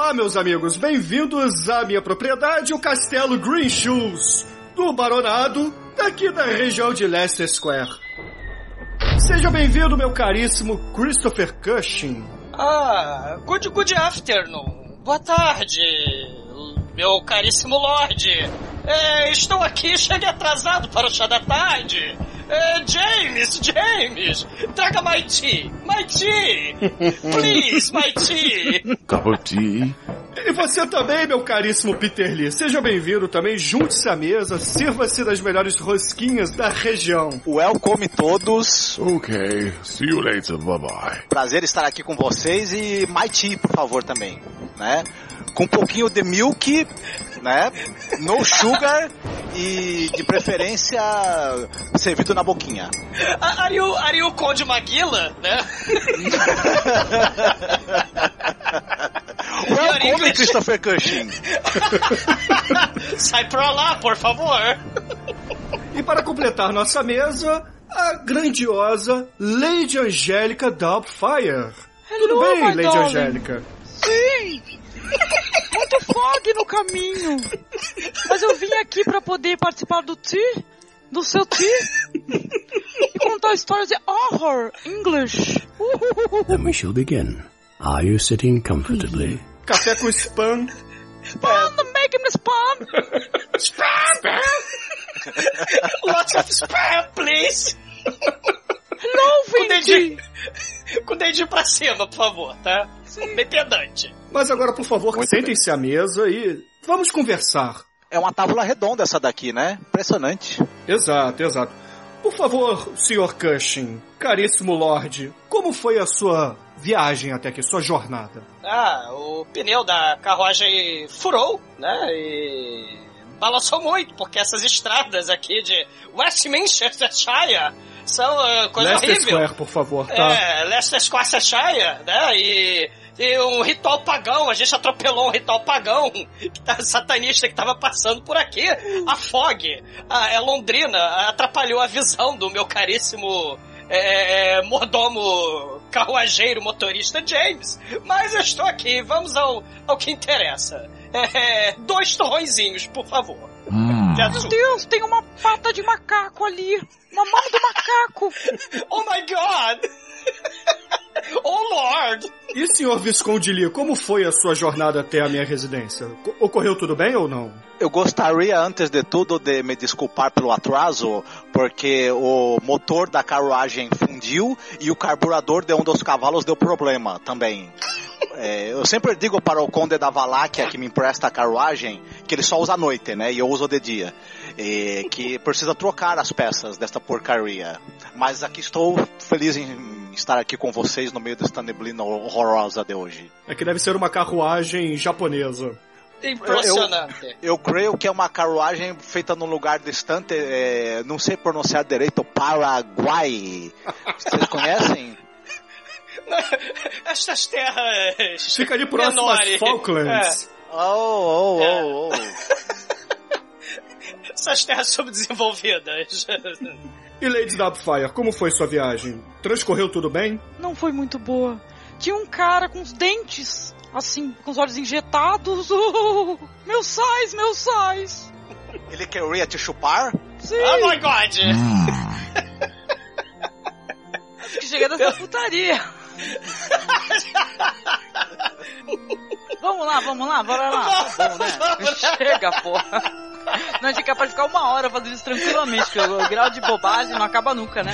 Olá, meus amigos, bem-vindos à minha propriedade, o Castelo Green Shoes, do Baronado, daqui da região de Leicester Square. Seja bem-vindo, meu caríssimo Christopher Cushing. Ah, good, good afternoon. Boa tarde, meu caríssimo Lorde. É, estou aqui, cheguei atrasado para o chá da tarde. É, James, James, traga my tea, my tea. Please, my tea. Cup of tea. E você também, meu caríssimo Peter Lee. Seja bem-vindo também, junte-se à mesa, sirva-se das melhores rosquinhas da região. Welcome todos. Ok. See you later. Bye bye. Prazer estar aqui com vocês e my tea, por favor, também, né? Com um pouquinho de milk, né? No sugar e de preferência servido na boquinha. A- Are you, are you Conde Maguila, né? Welcome. Christopher Cushing. Sai pra lá, por favor. E para completar nossa mesa, a grandiosa Lady Angélica Doubtfire. Tudo bem, Lady darling. Angélica? Sim! Muito fog no caminho. Mas eu vim aqui pra poder participar do tea, do seu tea, e contar histórias de horror English. Then we shall begin. Are you sitting comfortably? Café com spam. Spam, make him spam. Spam! Lots of spam, please. Hello, Com o dedinho, Vinci. com o dedinho pra cima, por favor, tá? Bem pedante. Mas agora, por favor, sentem-se à mesa e vamos conversar. É uma tábua redonda essa daqui, né? Impressionante. Exato, exato. Por favor, Sr. Cushing, caríssimo Lorde, como foi a sua viagem até aqui, sua jornada? Ah, o pneu da carruagem furou, né? E balançou muito, porque essas estradas aqui de Westminstershire são ah, coisa Leicester horrível. Square, por favor, tá? É, Leicester Square, né? E, e um ritual pagão, a gente atropelou um ritual pagão que tá, satanista que tava passando por aqui. A Fog, a, é Londrina, atrapalhou a visão do meu caríssimo é, é, mordomo carruageiro motorista James. Mas eu estou aqui, vamos ao, ao que interessa. É, dois torrõezinhos, por favor. Hum. De Meu. Deus, tem uma pata de macaco ali. Uma mão do macaco. Oh my god! oh lord! E, Sr. Visconde Lee, como foi a sua jornada até a minha residência? Co- Ocorreu tudo bem ou não? Eu gostaria, antes de tudo, de me desculpar pelo atraso, porque o motor da carruagem fundiu e o carburador de um dos cavalos deu problema também. É, eu sempre digo para o conde da Valáquia, que me empresta a carruagem, que ele só usa à noite, né? E eu uso de dia. E que precisa trocar as peças desta porcaria. Mas aqui estou feliz em estar aqui com vocês no meio desta neblina horrorosa de hoje. É que deve ser uma carruagem japonesa. Impressionante. Eu creio que é uma carruagem feita num lugar distante, é, não sei pronunciar direito, Paraguai. Vocês conhecem? Estas terras. Fica ali próximo às. Falklands. Oh, oh, É. oh, oh. É, essas terras subdesenvolvidas. E Lady Doubtfire, como foi sua viagem? Transcorreu tudo bem? Não foi muito boa. Tinha um cara com os dentes, assim, com os olhos injetados. Uh, meus sais, meus sais. Ele queria te chupar? Sim. oh my god! Acho que cheguei dessa putaria. vamos lá, vamos lá, bora lá. Tá bom? Vamos, né? Chega, porra. Não, a gente é capaz de ficar uma hora fazendo isso tranquilamente, porque o grau de bobagem não acaba nunca, né?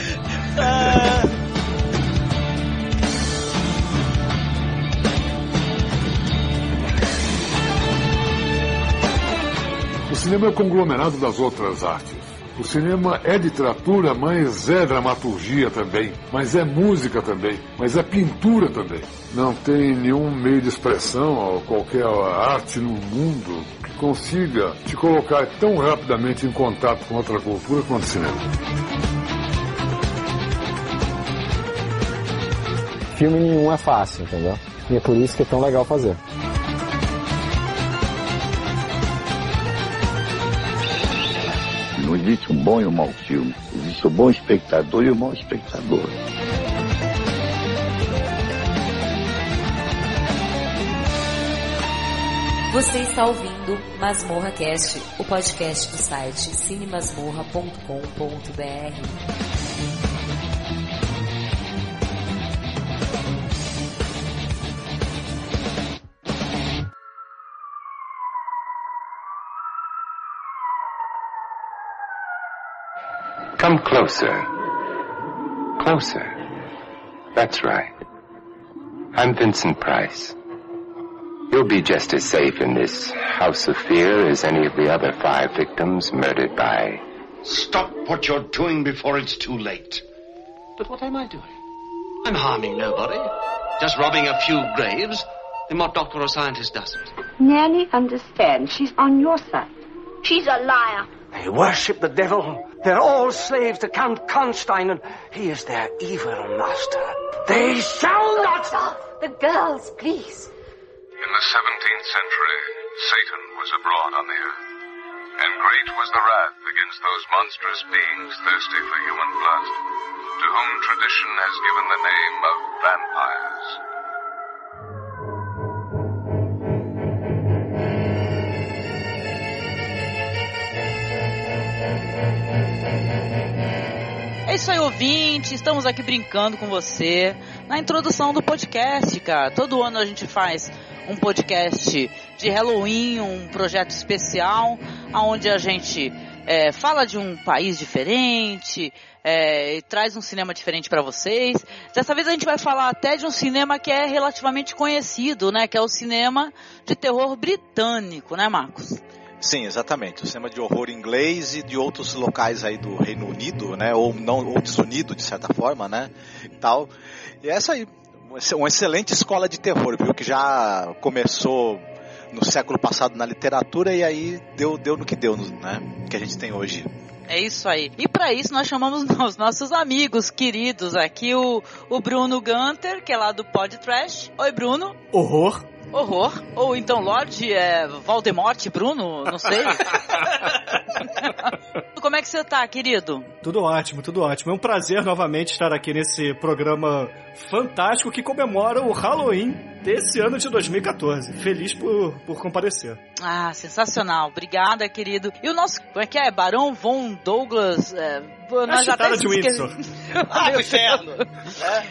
O cinema é o conglomerado das outras artes. O cinema é literatura, mas é dramaturgia também, mas é música também, mas é pintura também. Não tem nenhum meio de expressão ou qualquer arte no mundo que consiga te colocar tão rapidamente em contato com outra cultura quanto o cinema. Filme nenhum é fácil, entendeu? E é por isso que é tão legal fazer. Existe um bom e um mau filme. Existe o bom espectador e o mau espectador. Você está ouvindo Masmorra Cast, o podcast do site cinemasmorra.com.br. Come closer. Closer. That's right. I'm Vincent Price. You'll be just as safe in this house of fear as any of the other five victims murdered by. Stop what you're doing before it's too late. But what am I doing? I'm harming nobody. Just robbing a few graves. And what doctor or scientist doesn't? Nanny understands. She's on your side. She's a liar. They worship the devil. They're all slaves to Count Constein, and he is their evil master. They shall not. Stop the girls, please. In the 17th century, Satan was abroad on the earth, and great was the wrath against those monstrous beings thirsty for human blood, to whom tradition has given the name of vampires. Isso aí, ouvinte. Estamos aqui brincando com você na introdução do podcast, cara. Todo ano a gente faz um podcast de Halloween, um projeto especial, onde a gente é, fala de um país diferente, é, e traz um cinema diferente para vocês. Dessa vez a gente vai falar até de um cinema que é relativamente conhecido, né? Que é o cinema de terror britânico, né, Marcos? Sim, exatamente. O cinema de horror inglês e de outros locais aí do Reino Unido, né? Ou não, ou desunido de certa forma, né? Tal. E essa aí, uma excelente escola de terror, viu? Que já começou no século passado na literatura e aí deu, deu no que deu, né? Que a gente tem hoje. É isso aí. E para isso nós chamamos os nossos amigos queridos aqui, o, o Bruno Gunter, que é lá do Pod Trash. Oi, Bruno. Horror. Horror. Ou então Lorde é, Voldemort, Bruno, não sei. Como é que você tá, querido? Tudo ótimo, tudo ótimo. É um prazer novamente estar aqui nesse programa fantástico que comemora o Halloween desse ano de 2014. Feliz por, por comparecer. Ah, sensacional. Obrigada, querido. E o nosso, como é que é? Barão Von Douglas. É, nós já até de Windsor. ah, inferno.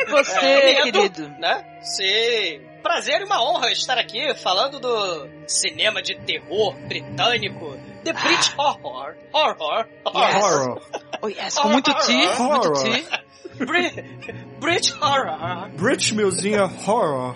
Você, é, querido. Né? Sim prazer e uma honra estar aqui falando do cinema de terror britânico. The British Horror. Horror. Yes. Horror. Oh, yes. Com muito T. Muito T. British Horror. British Museum Horror.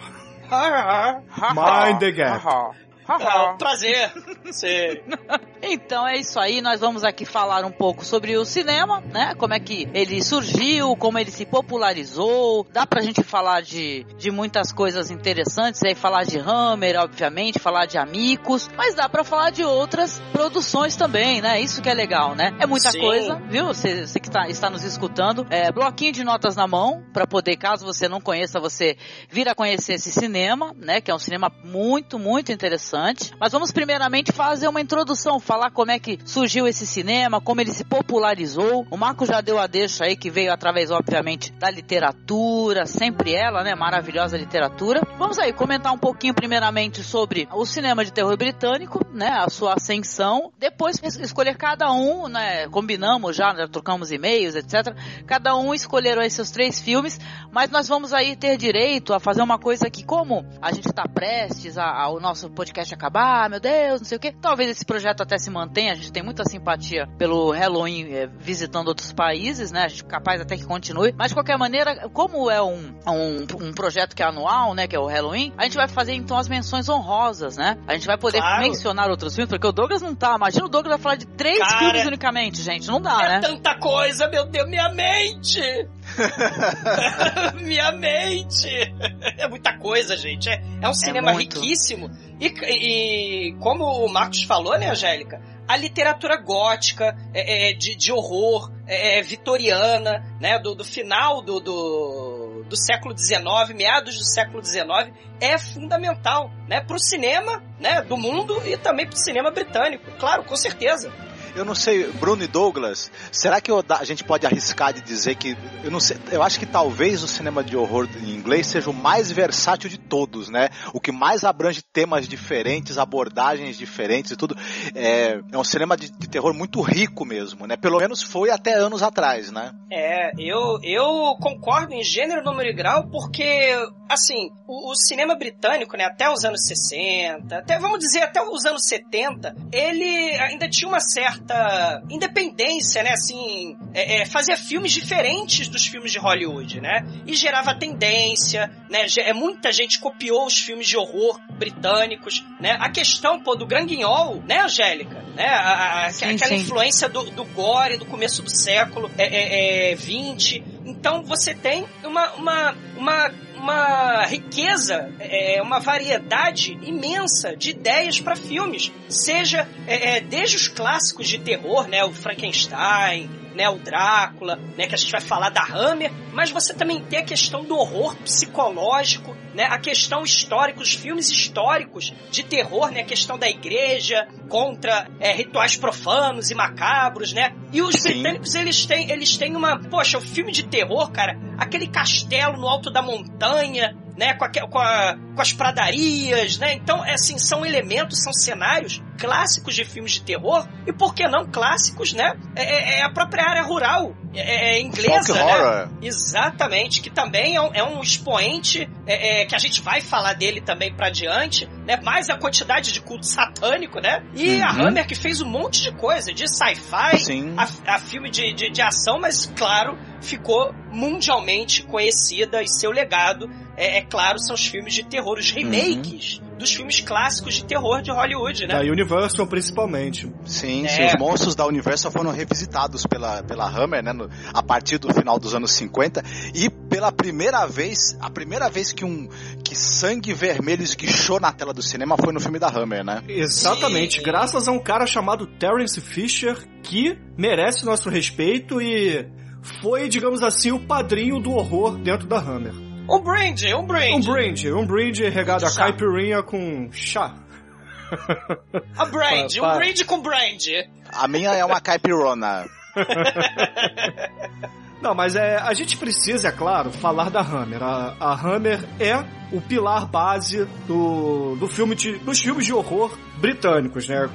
Horror. Mind the gap. Horror. É um prazer. Sim. Então é isso aí, nós vamos aqui falar um pouco sobre o cinema, né? Como é que ele surgiu, como ele se popularizou. Dá pra gente falar de, de muitas coisas interessantes, aí falar de Hammer, obviamente, falar de Amigos, mas dá pra falar de outras produções também, né? Isso que é legal, né? É muita Sim. coisa, viu? Você, você que tá, está nos escutando, é, bloquinho de notas na mão, pra poder, caso você não conheça, você vir a conhecer esse cinema, né? Que é um cinema muito, muito interessante. Mas vamos primeiramente fazer uma introdução, falar como é que surgiu esse cinema, como ele se popularizou. O Marco já deu a deixa aí que veio através, obviamente, da literatura, sempre ela, né? Maravilhosa literatura. Vamos aí comentar um pouquinho primeiramente sobre o cinema de terror britânico, né? A sua ascensão. Depois escolher cada um, né? Combinamos já, né? trocamos e-mails, etc. Cada um escolheram aí seus três filmes, mas nós vamos aí ter direito a fazer uma coisa que, como a gente está prestes ao nosso podcast acabar, meu Deus, não sei o que. Talvez esse projeto até se mantenha, a gente tem muita simpatia pelo Halloween é, visitando outros países, né? A gente capaz até que continue. Mas de qualquer maneira, como é um, um, um projeto que é anual, né? Que é o Halloween, a gente vai fazer então as menções honrosas, né? A gente vai poder Claro. mencionar outros filmes, porque o Douglas não tá. Imagina o Douglas vai falar de três Cara, filmes unicamente, gente. Não dá, é né? tanta coisa, meu Deus, minha mente! minha mente! É muita coisa, gente. É, é um cinema muito. riquíssimo. E, e como o Marcos falou, né, Angélica? A literatura gótica, é, é, de, de horror, é, é, vitoriana, né, do, do final do, do, do século XIX, meados do século XIX, é fundamental, né, pro cinema, né, do mundo e também pro cinema britânico. Claro, com certeza. Eu não sei, Bruno e Douglas, será que eu- a gente pode arriscar de dizer que. Eu não sei, eu acho que talvez o cinema de horror em inglês seja o mais versátil de todos, né? O que mais abrange temas diferentes, abordagens diferentes e tudo. É, é um cinema de, de terror muito rico mesmo, né? Pelo menos foi até anos atrás, né? É, eu, eu concordo em gênero, número e grau, porque, assim, o, o, cinema britânico, né, até os anos 60, até, vamos dizer, até os anos 70, ele ainda tinha uma certa independência, né, assim, é, é, fazia filmes diferentes dos filmes de Hollywood, né, e gerava tendência, né, é, muita gente copiou os filmes de horror britânicos, né, a questão, pô, do Granguinhol, né, Angélica, né, a, a, sim, aquela sim. influência do, do gore do começo do século é, é, 20, é, então você tem uma, uma, uma uma riqueza, é, uma variedade imensa de ideias para filmes. Seja é, é, desde os clássicos de terror, né, o Frankenstein, né, o Drácula, né, que a gente vai falar da Hammer, mas você também tem a questão do horror psicológico, né, a questão histórica, os filmes históricos de terror, né, a questão da igreja contra é, rituais profanos e macabros, né? E os Sim. britânicos eles têm eles têm uma, poxa, o filme de terror, cara, aquele castelo no alto da montanha, né, com, a, com, a, com, as pradarias, né? Então, é assim, são elementos, são cenários clássicos de filmes de terror e por que não clássicos, né? É, é, é a própria área rural é, é inglesa, Folk né? Horror. Exatamente, que também é um, é um expoente é, que a gente vai falar dele também para diante, né? Mais a quantidade de culto satânico, né? E uhum. a Hammer que fez um monte de coisa, de sci-fi, a, a, filme de, de, de ação, mas claro, ficou mundialmente conhecida e seu legado é, é, claro, são os filmes de terror, os remakes uhum. Dos filmes clássicos de terror de Hollywood, né? Da Universal, principalmente. Sim, é. sim, os monstros da Universal foram revisitados pela, pela Hammer, né, no, a partir do final dos anos 50, e pela primeira vez, a primeira vez que um que sangue vermelho esguichou na tela do cinema foi no filme da Hammer, né? Exatamente, sim. graças a um cara chamado Terence Fisher, que merece nosso respeito e foi, digamos assim, o padrinho do horror dentro da Hammer. Um brinde, um brinde. Um brinde, um brinde regado a caipirinha com chá. A brinde, um brinde com brinde. A minha é uma caipirona. Não, mas é, a gente precisa, é claro, falar da Hammer. A, a Hammer é o pilar base do, do filme de, dos filmes de horror britânicos, né?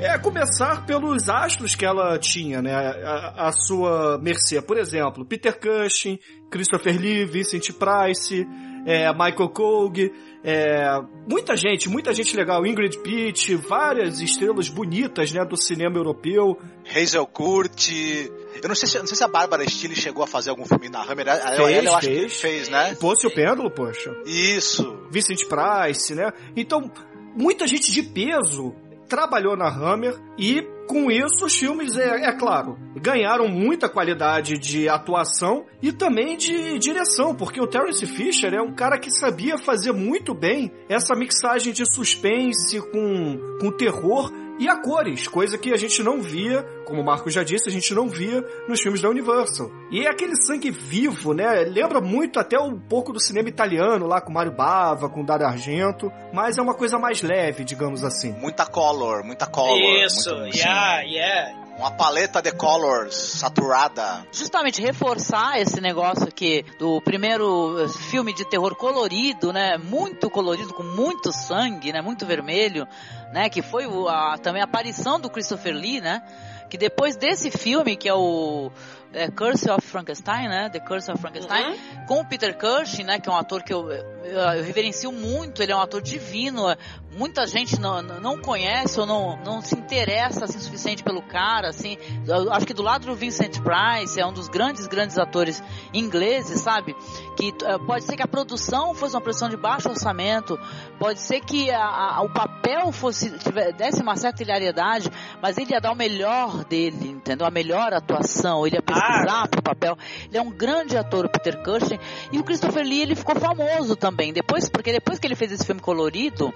É começar pelos astros que ela tinha, né? A, a sua mercê. Por exemplo, Peter Cushing, Christopher Lee, Vincent Price, é, Michael Cogue, é, muita gente, muita gente legal, Ingrid Pitt, várias estrelas bonitas, né, do cinema europeu. Hazel Kurt, eu não sei se, não sei se a Bárbara Steele chegou a fazer algum filme na Hammer. Fez, ela, eu acho fez. que fez, né? Pôs o pêndulo, poxa. Isso. Vincent Price, né? Então, muita gente de peso trabalhou na Hammer e com isso os filmes, é, é, claro, ganharam muita qualidade de atuação e também de direção, porque o Terence Fisher é um cara que sabia fazer muito bem essa mixagem de suspense com, com terror e a cores, coisa que a gente não via, como o Marco já disse, a gente não via nos filmes da Universal. E é aquele sangue vivo, né? Lembra muito até um pouco do cinema italiano, lá com Mario Bava, com Dario Argento, mas é uma coisa mais leve, digamos assim. Muita color, muita color. Isso, muito, yeah, yeah uma paleta de colors saturada. Justamente reforçar esse negócio aqui do primeiro filme de terror colorido, né? Muito colorido, com muito sangue, né? Muito vermelho, né? Que foi a, também a aparição do Christopher Lee, né? Que depois desse filme, que é o é, Curse of Frankenstein, né? The Curse of Frankenstein, uhum. com o Peter Cushing, né? Que é um ator que eu, eu, eu, reverencio muito, ele é um ator divino. Muita gente não, não conhece ou não, não se interessa assim, suficiente pelo cara, assim. Eu acho que do lado do Vincent Price, é um dos grandes, grandes atores ingleses, sabe? Que uh, pode ser que a produção fosse uma produção de baixo orçamento, pode ser que a, a, o papel fosse tiver, desse uma certa hilariedade, mas ele ia dar o melhor dele, entendeu? A melhor atuação, ele ia pesquisar ah. pro papel. Ele é um grande ator, o Peter Cushing. E o Christopher Lee, ele ficou famoso também. Depois, porque depois que ele fez esse filme colorido,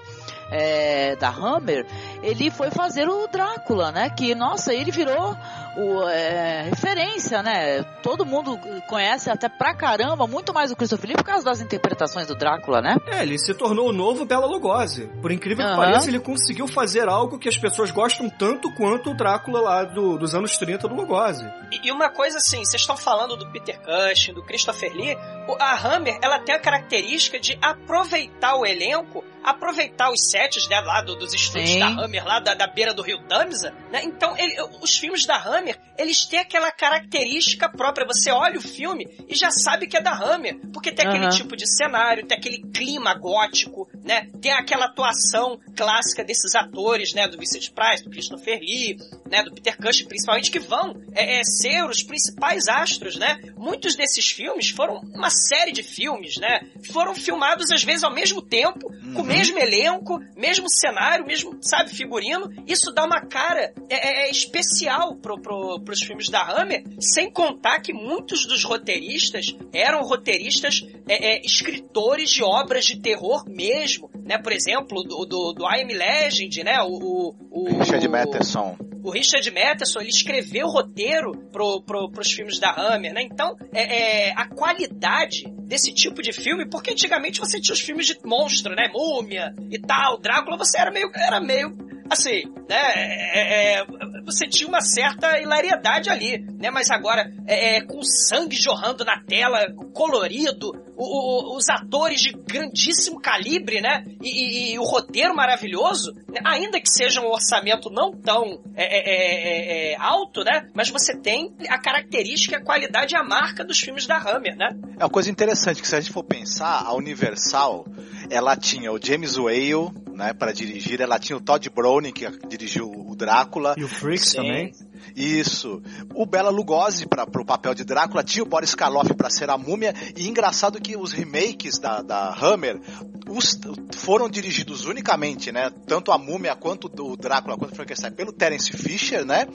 é, da Hammer, ele foi fazer o Drácula, né? Que, nossa, ele virou o, é, referência, né? Todo mundo conhece até pra caramba, muito mais o Christopher Lee por causa das interpretações do Drácula, né? É, ele se tornou o novo Bela Lugosi. Por incrível que Aham. pareça, ele conseguiu fazer algo que as pessoas gostam tanto quanto o Drácula lá do- dos anos 30 do Lugosi. E, e uma coisa assim, vocês estão falando do Peter Cushing, do Christopher Lee, o- a Hammer, ela tem a característica de aproveitar o elenco, aproveitar os sets né, lá do- dos estúdios Sim. da Hammer, lá da, da beira do rio Tamisa, né? Então, ele- os filmes da Hammer, eles têm aquela característica própria. Você olha o filme e já sabe que é da Hammer, porque tem aquele Aham. tipo de cenário, tem aquele clima gótico, né? Tem aquela atuação clássica desses atores, né? Do Vincent Price, do Christopher Lee, né? Do Peter Cushing, principalmente, que vão é, é, ser os principais astros, né? Muitos desses filmes foram uma série de filmes, né? Foram filmados às vezes ao mesmo tempo, com o mesmo elenco, mesmo cenário, mesmo, sabe, figurino. Isso dá uma cara é, é, é especial pro, pro, pros filmes da Hammer, sem contar que muitos dos roteiristas eram roteiristas, é, é, escritores de obras de terror mesmo, né? Por exemplo, do, do, do I Am Legend, né? O, o, o Richard Matheson. o Richard Matheson, ele escreveu o roteiro pro, pro, pros filmes da Hammer, né? Então, é, é, a qualidade desse tipo de filme, porque antigamente você tinha os filmes de monstro, né? Múmia e tal, Drácula, você era meio, era meio assim, né? É, é, você tinha uma certa hilariedade ali, né? Mas agora, é, é, com sangue jorrando na tela, colorido, o- o- os atores de grandíssimo calibre, né? E, e- e o roteiro maravilhoso, né? ainda que seja um orçamento não tão é, é, é, é, alto, né? Mas você tem a característica, a qualidade e a marca dos filmes da Hammer, né? É uma coisa interessante que se a gente for pensar, a Universal, ela tinha o James Whale, né, para dirigir, ela tinha o Todd Browning que dirigiu o Drácula. E o Freaks Sim. também. Isso. O Bela Lugosi para o papel de Drácula, tinha o Boris Karloff para ser a múmia, e engraçado que os remakes da, da Hammer os- foram dirigidos unicamente, né, tanto a múmia quanto o Drácula quanto o Frankenstein pelo Terence Fisher, né,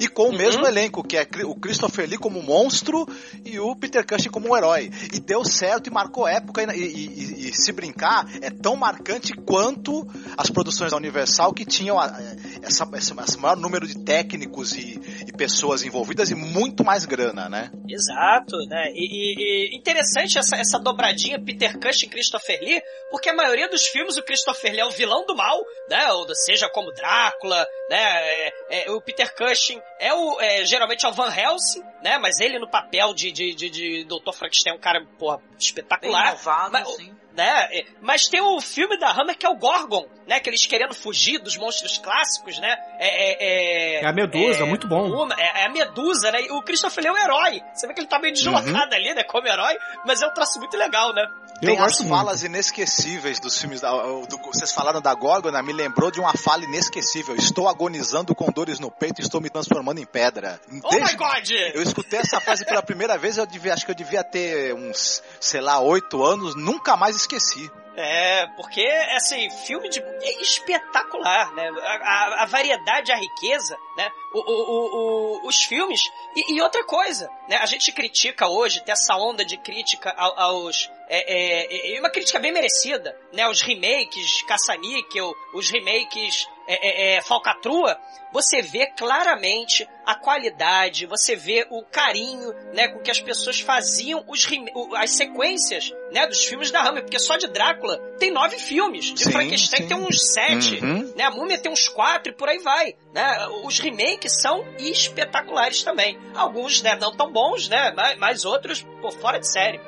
e com o mesmo elenco, que é o Christopher Lee como monstro e o Peter Cushing como um herói. E deu certo e marcou época, e, e- e- e se brincar, é tão marcante quanto as produções da Universal que tinham a- essa, esse maior número de técnicos e, e pessoas envolvidas e muito mais grana, né? Exato, né? E, e- e interessante essa, essa dobradinha Peter Cushing e Christopher Lee, porque a maioria dos filmes o Christopher Lee é o vilão do mal, né? Ou seja, como Drácula, né? É- é, o Peter Cushing é o é, geralmente é o Van Helsing, né? Mas ele no papel de, de, de, de Dr. Frankenstein é um cara, porra, espetacular. Inovado, Mas- sim. Né? É, Mas tem o filme da Hammer que é o Gorgon, né? Que eles querendo fugir dos monstros clássicos, né? É, é, É a Medusa, muito bom. uma- é, é a Medusa, né? E o Christopher Lee é o herói. Você vê que ele tá meio deslocado ali, né? Como herói, mas é um traço muito legal, né? Eu Tem as gosto muito. falas inesquecíveis dos filmes da, do- vocês falaram da Gorgona, me lembrou de uma fala inesquecível. Estou agonizando com dores no peito, estou me transformando em pedra. Oh my God! Eu escutei essa frase pela primeira vez, eu devia, acho que eu devia ter uns, sei lá, oito anos, nunca mais esqueci. É, porque, assim, filme de. É espetacular, né? A, a- a variedade, a riqueza, né? O, o- o- os filmes. E, e outra coisa, né? A gente critica hoje, tem essa onda de crítica ao- aos. É, é, é uma crítica bem merecida, né? Os remakes Caça-Níquel, os remakes é, é, é, Falcatrua, você vê claramente a qualidade, você vê o carinho, né, com que as pessoas faziam os as sequências, né, dos filmes da Hammer, porque só de Drácula tem nove filmes, de Sim, Frankenstein sim. tem uns sete, Uhum. né, a Múmia tem uns quatro e por aí vai, né, os remakes são espetaculares também, alguns, né, não tão bons, né, mas, mas outros, pô, fora de série.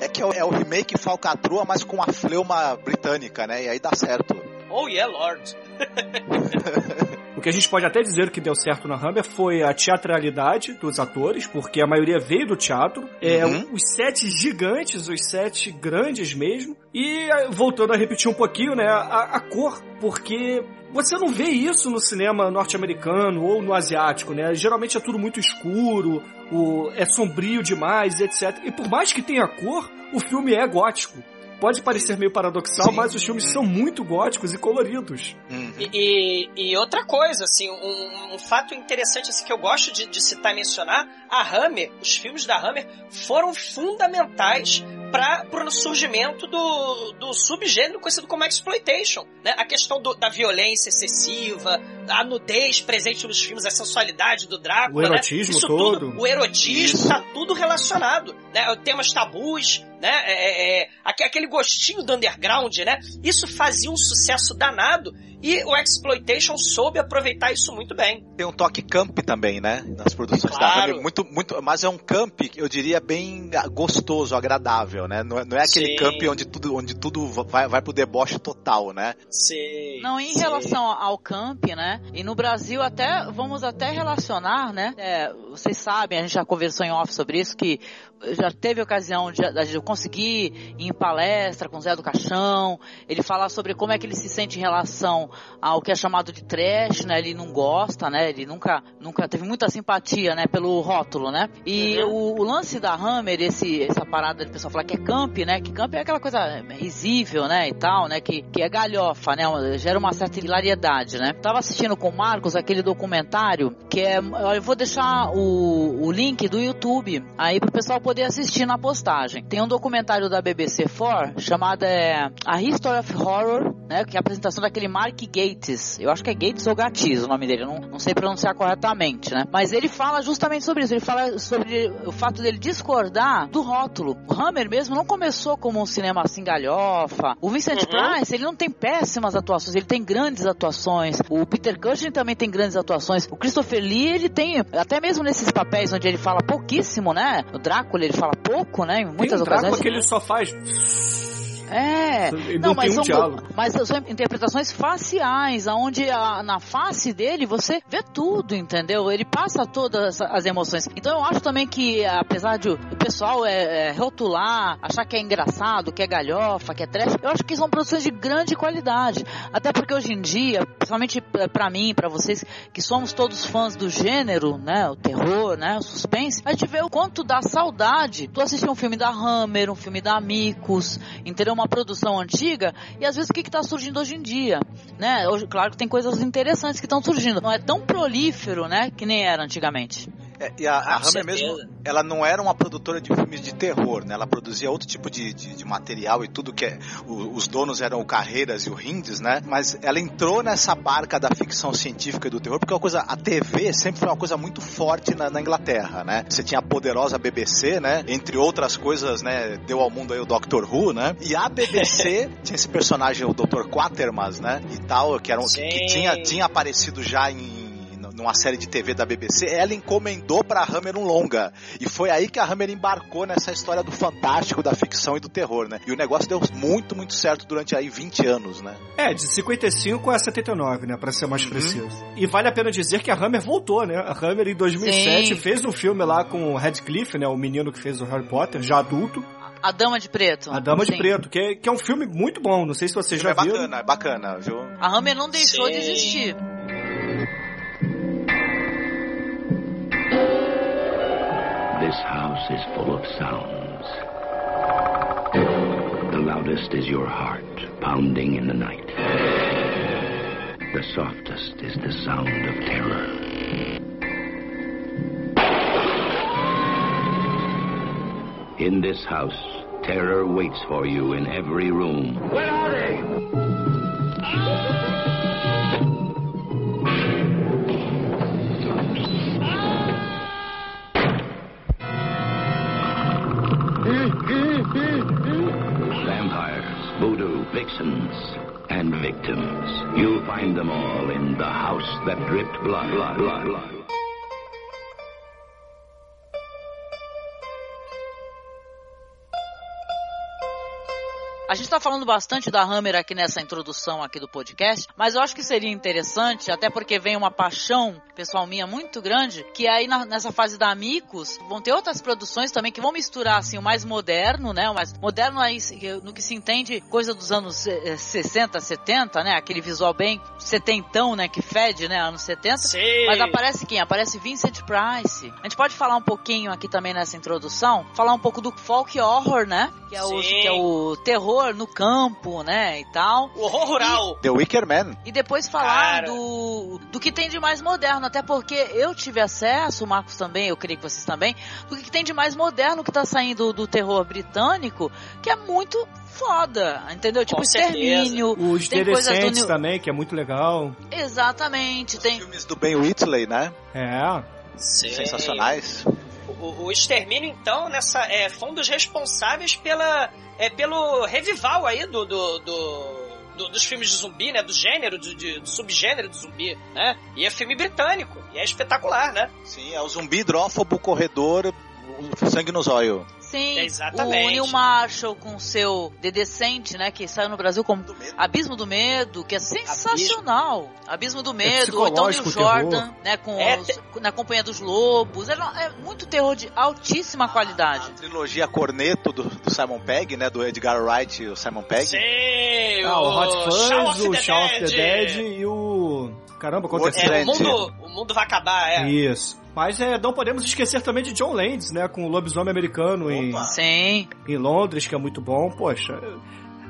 É que é o, é o remake Falcatrua, mas com a fleuma britânica, né? E aí dá certo. Oh yeah, Lord. O que a gente pode até dizer que deu certo na Hammer foi a teatralidade dos atores, porque a maioria veio do teatro. É, Uhum. Os sete gigantes, os sete grandes mesmo. E eh, voltando a repetir um pouquinho, né? A, a cor, porque você não vê isso no cinema norte-americano ou no asiático, né? Geralmente é tudo muito escuro, o, é sombrio demais, etc. E por mais que tenha cor, o filme é gótico. Pode parecer meio paradoxal, Sim. mas os filmes são muito góticos e coloridos. Uhum. E, e- e outra coisa, assim, um, um fato interessante assim, que eu gosto de, de citar e mencionar, a Hammer, os filmes da Hammer, foram fundamentais para pro surgimento do, do subgênero conhecido como exploitation, né? A questão do, da violência excessiva, a nudez presente nos filmes, a sensualidade do Drácula, O erotismo né? Isso todo. Tudo, o erotismo, Isso. tá tudo relacionado, né? Temas tabus, né? É, é, é, aque- aquele gostinho do underground, né? Isso fazia um sucesso danado e o exploitation soube aproveitar isso muito bem. Tem um toque camp também, né? Nas produções Claro. da Hammer. Muito, muito, mas é um camp, eu diria, bem gostoso, agradável, né? Não é, não é aquele Sim. camp onde tudo, onde tudo vai, vai pro deboche total, né? Sim. Não, em sim. relação ao camp, né? E no Brasil até vamos até relacionar, né? É, vocês sabem, a gente já conversou em off sobre isso que já teve ocasião de, de eu conseguir ir em palestra com o Zé do Caixão, ele falar sobre como é que ele se sente em relação ao que é chamado de trash, né? Ele não gosta, né? Ele nunca, nunca teve muita simpatia, né? Pelo rótulo, né? E o, o lance da Hammer, esse, essa parada de pessoal falar que é camp, né? Que camp é aquela coisa risível, né? E tal, né? Que, que é galhofa, né? Gera uma certa hilariedade, né? Tava assistindo com o Marcos aquele documentário que é. Eu vou deixar o, o link do YouTube aí pro pessoal poder assistir na postagem. Tem um documentário da BBC4 chamado é, A History of Horror, né? Que é a apresentação daquele Mark Gates. Eu acho que é Gates ou Gatiz o nome dele, eu não, não sei pronunciar corretamente, né? Mas ele fala justamente sobre isso. Ele fala sobre o fato dele discordar do rótulo. O Hammer mesmo não começou como um cinema assim galhofa. O Vincent Price, ele não tem péssimas atuações, ele tem grandes atuações. O Peter Cushing também tem grandes atuações. O Christopher Lee, ele tem, até mesmo nesses papéis onde ele fala pouquíssimo, né? No Drácula ele fala pouco, né? Em Tem muitas um Drácula ocasiões. que ele só faz. É, Ele não, não mas um são, mas são interpretações faciais, onde a- na face dele você vê tudo, entendeu? Ele passa todas as emoções. Então eu acho também que, apesar de o pessoal é, é, rotular, achar que é engraçado, que é galhofa, que é trash, eu acho que são produções de grande qualidade. Até porque hoje em dia, principalmente pra- pra mim, pra vocês, que somos todos fãs do gênero, né? O terror, né? O suspense, a gente vê o quanto dá saudade. Tu assistir um filme da Hammer, um filme da Amicus, entendeu? Uma produção antiga, e às vezes o que que tá surgindo hoje em dia, né? Claro que tem coisas interessantes que estão surgindo. Não é tão prolífero, né? Que nem era antigamente. É, e a, a Hammer mesmo, ela não era uma produtora de filmes de terror, né? Ela produzia outro tipo de, de, de material e tudo que é, o- os donos eram o Carreiras e o Hindes, né? Mas ela entrou nessa barca da ficção científica e do terror porque é uma coisa, a TV sempre foi uma coisa muito forte na, na Inglaterra, né? Você tinha a poderosa BBC, né? Entre outras coisas, né? Deu ao mundo aí o Doctor Who, né? E a BBC tinha esse personagem, o Dr. Quatermass, né? E tal, que, era um, que, que tinha, tinha aparecido já em numa série de TV da BBC, ela encomendou pra Hammer um longa. E foi aí que a Hammer embarcou nessa história do fantástico, da ficção e do terror, né? E o negócio deu muito, muito certo durante aí 20 anos, né? É, de 55 a 79, né? Pra ser mais Uhum. preciso. E vale a pena dizer que a Hammer voltou, né? A Hammer em 2007 Sim. fez um filme lá com o Radcliffe, né? O menino que fez o Harry Potter, já adulto. A Dama de Preto. A Dama de Sim. Preto, que é, que é um filme muito bom. Não sei se vocês já é viram. bacana, é bacana, viu? A Hammer não deixou Sim. de existir. This house is full of sounds. The loudest is your heart pounding in the night. The softest is the sound of terror. In this house, terror waits for you in every room. Where are they? Vampires, voodoo, vixens, and victims. You'll find them all in the house that dripped blood, blood, blood, blood. A gente tá falando bastante da Hammer aqui nessa introdução aqui do podcast, mas eu acho que seria interessante, até porque vem uma paixão pessoal minha muito grande, que aí na- nessa fase da Amicus vão ter outras produções também que vão misturar assim o mais moderno, né? O mais moderno aí no que se entende coisa dos anos eh, 60, 70, né? Aquele visual bem setentão, né? Que fede, né? Anos 70. Sim. Mas aparece quem? Aparece Vincent Price. A gente pode falar um pouquinho aqui também nessa introdução, falar um pouco do folk horror, né? Que é o, que é o terror no campo, né, e tal. O horror rural. The Wicker Man. E depois falar Cara. do, do que tem de mais moderno, até porque eu tive acesso, o Marcos também, eu creio que vocês também, do que tem de mais moderno que tá saindo do terror britânico, que é muito foda, entendeu? Tipo, Com certeza. extermínio, Os tem coisas do também, que é muito legal. Exatamente, tem. Filmes do Ben Whitley, né? É. Sim. Sensacionais. O, o Extermínio, então, nessa, é, foi um dos responsáveis pela, é, pelo revival aí do, do, do- do- dos filmes de zumbi, né? Do gênero, do, de- do subgênero do zumbi, né? E é filme britânico. E é espetacular, né? Sim, é o zumbi hidrófobo, corredor, sangue nos olhos. Sim, Exatamente. o Neil Marshall com seu The Descent, né, que saiu no Brasil como Abismo do Medo, que é sensacional. Abismo, do Medo, ou então Neil Jordan, terror. né, com É, os- na Companhia dos Lobos. É, é muito terror de altíssima qualidade. A trilogia Corneto do, do Simon Pegg, né? Do Edgar Wright e o Simon Pegg. Sim, Ah, o Hot Fuzz, o Shaun of the Dead e o... Caramba, aconteceu. É, o mundo, o mundo vai acabar, é. Isso. Mas é, não podemos esquecer também de John Landis, né? Com o lobisomem americano em, Sim. em Londres, que é muito bom. Poxa,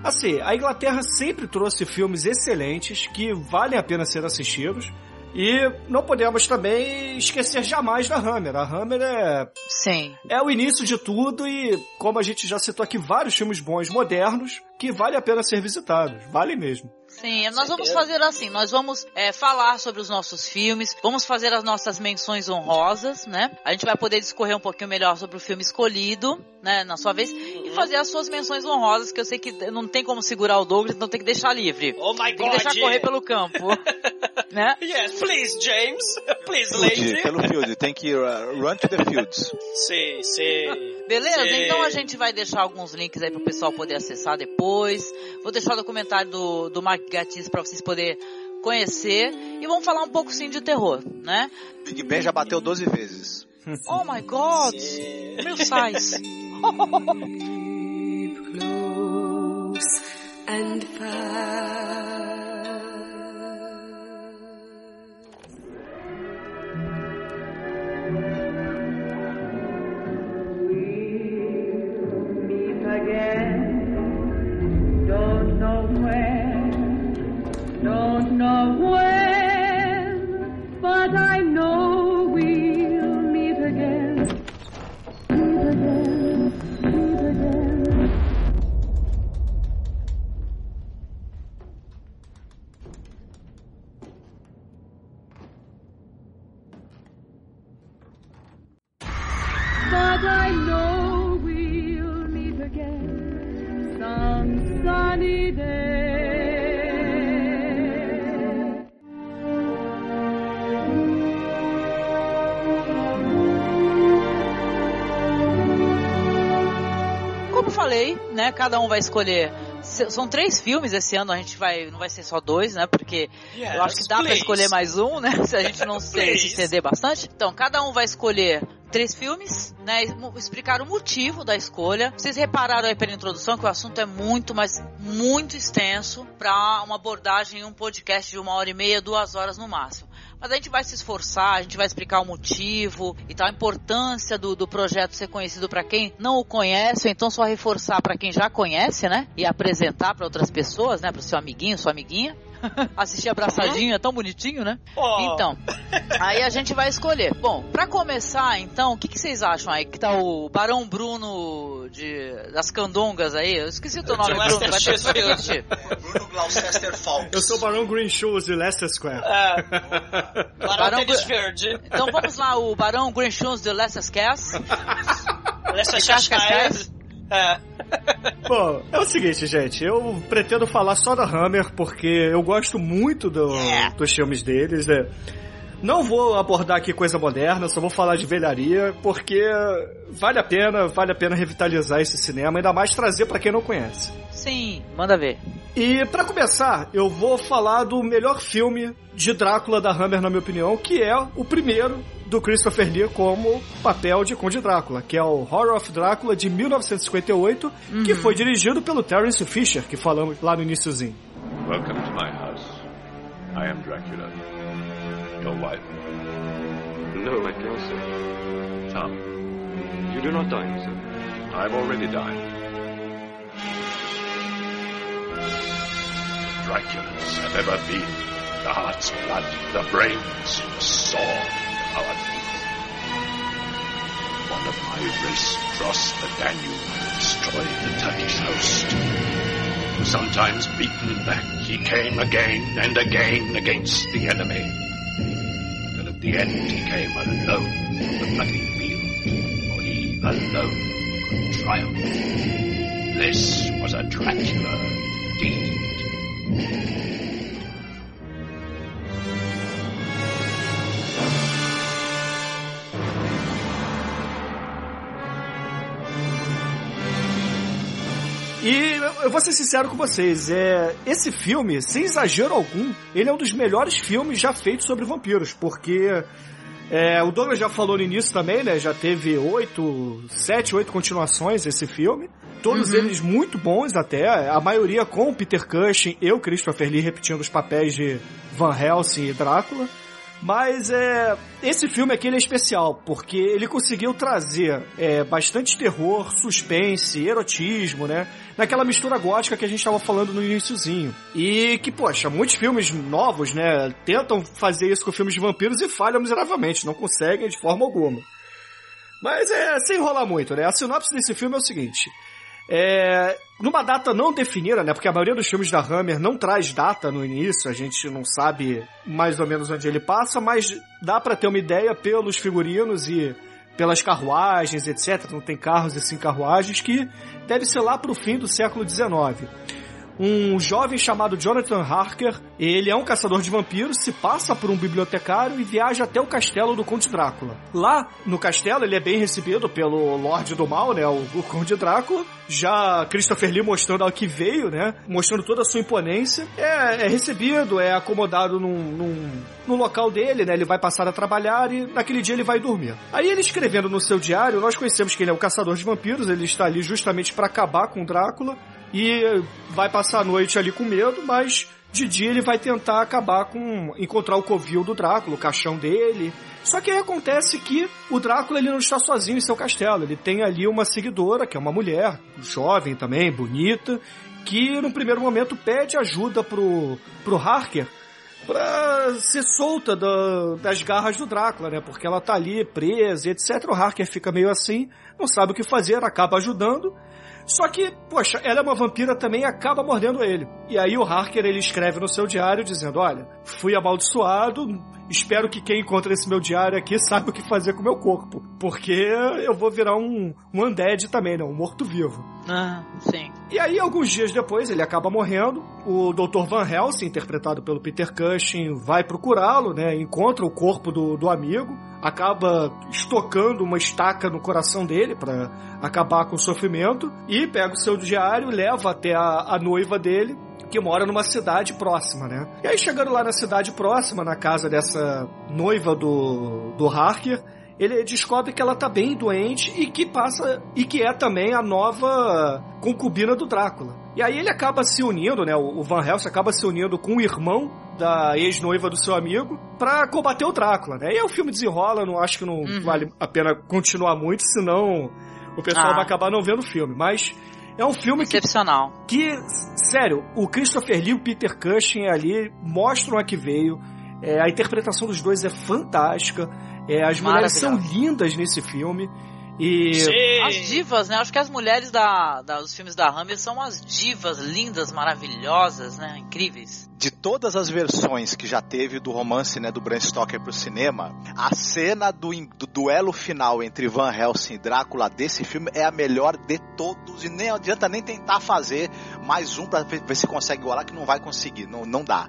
assim, a Inglaterra sempre trouxe filmes excelentes que valem a pena ser assistidos. E não podemos também esquecer jamais da Hammer. A Hammer é, Sim. é o início de tudo e, como a gente já citou aqui, vários filmes bons modernos que vale a pena ser visitados. Vale mesmo. Sim, nós vamos fazer assim, nós vamos é, falar sobre os nossos filmes, vamos fazer as nossas menções honrosas, né? A gente vai poder discorrer um pouquinho melhor sobre o filme escolhido, né, na sua vez, e fazer as suas menções honrosas, que eu sei que não tem como segurar o Douglas, então tem que deixar livre. Oh my Tem que God. deixar correr pelo campo, né? Yes, please, James. Please, Field, lady. pelo field, tem que uh, run to the fields. Sim, sim. Beleza? Sim. Então a gente vai deixar alguns links aí pro pessoal poder acessar depois. Vou deixar o documentário do, do Mark Gatiss para vocês poderem conhecer. E vamos falar um pouco sim de terror, né? Big Ben já bateu 12 vezes. Oh my god! Meu size! and fast. Cada um vai escolher. São três filmes esse ano, a gente vai. Não vai ser só dois, né? Porque Yes, eu acho que dá pra please. escolher mais um, né? Se a gente não se, se ceder bastante. Então, cada um vai escolher três filmes, né? Explicar o motivo da escolha. Vocês repararam aí pela introdução que o assunto é muito, mas muito extenso para uma abordagem em um podcast de uma hora e meia, duas horas no máximo. Mas a gente vai se esforçar, a gente vai explicar o motivo e tal, a importância do, do projeto ser conhecido para quem não o conhece, ou então só reforçar para quem já conhece, né? E apresentar para outras pessoas, né? Para o seu amiguinho, sua amiguinha. Assistir abraçadinho, é tão bonitinho, né? Oh. Então, aí a gente vai escolher. Bom, pra começar, então, o que, que vocês acham aí? Que tá o Barão Bruno de, das Candongas aí? Eu esqueci o teu nome, De Bruno. Vai ter Leicester que. Bruno Gloucester Falk. Eu sou o Barão Green Shoes de Leicester Square. É, Barão Barão Tênis Verde. Então vamos lá, o Barão Green Shoes de Leicester Cass. Leicestershire. É. Bom, é o seguinte, gente. Eu pretendo falar só da Hammer porque eu gosto muito do- dos filmes deles. né? Não vou abordar aqui coisa moderna, só vou falar de velharia, porque vale a pena, vale a pena revitalizar esse cinema, ainda mais trazer pra quem não conhece. Sim, manda ver. E pra começar, eu vou falar do melhor filme de Drácula da Hammer, na minha opinião, que é o primeiro do Christopher Lee como papel de Conde Drácula, que é o Horror of Drácula de 1958, que foi dirigido pelo Terence Fisher, que falamos lá no iníciozinho. Welcome to my house. I am Dracula. Your wife. No, I cannot, sir. Tom. You do not dine, sir. I've already dined. Draculas have ever been. The heart's blood, the brains, the sword our One of my race crossed the Danube and destroyed the Turkish host. Sometimes beaten back, he came again and again against the enemy. Till at the end he came alone to the bloody field, for he alone could triumph. This was a Dracula indeed. E eu vou ser sincero com vocês, é, esse filme, sem exagero algum, ele é um dos melhores filmes já feitos sobre vampiros, porque é, o Douglas já falou no início também, né? Já teve oito, sete, oito continuações esse filme. Todos Uhum. eles muito bons até, a maioria com o Peter Cushing e o Christopher Lee repetindo os papéis de Van Helsing e Drácula. Mas é, esse filme aqui é especial, porque ele conseguiu trazer é, bastante terror, suspense, erotismo, né? Naquela mistura gótica que a gente estava falando no iníciozinho. E que, poxa, muitos filmes novos, né, tentam fazer isso com filmes de vampiros e falham miseravelmente, não conseguem de forma alguma. Mas é, sem enrolar muito, né? A sinopse desse filme é o seguinte. É, numa data não definida, né? Porque a maioria dos filmes da Hammer não traz data no início, a gente não sabe mais ou menos onde ele passa, mas dá pra ter uma ideia pelos figurinos e pelas carruagens, etc. Não tem carros e sim carruagens, que deve ser lá pro fim do século XIX. Um jovem chamado Jonathan Harker, ele é um caçador de vampiros, se passa por um bibliotecário e viaja até o castelo do Conde Drácula. Lá, no castelo, ele é bem recebido pelo Lorde do Mal, né, o, Conde Drácula. Já Christopher Lee mostrando ao que veio, né, mostrando toda a sua imponência. É, é recebido, é acomodado num, num, no local dele, né, ele vai passar a trabalhar e naquele dia ele vai dormir. Aí ele escrevendo no seu diário, nós conhecemos que ele é um caçador de vampiros, ele está ali justamente para acabar com Drácula e vai passar a noite ali com medo, mas de dia ele vai tentar acabar com encontrar o covil do Drácula, o caixão dele. Só que aí acontece que o Drácula ele não está sozinho em seu castelo, ele tem ali uma seguidora, que é uma mulher, jovem também, bonita, que no primeiro momento pede ajuda pro pro Harker pra ser solta da- das garras do Drácula, né? Porque ela tá ali presa, e etc. O Harker fica meio assim, não sabe o que fazer, acaba ajudando. Só que, poxa, ela é uma vampira também e acaba mordendo ele. E aí o Harker ele escreve no seu diário dizendo: Olha, fui amaldiçoado, espero que quem encontra esse meu diário aqui saiba o que fazer com o meu corpo. Porque eu vou virar um, um undead também, né? Um morto-vivo. Ah, sim. E aí, alguns dias depois, ele acaba morrendo. O Dr. Van Helsing, interpretado pelo Peter Cushing, vai procurá-lo, né? Encontra o corpo do, do amigo, acaba estocando uma estaca no coração dele para acabar com o sofrimento e pega o seu diário, leva até a, a noiva dele, que mora numa cidade próxima, né? E aí, chegando lá na cidade próxima, na casa dessa noiva do, do Harker, ele descobre que ela tá bem doente e que passa e que é também a nova concubina do Drácula. E aí ele acaba se unindo, né? O Van Helsing acaba se unindo com o irmão da ex-noiva do seu amigo pra combater o Drácula, né? E aí o filme desenrola, não acho que não vale a pena continuar muito, senão o pessoal Ah. vai acabar não vendo o filme. Mas é um filme que Excepcional. que, sério, o Christopher Lee e o Peter Cushing ali mostram a que veio. É, a interpretação dos dois é fantástica. É, as mulheres são lindas nesse filme. E. As divas, né? Acho que as mulheres da, da- dos filmes da Hammer são as divas lindas, maravilhosas, né? Incríveis. De todas as versões que já teve do romance, né, do Bram Stoker pro cinema, a cena do, do duelo final entre Van Helsing e Drácula desse filme é a melhor de todos e nem adianta nem tentar fazer mais um pra ver ver se consegue igualar que não vai conseguir, não, não dá.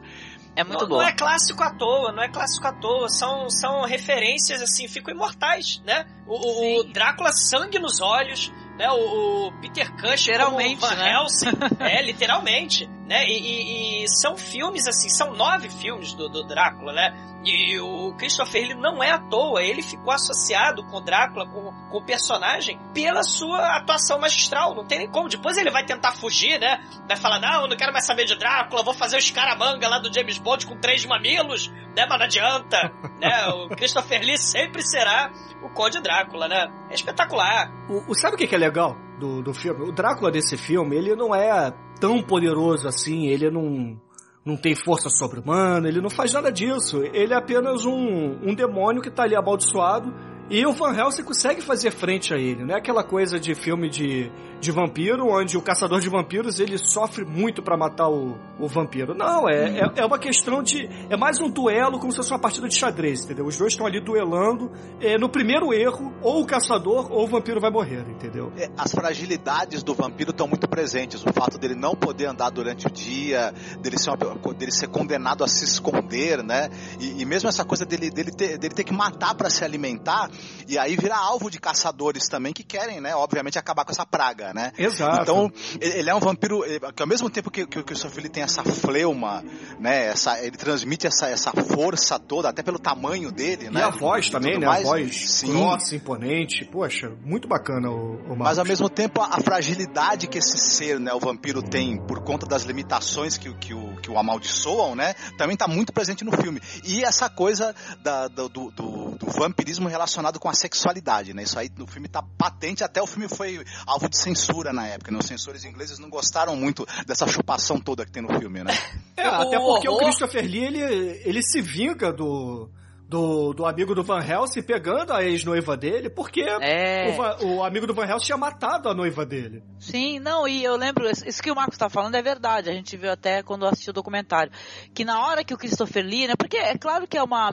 É não, não é clássico à toa, não é clássico à toa. São, são referências, assim, ficam imortais, né? O- o Drácula, sangue nos olhos, né? O, o Peter Cushing Literalmente, como Van né? Helsing, é, literalmente, né? E, e- e são filmes, assim, são nove filmes do, do Drácula, né? E o Christopher, ele não é à toa, ele ficou associado com o Drácula, com, com o personagem, pela sua atuação magistral, não tem nem como. Depois ele vai tentar fugir, né? Vai falar, não, eu não quero mais saber de Drácula, vou fazer o escaramanga lá do James Bond com três mamilos, né? Mas não adianta, né? O Christopher Lee sempre será o Conde Drácula, né? É espetacular. O, o- sabe o que que é legal do, do filme? O Drácula desse filme, ele não é tão poderoso assim, ele não, não tem força sobre-humana, ele não faz nada disso. Ele é apenas um, um demônio que tá ali amaldiçoado e o Van Helsing consegue fazer frente a ele, não é aquela coisa de filme de, de vampiro, onde o caçador de vampiros ele sofre muito para matar o, o vampiro. Não, é, é, é, uma questão de. É mais um duelo como se fosse uma partida de xadrez, entendeu? Os dois estão ali duelando. É, no primeiro erro, ou o caçador ou o vampiro vai morrer, entendeu? É, as fragilidades do vampiro estão muito presentes. O fato dele não poder andar durante o dia, dele ser, uma, dele ser condenado a se esconder, né? E, e mesmo essa coisa dele, dele, ter, dele ter que matar para se alimentar e aí vira alvo de caçadores também que querem, né, obviamente, acabar com essa praga, né? Exato. Então, ele é um vampiro que ao mesmo tempo que, que, que o Christopher tem essa fleuma, né, essa, ele transmite essa, essa força toda, até pelo tamanho dele, né? E a voz e também, né? Mais. A voz Sim. grossa, imponente. Poxa, muito bacana o, o Mas ao mesmo tempo, a, a, fragilidade que esse ser, né, o vampiro tem por conta das limitações que, que, o, que o amaldiçoam, né, também está muito presente no filme. E essa coisa da, do, do, do vampirismo relacionado com a sexualidade, né? Isso aí no filme tá patente, até o filme foi alvo de censura na época, né? Os censores ingleses não gostaram muito dessa chupação toda que tem no filme, né? É, até porque o Christopher Lee, ele, ele se vinga do do, do amigo do Van Helsing pegando a ex-noiva dele, porque é. o, o, amigo do Van Helsing tinha matado a noiva dele. Sim, não, e eu lembro, isso que o Marcos está falando é verdade, a gente viu até quando assistiu o documentário, que na hora que o Christopher Lee, né, porque é claro que é uma,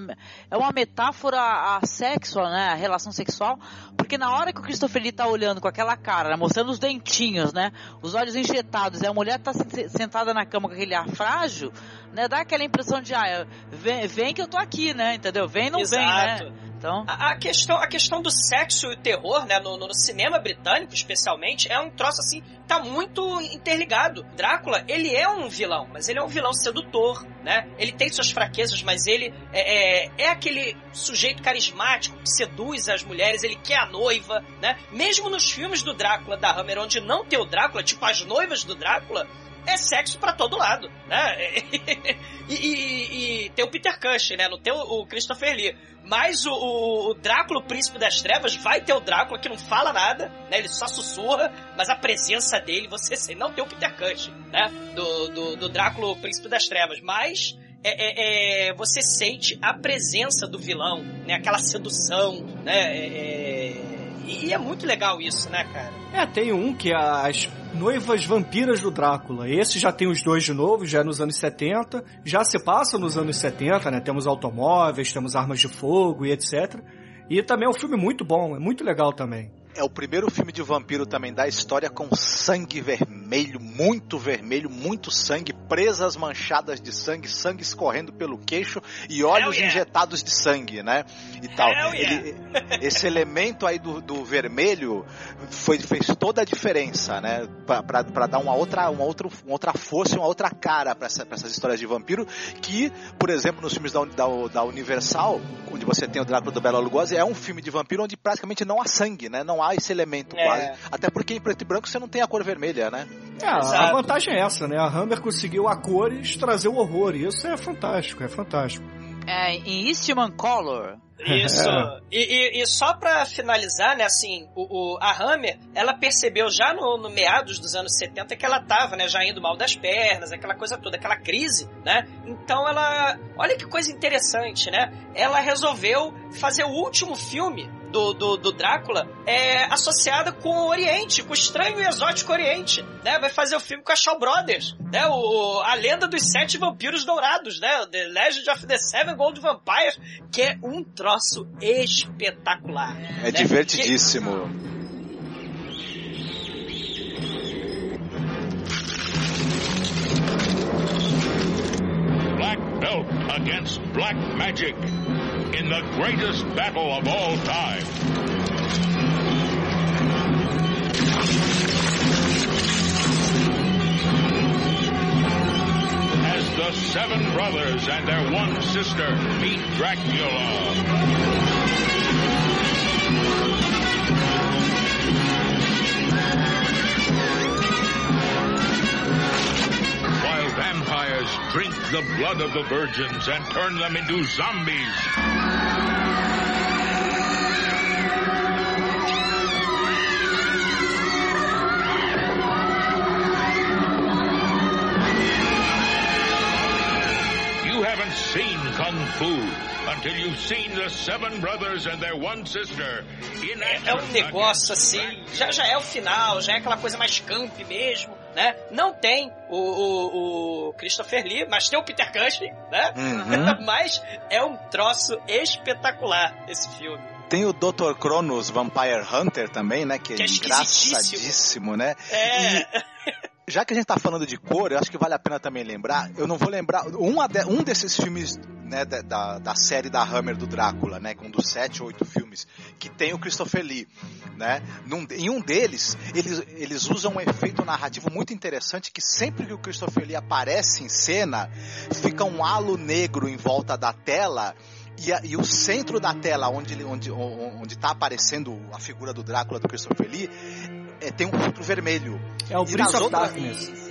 é uma metáfora a sexo, né, a relação sexual, porque na hora que o Christopher Lee tá olhando com aquela cara, né, mostrando os dentinhos, né, os olhos injetados, e a mulher tá sentada na cama com aquele ar frágil, né, dá aquela impressão de, ah, vem, vem que eu tô aqui, né, entendeu? Vem, não Exato. vem, né? Então... A, a, questão, a questão do sexo e o terror, né, no, no, cinema britânico, especialmente, é um troço assim, tá muito interligado. Drácula, ele é um vilão, mas ele é um vilão sedutor, né? Ele tem suas fraquezas, mas ele é, é, é aquele sujeito carismático que seduz as mulheres, ele quer a noiva, né? Mesmo nos filmes do Drácula da Hammer, onde não tem o Drácula, tipo as noivas do Drácula, é sexo para todo lado, né? e, e, e, tem o Peter Cushing, né? Não tem o, Christopher Lee. Mas o, o, Drácula, o Príncipe das Trevas, vai ter o Drácula que não fala nada, né? Ele só sussurra, mas a presença dele, você sei, não tem o Peter Cushing, né? Do, do, do Drácula, o Príncipe das Trevas. Mas é, é, é, você sente a presença do vilão, né? Aquela sedução, né? É, é e é muito legal isso, né, cara? É, tem um que as Noivas Vampiras do Drácula. Esse já tem os dois de novo, já é nos anos 70. Já se passa nos anos 70, né? Temos automóveis, temos armas de fogo e etc. E também é um filme muito bom, é muito legal também é o primeiro filme de vampiro também da história com sangue vermelho, muito vermelho, muito sangue, presas manchadas de sangue, sangue escorrendo pelo queixo e olhos yeah. injetados de sangue, né? E tal. Ele, esse elemento aí do, do vermelho foi, fez toda a diferença, né? Para dar uma outra, uma, outra, uma outra força e uma outra cara para essa, essas histórias de vampiro que, por exemplo, nos filmes da, da, da Universal, onde você tem o Drácula do Bela Lugosi, é um filme de vampiro onde praticamente não há sangue, né? Não há esse elemento é. quase. Até porque em preto e branco você não tem a cor vermelha, né? É, a vantagem é essa, né? A Hammer conseguiu a cores trazer o horror. E isso é fantástico, é fantástico. É, em Eastman Color. Isso. É. E, e, e, só pra finalizar, né, assim, o, o, a Hammer, ela percebeu já no, no, meados dos anos 70 que ela tava, né, já indo mal das pernas, aquela coisa toda, aquela crise, né? Então ela, olha que coisa interessante, né? Ela resolveu fazer o último filme do, do, do, Drácula é associada com o Oriente, com o estranho e exótico Oriente, né? Vai fazer o filme com a Shaw Brothers, né? O, a lenda dos sete vampiros dourados, né? The Legend of the Seven Gold Vampires, que é um troço espetacular. É né? divertidíssimo. Que... Black belt against black magic. In the greatest battle of all time. As the seven brothers and their one sister meet Dracula. Vampires drink the blood of the virgins and turn them into zombies. seen kung fu until you've seen the seven brothers and their one sister in É um negócio assim, já, já é o final, já é aquela coisa mais camp mesmo, né? Não tem o, o, o Christopher Lee, mas tem o Peter Cushing, né? Uhum. mas é um troço espetacular esse filme. Tem o Dr. Cronos Vampire Hunter também, né? Que é, Que é engraçadíssimo, né? É. Já que a gente tá falando de cor, eu acho que vale a pena também lembrar. Eu não vou lembrar. Um, um desses filmes né, da, da, série da Hammer do Drácula, né? Um dos sete ou oito filmes, que tem o Christopher Lee. Né? Num- em um deles, eles, eles usam um efeito narrativo muito interessante que sempre que o Christopher Lee aparece em cena, fica um halo negro em volta da tela. E, a- e o centro da tela, onde ele- onde onde está aparecendo a figura do Drácula do Christopher Lee, é, tem um filtro vermelho. É o E Prince outras- Darkness.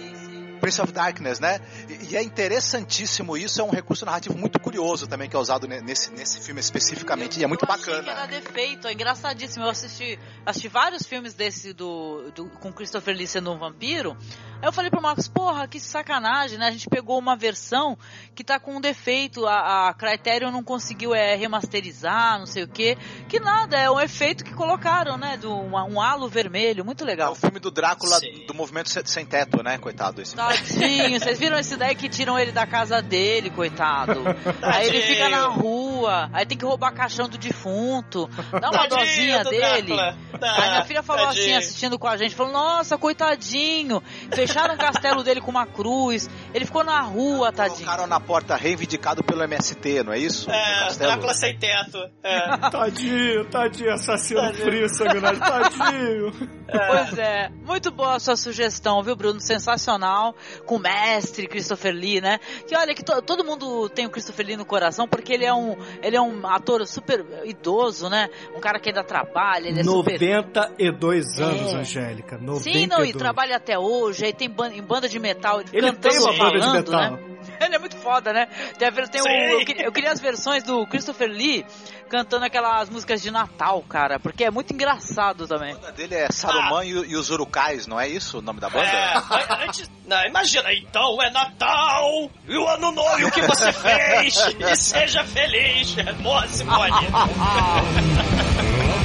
Prince of Darkness, né? E, e é interessantíssimo isso, é um recurso narrativo muito curioso também que é usado ne- nesse, nesse filme especificamente e é muito eu Achei que bacana. era defeito, é engraçadíssimo. Eu assisti, assisti vários filmes desse do, do com Christopher Lee sendo um vampiro. Aí eu falei pro Marcos, porra, que sacanagem, né? A gente pegou uma versão que tá com um defeito, a, a Criterion não conseguiu é, remasterizar, não sei o quê. Que nada, é um efeito que colocaram, né? Do, um, um halo vermelho, muito É legal. o filme do Drácula do movimento sem, sem teto, né? Coitado esse. Tadinho, vocês viram esse daí que tiram ele da casa dele, coitado. Aí ele fica na rua, aí tem que roubar caixão do defunto. Dá uma Tadinho dosinha do dele. Drácula. Aí minha filha falou assim, Tadinho. assistindo com a gente, falou, nossa, coitadinho. Fecharam o castelo dele com uma cruz. Ele ficou na rua, tadinho. Colocaram na porta reivindicado pelo MST, não é isso? É. Drácula sem teto. É. Tadinho, tadinho, assassino frio, sanguinário, tadinho. Pois é, muito boa a sua sugestão, viu, Bruno? Sensacional. Com o mestre Christopher Lee, né? Que olha que to- todo mundo tem o Christopher Lee no coração porque ele é um, ele é um ator super idoso, né? Um cara que ainda trabalha, ele é super 92 anos, É. Angélica. 92. Sim, não, e trabalha até hoje, aí tem ban- em banda de metal, Ele cantando, tem uma banda de falando, metal. né? Ele é muito foda, né? Tem, a ver- tem o- eu, queria, eu queria as versões do Christopher Lee cantando aquelas músicas de Natal, cara, porque é muito engraçado também. A dele é Saruman e, o- e os Urukais, não é isso o nome da banda? É, an- antes, não, imagina, então é Natal e o ano novo, e o que você fez? e seja feliz. Boa, Simone.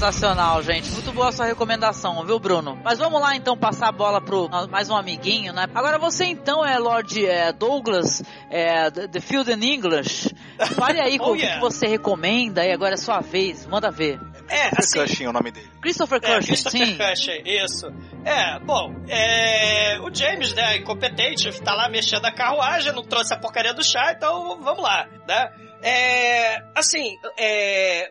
Sensacional, gente. Muito boa a sua recomendação, viu, Bruno? Mas vamos lá então passar a bola pro mais um amiguinho, né? Agora você então é Lord é, Douglas, é, The Field in English. Fale aí com Oh, o que yeah. que você recomenda e agora é sua vez. Manda ver. É, assim, Cushing é o nome dele. Christopher É, Cushing, Christopher sim. Cushing, isso. É, bom, é, o James, né, incompetente, tá lá mexendo a carruagem, não trouxe a porcaria do chá, então vamos lá, né? É, assim, é,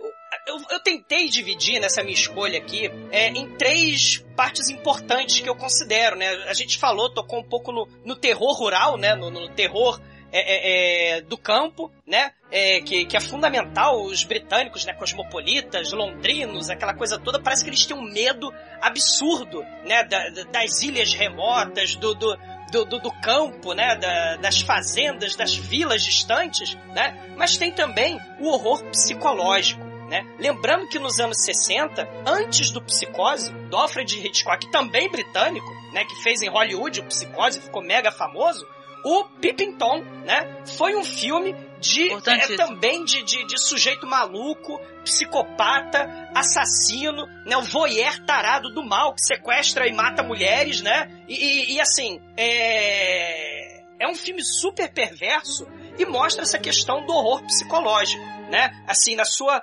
eu, eu tentei dividir nessa minha escolha aqui é, em três partes importantes que eu considero, né? A gente falou, tocou um pouco no, no terror rural, né? No, no terror é, é, é, do campo, né? É, que, que é fundamental, os britânicos, né? Cosmopolitas, londrinos, aquela coisa toda, parece que eles têm um medo absurdo, né? da- da- das ilhas remotas, do, do, do, do- do campo, né? Da- das fazendas, das vilas distantes, né? Mas tem também o horror psicológico. Né? Lembrando que nos anos 60, antes do Psicose, do Alfred Hitchcock, também britânico, né, que fez em Hollywood o Psicose, ficou mega famoso, o Pippin Tom, né, foi um filme de é, também de, de, de sujeito maluco, psicopata, assassino, né, o voyeur tarado do mal que sequestra e mata mulheres, né? E, e- e, assim, é é um filme super perverso e mostra essa questão do horror psicológico, né? Assim, na sua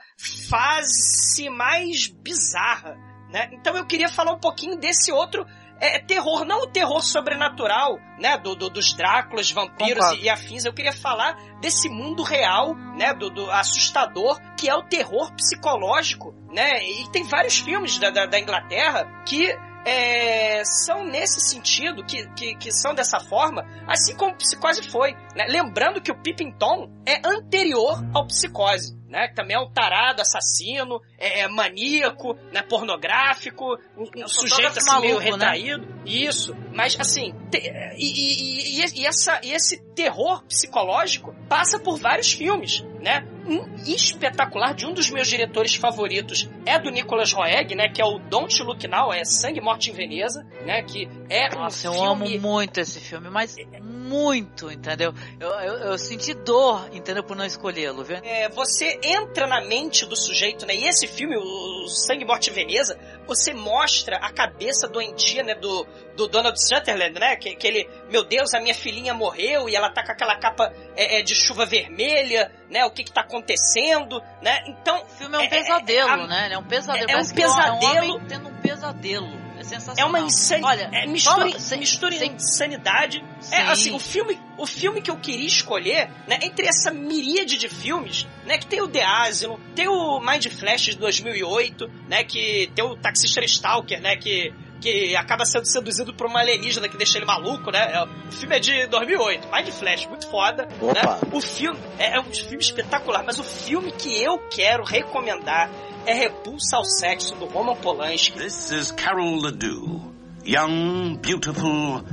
fase mais bizarra, né? Então eu queria falar um pouquinho desse outro é, terror, não o terror sobrenatural, né? Do, do- dos Dráculas, vampiros Concordo. e, e afins. Eu queria falar desse mundo real, né? Do, do assustador, que é o terror psicológico, né? E tem vários filmes da, da, da Inglaterra que é, são nesse sentido, que, que, que, são dessa forma, assim como Psicose foi. Né? Lembrando que o Pippin Tom é anterior ao Psicose né? Que também é um tarado, assassino, é, é maníaco, né? Pornográfico, um, um sujeito assim maluco, meio né? retraído. Né? Isso. Mas assim, te, e, e, e, essa, e esse terror psicológico passa por vários filmes, né? Um espetacular de um dos meus diretores favoritos é do Nicolas Roeg, né? Que é o Don't Look Now, é Sangue Morte em Veneza, né? Que é Nossa, um eu amo muito esse filme, mas muito, entendeu? Eu, eu, eu senti dor, entendeu? Por não escolhê-lo, viu? É, você entra na mente do sujeito, né? E esse filme, o Sangue Morte Veneza, você mostra a cabeça doentia, né? Do, do Donald Sutherland, né? Que, que ele, meu Deus, a minha filhinha morreu e ela tá com aquela capa é, é, de chuva vermelha, né? O que que tá acontecendo, né? Então... O filme é um é, pesadelo, é, né? É um pesadelo. É, um pesadelo. É um homem tendo um pesadelo sensacional. É uma insanidade. Olha, é mistura, sem, mistura sem, insanidade. Sim. É assim, o filme, o filme que eu queria escolher, né, entre essa miríade de filmes, né, que tem o The Asylum, tem o Mind Flash de 2008, né, que tem o Taxista Stalker, né, que que acaba sendo seduzido por uma alienígena que deixa ele maluco, né? É, o filme é de 2008, Mind Flash, muito foda, Opa. né? O filme é, é um filme espetacular, mas o filme que eu quero recomendar é repulsa ao sexo do Roman Polanski. This is Carol Ledoux. Young, beautiful,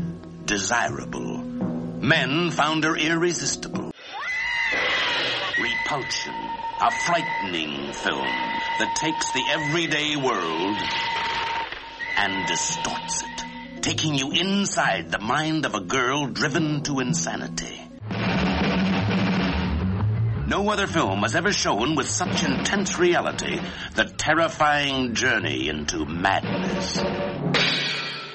desirable. Men found her irresistible. Repulsion, a frightening film that takes the everyday world and distorts it, taking you inside the mind of a girl driven to insanity. No other film has ever shown with such intense reality the terrifying journey into madness.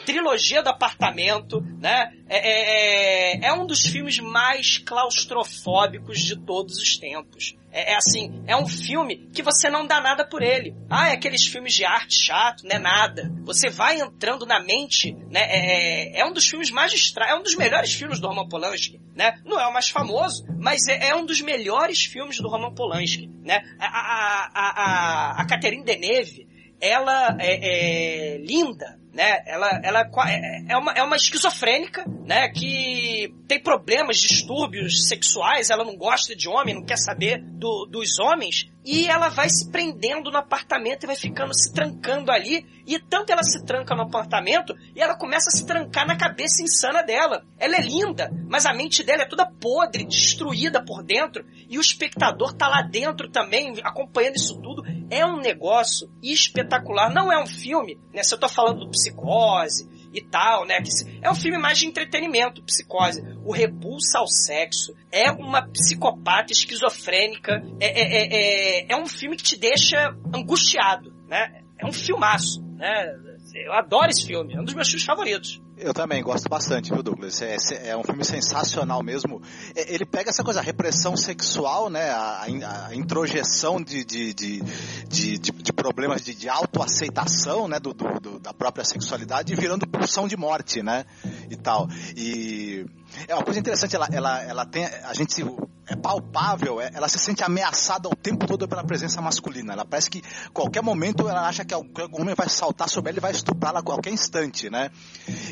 Trilogia do apartamento, né? É, é, é, um dos filmes mais claustrofóbicos de todos os tempos. É, é, assim, é um filme que você não dá nada por ele. Ah, é aqueles filmes de arte chato, não é nada. Você vai entrando na mente, né? É, é, é um dos filmes magistrais, é um dos melhores filmes do Roman Polanski, né? Não é o mais famoso, mas é, é um dos melhores filmes do Roman Polanski, né? A, a, a, a, a Catherine Deneuve, ela é, é linda, né? Ela, ela é, é, uma, é uma esquizofrênica, né? Que tem problemas, distúrbios sexuais, ela não gosta de homem, não quer saber do, dos homens, e ela vai se prendendo no apartamento e vai ficando se trancando ali, e tanto ela se tranca no apartamento, e ela começa a se trancar na cabeça insana dela. Ela é linda, mas a mente dela é toda podre, destruída por dentro, e o espectador tá lá dentro também, acompanhando isso tudo. É um negócio espetacular. Não é um filme, né? Se eu tô falando do psicose e tal, né? É um filme mais de entretenimento, psicose. O repulsa ao sexo é uma psicopata esquizofrênica. É, é, é, é, é um filme que te deixa angustiado, né? É um filmaço, né? Eu adoro esse filme, é um dos meus filmes favoritos. Eu também gosto bastante, viu, Douglas? É, é, um filme sensacional mesmo. É, ele pega essa coisa, a repressão sexual, né? A, a introjeção de, de, de, de, de problemas de, de autoaceitação, né? Do, do, da própria sexualidade, virando pulsão de morte, né? E tal. E é uma coisa interessante, ela, ela, ela tem. A gente é palpável, é, ela se sente ameaçada o tempo todo pela presença masculina. Ela parece que qualquer momento ela acha que algum homem vai saltar sobre ela e vai estuprá-la a qualquer instante, né?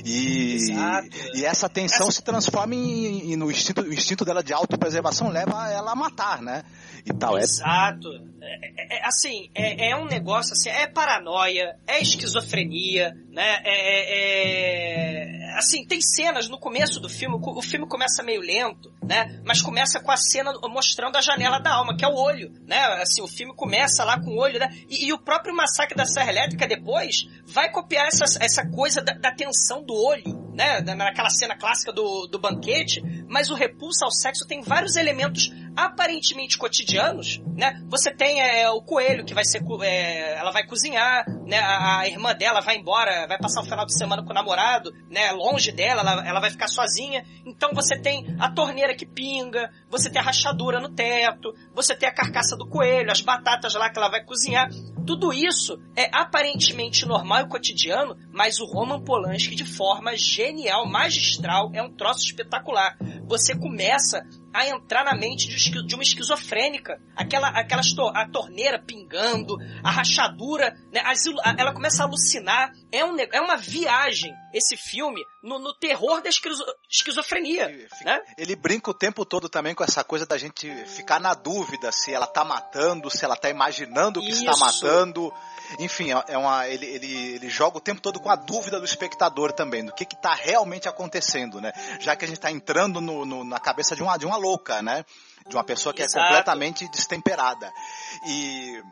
E, e essa tensão essa... se transforma em, em, no instinto, o instinto dela de autopreservação leva ela a matar, né? E tal. É Exato. É, é, assim, é, é, um negócio assim, é paranoia, é esquizofrenia, né? É, é, assim, tem cenas no começo do filme, o filme começa meio lento, né? Mas começa com a cena mostrando a janela da alma, que é o olho, né? Assim, o filme começa lá com o olho, né? E, e o próprio massacre da Serra Elétrica depois vai copiar essa, essa coisa da, da tensão do olho, né? Naquela cena clássica do, do banquete, mas o repulso ao sexo tem vários elementos aparentemente cotidianos, né? Você tem é, o coelho que vai ser, é, ela vai cozinhar, né? A, a, irmã dela vai embora, vai passar o final de semana com o namorado, né? Longe dela, ela, ela vai ficar sozinha. Então você tem a torneira que pinga, você a rachadura no teto, você tem a carcaça do coelho, as batatas lá que ela vai cozinhar. Tudo isso é aparentemente normal e cotidiano, mas o Roman Polanski de forma genial, magistral, é um troço espetacular. Você começa a entrar na mente de, uma esquizofrênica. Aquela, aquelas to- a torneira pingando, a rachadura, né? Ela começa a alucinar. É, um, é uma viagem esse filme no, no terror da esquizo- esquizofrenia. Né? Ele brinca o tempo todo também com essa coisa da gente ficar na dúvida se ela tá matando, se ela tá imaginando que está Isso. matando. Enfim, é é uma, ele, ele, ele joga o tempo todo com a dúvida do espectador também, do que que tá realmente acontecendo, né? Já que a gente tá entrando no, no- na cabeça de uma, de uma louca, né? De uma pessoa que Exato. é completamente destemperada. E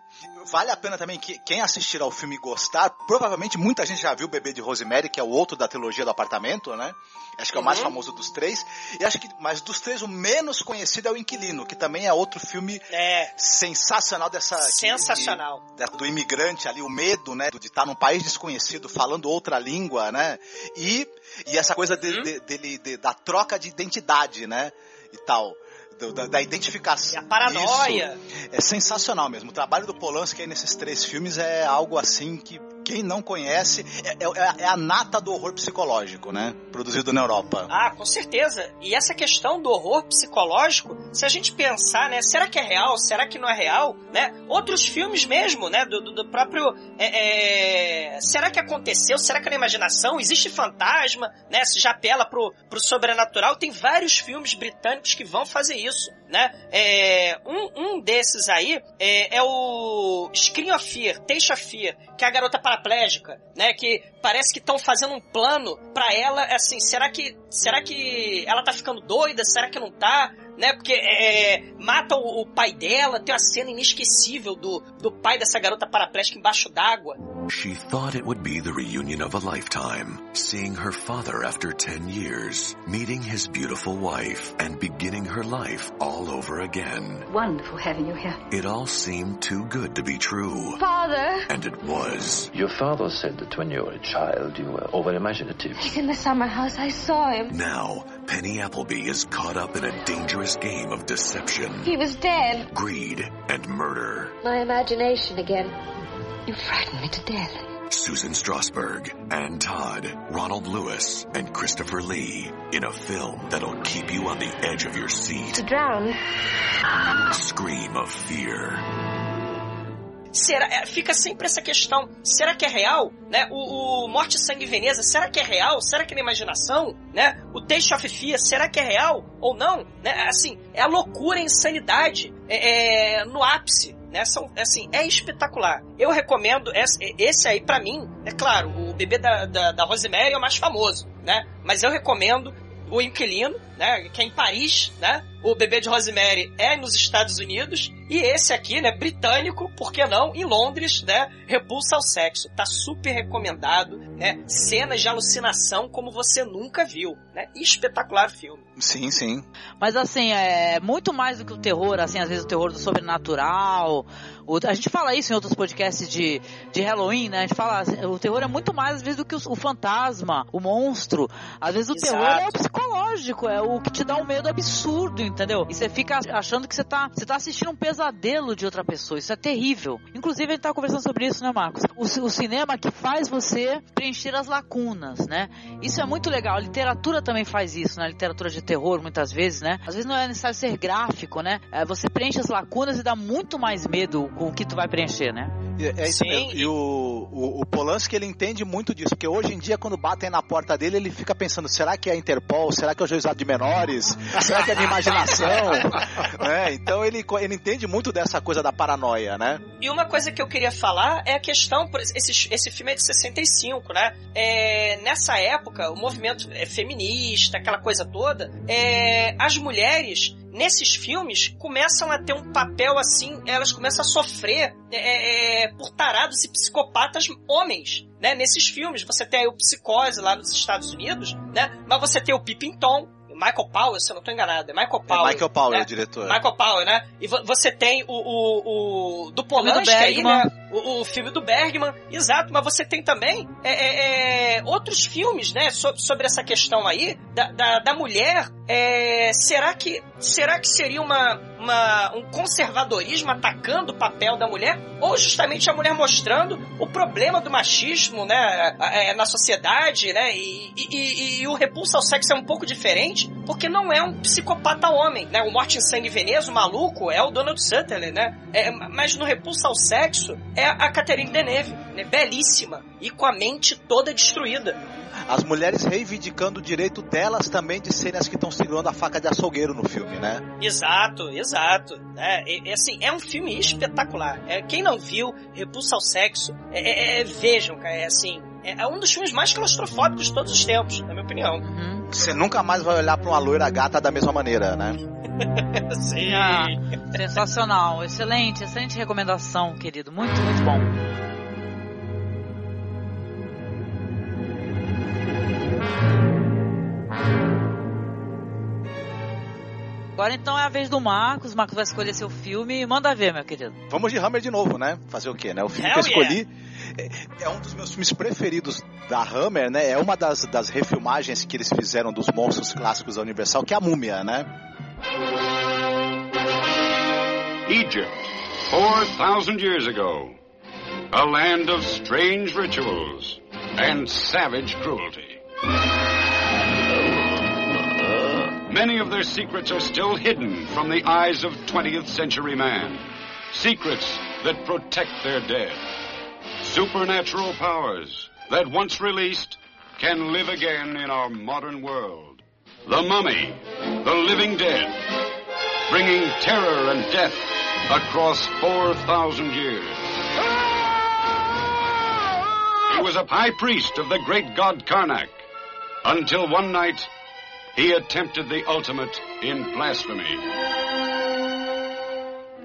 vale a pena também que quem assistir ao filme gostar, provavelmente muita gente já viu o Bebê de Rosemary, que é o outro da trilogia do apartamento, né? Acho que é o mais Uhum. famoso dos três. E acho que, mas dos três, o menos conhecido é o Inquilino, que também é outro filme É. sensacional dessa. Sensacional. que- da- do imigrante ali, o medo, né? De estar num país desconhecido, falando outra língua, né? E, e essa coisa de- Uhum. de- dele, de- da troca de identidade, né? E tal. Do- da, da identificação. a paranoia. Isso. É sensacional mesmo. O trabalho do Polanski aí nesses três filmes é algo assim que quem não conhece é, é- é a nata do horror psicológico, né? Produzido na Europa. Ah, com certeza. E essa questão do horror psicológico, se a gente pensar, né, será que é real, será que não é real, né? Outros filmes mesmo, né, do, do- do próprio, é, é, será que aconteceu, será que é na imaginação, existe fantasma, né, se já apela pro, pro sobrenatural, tem vários filmes britânicos que vão fazer isso, né? É, um, um desses aí é, é o Screen of Fear, Taste of Fear, que é a garota paraplégica, né, que parece que estão fazendo um plano pra ela, assim, será que será que ela tá ficando doida? Será que não tá? Né, porque é, mata o, o pai dela, tem uma cena inesquecível do, do pai dessa garota paraplégica embaixo d'água. She thought it would be the reunion of a lifetime, seeing her father after 10 years, meeting his beautiful wife, and beginning her life all over again. Wonderful having you here. It all seemed too good to be true. Father! And it was. Your father said that when you were a child, you were over imaginative. He's in the summer house. I saw him. Now, Penny Appleby is caught up in a dangerous game of deception, He was dead. greed, and murder. My imagination again. You frightened me to death. Susan Strasberg, Ann Todd, Ronald Lewis, and Christopher Lee in a film that'll keep you on the edge of your seat. To drown. Scream of fear. Será, é, fica sempre essa questão, será que é real? Né? O, o Morte, Sangue e Veneza, será que é real? Será que é na imaginação? Né? O Taste of Fear, será que é real ou não? Né? Assim, é a loucura, a insanidade é, é, no ápice. Né? São, assim, é espetacular. Eu recomendo esse, esse aí pra mim, é claro, o bebê da, da, da Rosemary é o mais famoso, né? Mas eu recomendo o Inquilino, né? Que é em Paris, né? O bebê de Rosemary é nos Estados Unidos. E esse aqui, né? Britânico, por que não? Em Londres, né? Repulsa ao sexo. Tá super recomendado, né? Cenas de alucinação como você nunca viu, né? Espetacular filme. Sim, sim. Mas assim, é muito mais do que o terror, assim, às vezes o terror do sobrenatural. O- a gente fala isso em outros podcasts de, de Halloween, né? A gente fala, assim, o terror é muito mais, às vezes, do que o, o fantasma, o monstro. Às vezes o Exato. terror é o psicológico, é o que te dá um medo absurdo, entendeu? E você fica achando que você tá, você tá assistindo um pesadelo de outra pessoa. Isso é terrível. Inclusive, a gente tá conversando sobre isso, né, Marcos? O, o cinema que faz você preencher as lacunas, né? Isso é muito legal. A literatura também faz isso, né? A literatura de terror, muitas vezes, né? Às vezes não é necessário ser gráfico, né? É, você preenche as lacunas e dá muito mais medo com o que tu vai preencher, né? É, é isso Sim. mesmo. E o, o, o Polanski, ele entende muito disso, porque hoje em dia, quando batem na porta dele, ele fica pensando, será que é a Interpol? Será que é o juizado de menores? Será que é de imaginação? né? Então ele, ele entende muito dessa coisa da paranoia, né? E uma coisa que eu queria falar é a questão, por esse, esse filme é de 65, né? É, nessa época, o movimento é, feminista, aquela coisa toda, é, as mulheres nesses filmes começam a ter um papel assim, elas começam a sofrer é, é, por tarados e psicopatas homens. Né? Nesses filmes, você tem aí o Psicose lá nos Estados Unidos, né? Mas você tem o Pippin Tom, Michael Powell, se eu não estou enganado, é Michael É Powell. Michael Powell, né? o diretor. Michael Powell, né? E vo- você tem o, o, o do Polanski aí, Bergman. né? O, o filme do Bergman, exato, mas você tem também é, é, é, outros filmes, né? Sobre, sobre essa questão aí da, da, da mulher. é, será que será que seria uma, uma, um conservadorismo atacando o papel da mulher, ou justamente a mulher mostrando o problema do machismo, né, na sociedade, né, e, e, e, o repulso ao sexo é um pouco diferente, porque não é um psicopata homem, né, o Morte em Sangue Veneza, o maluco, é o Donald Sutherland, né, é, mas no repulso ao sexo é a Catherine Deneuve, né, belíssima e com a mente toda destruída as mulheres reivindicando o direito delas também de serem as que estão segurando a faca de açougueiro no filme, né? Exato, exato. É, é, assim, é um filme espetacular. É, quem não viu, Repulsa ao Sexo, é, é, é vejam, cara, é assim, é, um dos filmes mais claustrofóbicos de todos os tempos, na minha opinião. Uhum. Você nunca mais vai olhar para uma loira gata da mesma maneira, né? Sim. Ah, sensacional, excelente, excelente recomendação, querido, muito, muito bom. Agora então é a vez do Marcos. O Marcos vai escolher seu filme. Manda ver, meu querido. Vamos de Hammer de novo, né? Fazer o quê, né? O filme Hell que eu escolhi yeah. é, é, um dos meus filmes preferidos da Hammer, né? É uma das, das refilmagens que eles fizeram dos monstros clássicos da Universal, que é a Múmia, né? Egypt, 4,000 years ago. A land of strange rituals and savage cruelty. Many of their secrets are still hidden from the eyes of 20th century man. Secrets that protect their dead. Supernatural powers that once released can live again in our modern world. The Mummy, the Living Dead, bringing terror and death across 4,000 years. He was a high priest of the great god Karnak until one night he attempted the ultimate in blasphemy.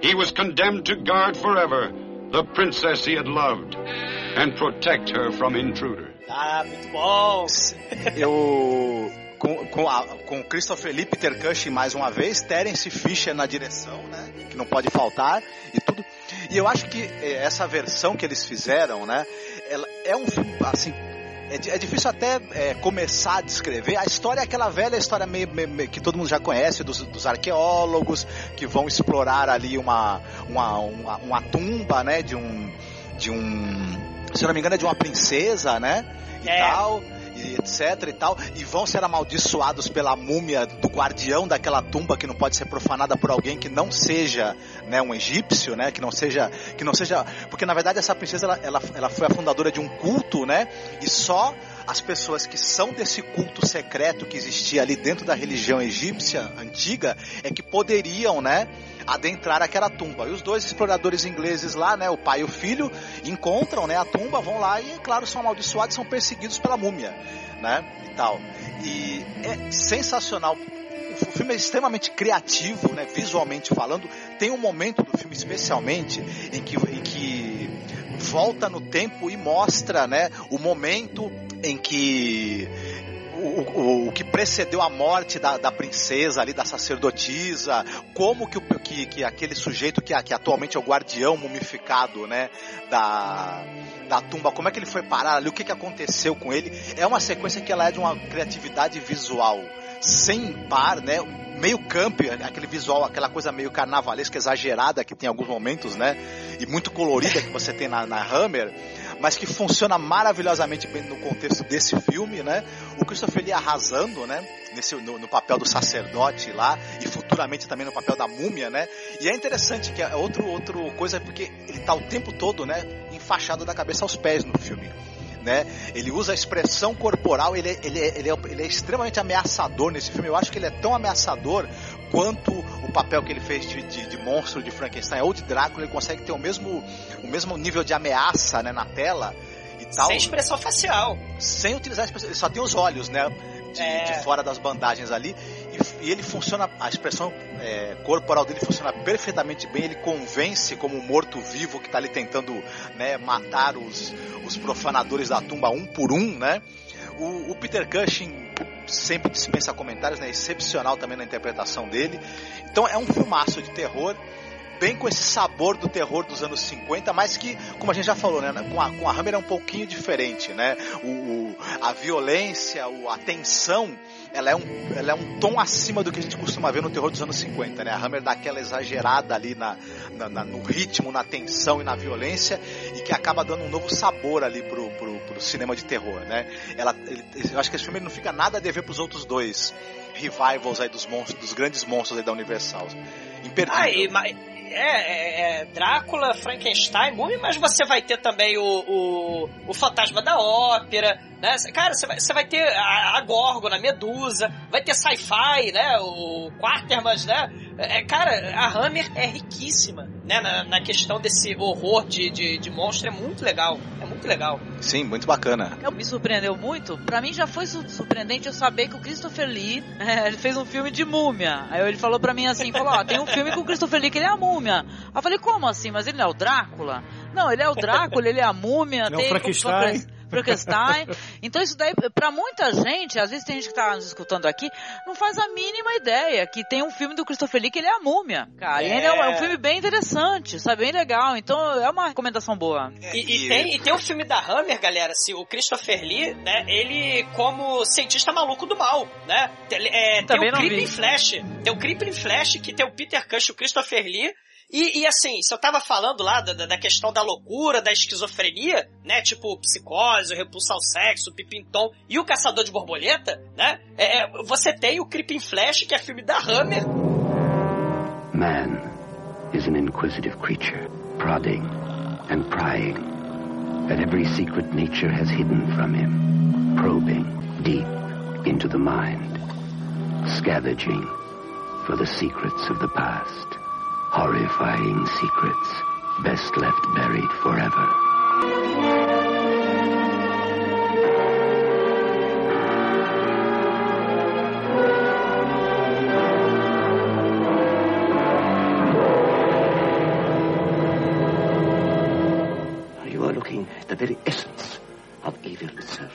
He was condemned to guard forever the princess he had loved and protect her from intruders. Ah, muito bom! Eu com, com, a, com Christopher Lee, Peter Cushing mais uma vez, Terence Fisher na direção, né? Que não pode faltar e tudo. E eu acho que eh, essa versão que eles fizeram, né? Ela é um filme assim é, é difícil até é, começar a descrever. A história é aquela velha história meio, meio, que todo mundo já conhece, dos, dos, arqueólogos que vão explorar ali uma, uma, uma, uma tumba, né, de um, de um, se não me engano é de uma princesa, né, e é. tal etc e tal, e vão ser amaldiçoados pela múmia do guardião daquela tumba que não pode ser profanada por alguém que não seja, né, um egípcio, né, que não seja, que não seja, porque na verdade essa princesa ela, ela, ela foi a fundadora de um culto, né, e só as pessoas que são desse culto secreto que existia ali dentro da religião egípcia antiga é que poderiam, né, adentrar aquela tumba. E os dois exploradores ingleses lá, né, o pai e o filho, encontram, né, a tumba, vão lá e, claro, são amaldiçoados, são perseguidos pela múmia, né, e tal. E é sensacional o filme é extremamente criativo, né, visualmente falando. Tem um momento do filme, especialmente, em que, em que volta no tempo e mostra né, o momento em que o, o, o, que precedeu a morte da, da, princesa ali, da sacerdotisa, como que, o, que, que aquele sujeito que, que atualmente é o guardião mumificado, né, da, da tumba, como é que ele foi parar ali, o que, que aconteceu com ele, é uma sequência que ela é de uma criatividade visual sem par, né, meio camp, aquele visual, aquela coisa meio carnavalesca, exagerada que tem em alguns momentos, né, e muito colorida que você tem na, na Hammer, mas que funciona maravilhosamente bem no contexto desse filme, né? O Christopher Lee arrasando, né? Nesse, no, no, papel do sacerdote lá e futuramente também no papel da múmia, né? E é interessante que é outro outro coisa porque ele tá o tempo todo, né? Enfaixado da cabeça aos pés no filme. Né? Ele usa a expressão corporal, ele, é, ele, é, ele, é, ele é extremamente ameaçador nesse filme. Eu acho que ele é tão ameaçador quanto o papel que ele fez de, de, de, monstro de Frankenstein ou de Drácula, ele consegue ter o mesmo, o mesmo nível de ameaça né, na tela e tal. Sem expressão facial. Sem utilizar a expressão, ele só tem os olhos, né? De, é... de fora das bandagens ali. E, ele funciona, a expressão é, corporal dele funciona perfeitamente bem. Ele convence como um morto-vivo que está ali tentando né, matar os, os profanadores da tumba um por um, né? O, o Peter Cushing sempre dispensa comentários, né? Excepcional também na interpretação dele. Então é um filmaço de terror bem com esse sabor do terror dos anos 50, mas que, como a gente já falou, né, com a, com a Hammer é um pouquinho diferente, né? O, o a violência, o, a tensão, ela é, um, ela é um tom acima do que a gente costuma ver no terror dos anos 50, né? A Hammer dá aquela exagerada ali na, na, na no ritmo, na tensão e na violência e que acaba dando um novo sabor ali pro, pro, pro cinema de terror, né? Ela, ele, eu acho que esse filme não fica nada a dever pros outros dois revivals aí dos monstros, dos grandes monstros aí da Universal. Imperdível. Ah, e, mas, é, é, é, Drácula, Frankenstein, Múmia, mas você vai ter também o, o, o Fantasma da Ópera, né? Cara, você vai, você vai ter a, a Górgona, Medusa, vai ter sci-fi, né? O Quartermas, né? É, cara, a Hammer é riquíssima, né? Na, na questão desse horror de, de, de monstro, é muito legal. É muito legal. Sim, muito bacana. Me surpreendeu muito. Pra mim já foi surpreendente eu saber que o Christopher Lee é, ele fez um filme de múmia. Aí ele falou pra mim assim, falou, ó, tem um filme com o Christopher Lee que ele é a múmia. Aí eu falei, como assim? Mas ele não é o Drácula? Não, ele é o Drácula, ele é a múmia. Não, tem Frankenstein. Frankenstein. Então isso daí, pra muita gente, às vezes tem gente que tá nos escutando aqui, não faz a mínima ideia que tem um filme do Christopher Lee que ele é a múmia, cara. É. E ele é um, é um, filme bem interessante, sabe? Bem legal. Então é uma recomendação boa. E, e, tem, e tem o filme da Hammer, galera, se o Christopher Lee, né, ele como cientista maluco do mal, né? É, tem o Creeping Flash. Tem o Creeping Flash que tem o Peter Cush, o Christopher Lee, e, e, assim, se eu tava falando lá da, da, questão da loucura, da esquizofrenia, né? Tipo, psicose, o repulso ao sexo, pipintom e o caçador de borboleta, né? É, é, você tem o Creeping Flash, que é filme da Hammer. Man is an inquisitive creature, prodding and prying at every secret nature has hidden from him, probing deep into the mind, scavenging for the secrets of the past. Horrifying secrets, best left buried forever. You are looking at the very essence of evil itself.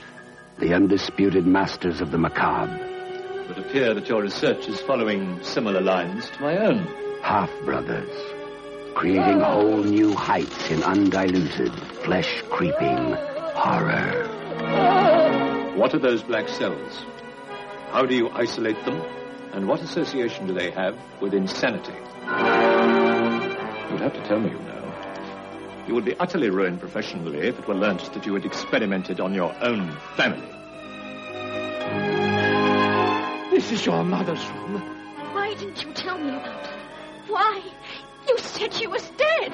The undisputed masters of the macabre. It would appear that your research is following similar lines to my own half brothers, creating whole new heights in undiluted, flesh creeping horror. What are those black cells? How do you isolate them? And what association do they have with insanity? You'd have to tell me, you know. You would be utterly ruined professionally if it were learnt that you had experimented on your own family. This is your mother's room. Why didn't you tell me about her? Why? You said she was dead.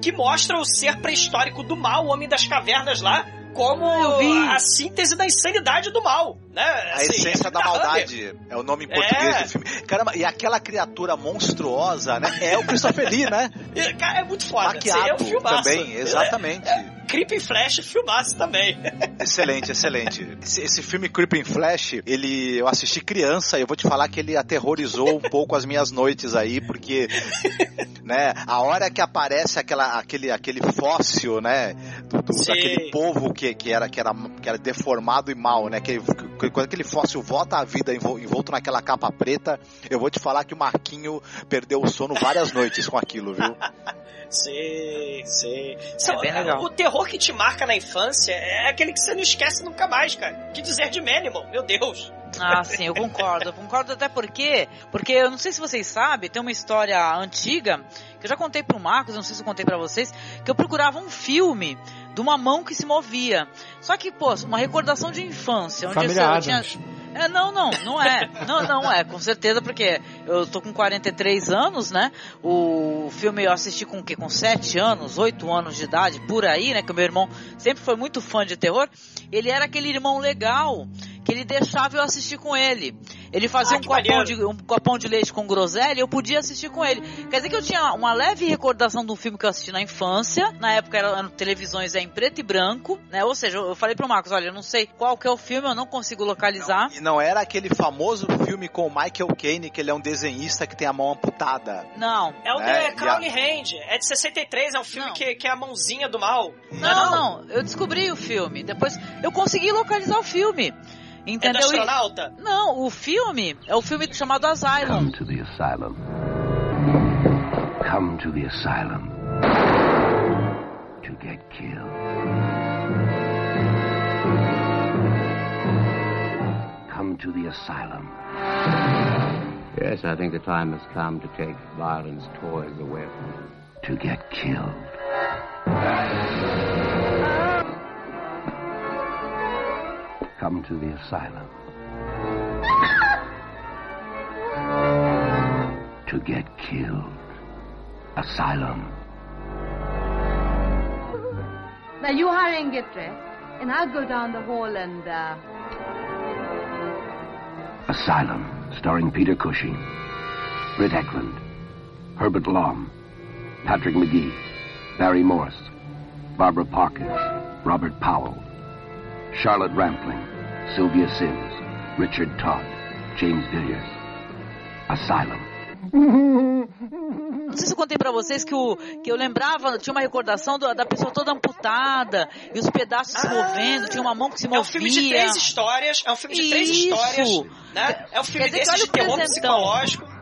Que mostra o ser pré-histórico do mal, o Homem das Cavernas lá, como a síntese da insanidade do mal, né? A assim, essência da maldade é o nome em português é. do filme. Caramba, e aquela criatura monstruosa, né? É o Christopher Lee, né? Cara, é muito foda. Maquiado é um filmaço. também, exatamente. É, é, Creeping Flash, filmaço também. Excelente, excelente. Esse, esse, filme Creeping Flash, ele eu assisti criança e eu vou te falar que ele aterrorizou um pouco as minhas noites aí, porque né, a hora que aparece aquela, aquele, aquele fóssil, né, do, do daquele povo que, que, era, que, era, que era deformado e mal, né, que, que quando aquele fóssil volta à vida envolto naquela capa preta, eu vou te falar que o Marquinho perdeu o sono várias noites com aquilo, viu? Sim, sim. É bem legal. O terror que te marca na infância é aquele que você não esquece nunca mais, cara. Que dizer de Manimal, meu Deus. Ah, sim, eu concordo. Eu concordo até porque, porque eu não sei se vocês sabem, tem uma história antiga eu já contei pro Marcos, não sei se eu contei para vocês, que eu procurava um filme de uma mão que se movia. Só que, pô, uma recordação de infância, onde Família eu tinha é, não, não, não é. Não, não é, com certeza, porque eu tô com 43 anos, né? O filme eu assisti com o quê? Com 7 anos, 8 anos de idade, por aí, né? Que o meu irmão sempre foi muito fã de terror. Ele era aquele irmão legal que ele deixava eu assistir com ele. Ele fazia Ah, um, copão de, um copão de leite com groselha e eu podia assistir com ele. Quer dizer que eu tinha uma leve recordação do filme que eu assisti na infância. Na época eram eram televisões é, em preto e branco, né? Ou seja, eu falei pro Marcos, olha, eu não sei qual que é o filme, eu não consigo localizar. E não era aquele famoso filme com o Michael Caine, que ele é um desenhista que tem a mão amputada. Não. É o É, The Crowley a- Hand. É de 63, é um filme que, que é a mãozinha do mal. Não, não, não. Eu descobri o filme. Depois eu consegui localizar o filme. Entendeu? É do E- Não, o filme é o filme chamado Asylum. Come to the asylum. come to the asylum to get killed. Come to the asylum. Yes, I think the time has come to take violence toys away from them. To get killed. Come to the asylum. To get killed. Asylum. Now you hurry and get dressed, and I'll go down the hall and, uh... Asylum, starring Peter Cushing, Britt Eklund, Herbert Lom, Patrick McGee, Barry Morse, Barbara Parkins, Robert Powell, Charlotte Rampling, Sylvia Sims, Richard Todd, James Villiers. Asylum. Não sei se eu contei pra vocês que, o, que eu lembrava, tinha uma recordação do- da pessoa toda amputada e os pedaços se movendo, tinha uma mão que se É movia. um filme de três histórias, é um filme de três Isso. histórias, né? É um filme Quer olha de terror presentão. psicológico.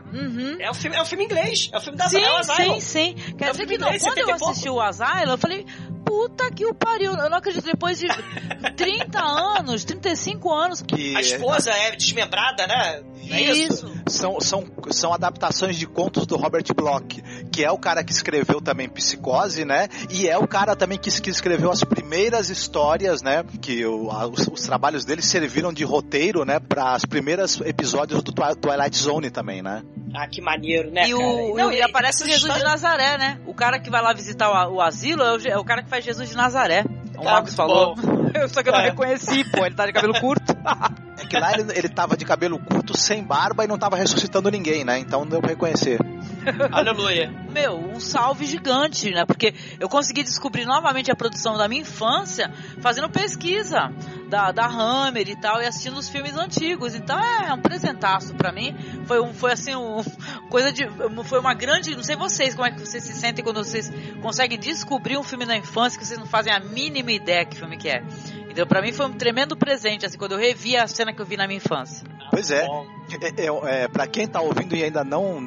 É, um filme, é um filme inglês, é um filme da Sim, é Asylum. sim, sim. Quer É um dizer que não, quando eu 70 pouco. assisti o Asylum, eu falei, puta que o pariu. Eu não acredito, depois de 30 anos, 35 anos. Que A esposa é desmembrada, né? É isso? São, são, são adaptações de contos do Robert Bloch, que é o cara que escreveu também Psicose, né? E é o cara também que, que escreveu as primeiras histórias, né? Que o- a- os, os trabalhos dele serviram de roteiro, né? Para os primeiros episódios do Twi- Twilight Zone também, né? Ah, que maneiro, né, E, cara? o, Não, e e- aparece o Jesus de história- Nazaré, né? O cara que vai lá visitar o, o asilo é o, é o cara que faz Jesus de Nazaré. O Tá Marcos muito falou. bom. Só que eu não É. reconheci, pô. Ele tá de cabelo curto. É que lá ele, ele tava de cabelo curto, sem barba e não tava ressuscitando ninguém, né? Então não deu pra reconhecer. Aleluia. Meu, um salve gigante, né? Porque eu consegui descobrir novamente a produção da minha infância fazendo pesquisa da, da Hammer e tal, e assistindo os filmes antigos. Então é um presentaço pra mim. Foi, um, foi assim, um, coisa de. Foi uma grande. Não sei vocês como é que vocês se sentem quando vocês conseguem descobrir um filme na infância que vocês não fazem a mínima ideia que filme que é. Então, pra mim foi um tremendo presente, assim, quando eu revi a cena que eu vi na minha infância. Pois é. é, é, é para quem tá ouvindo e ainda não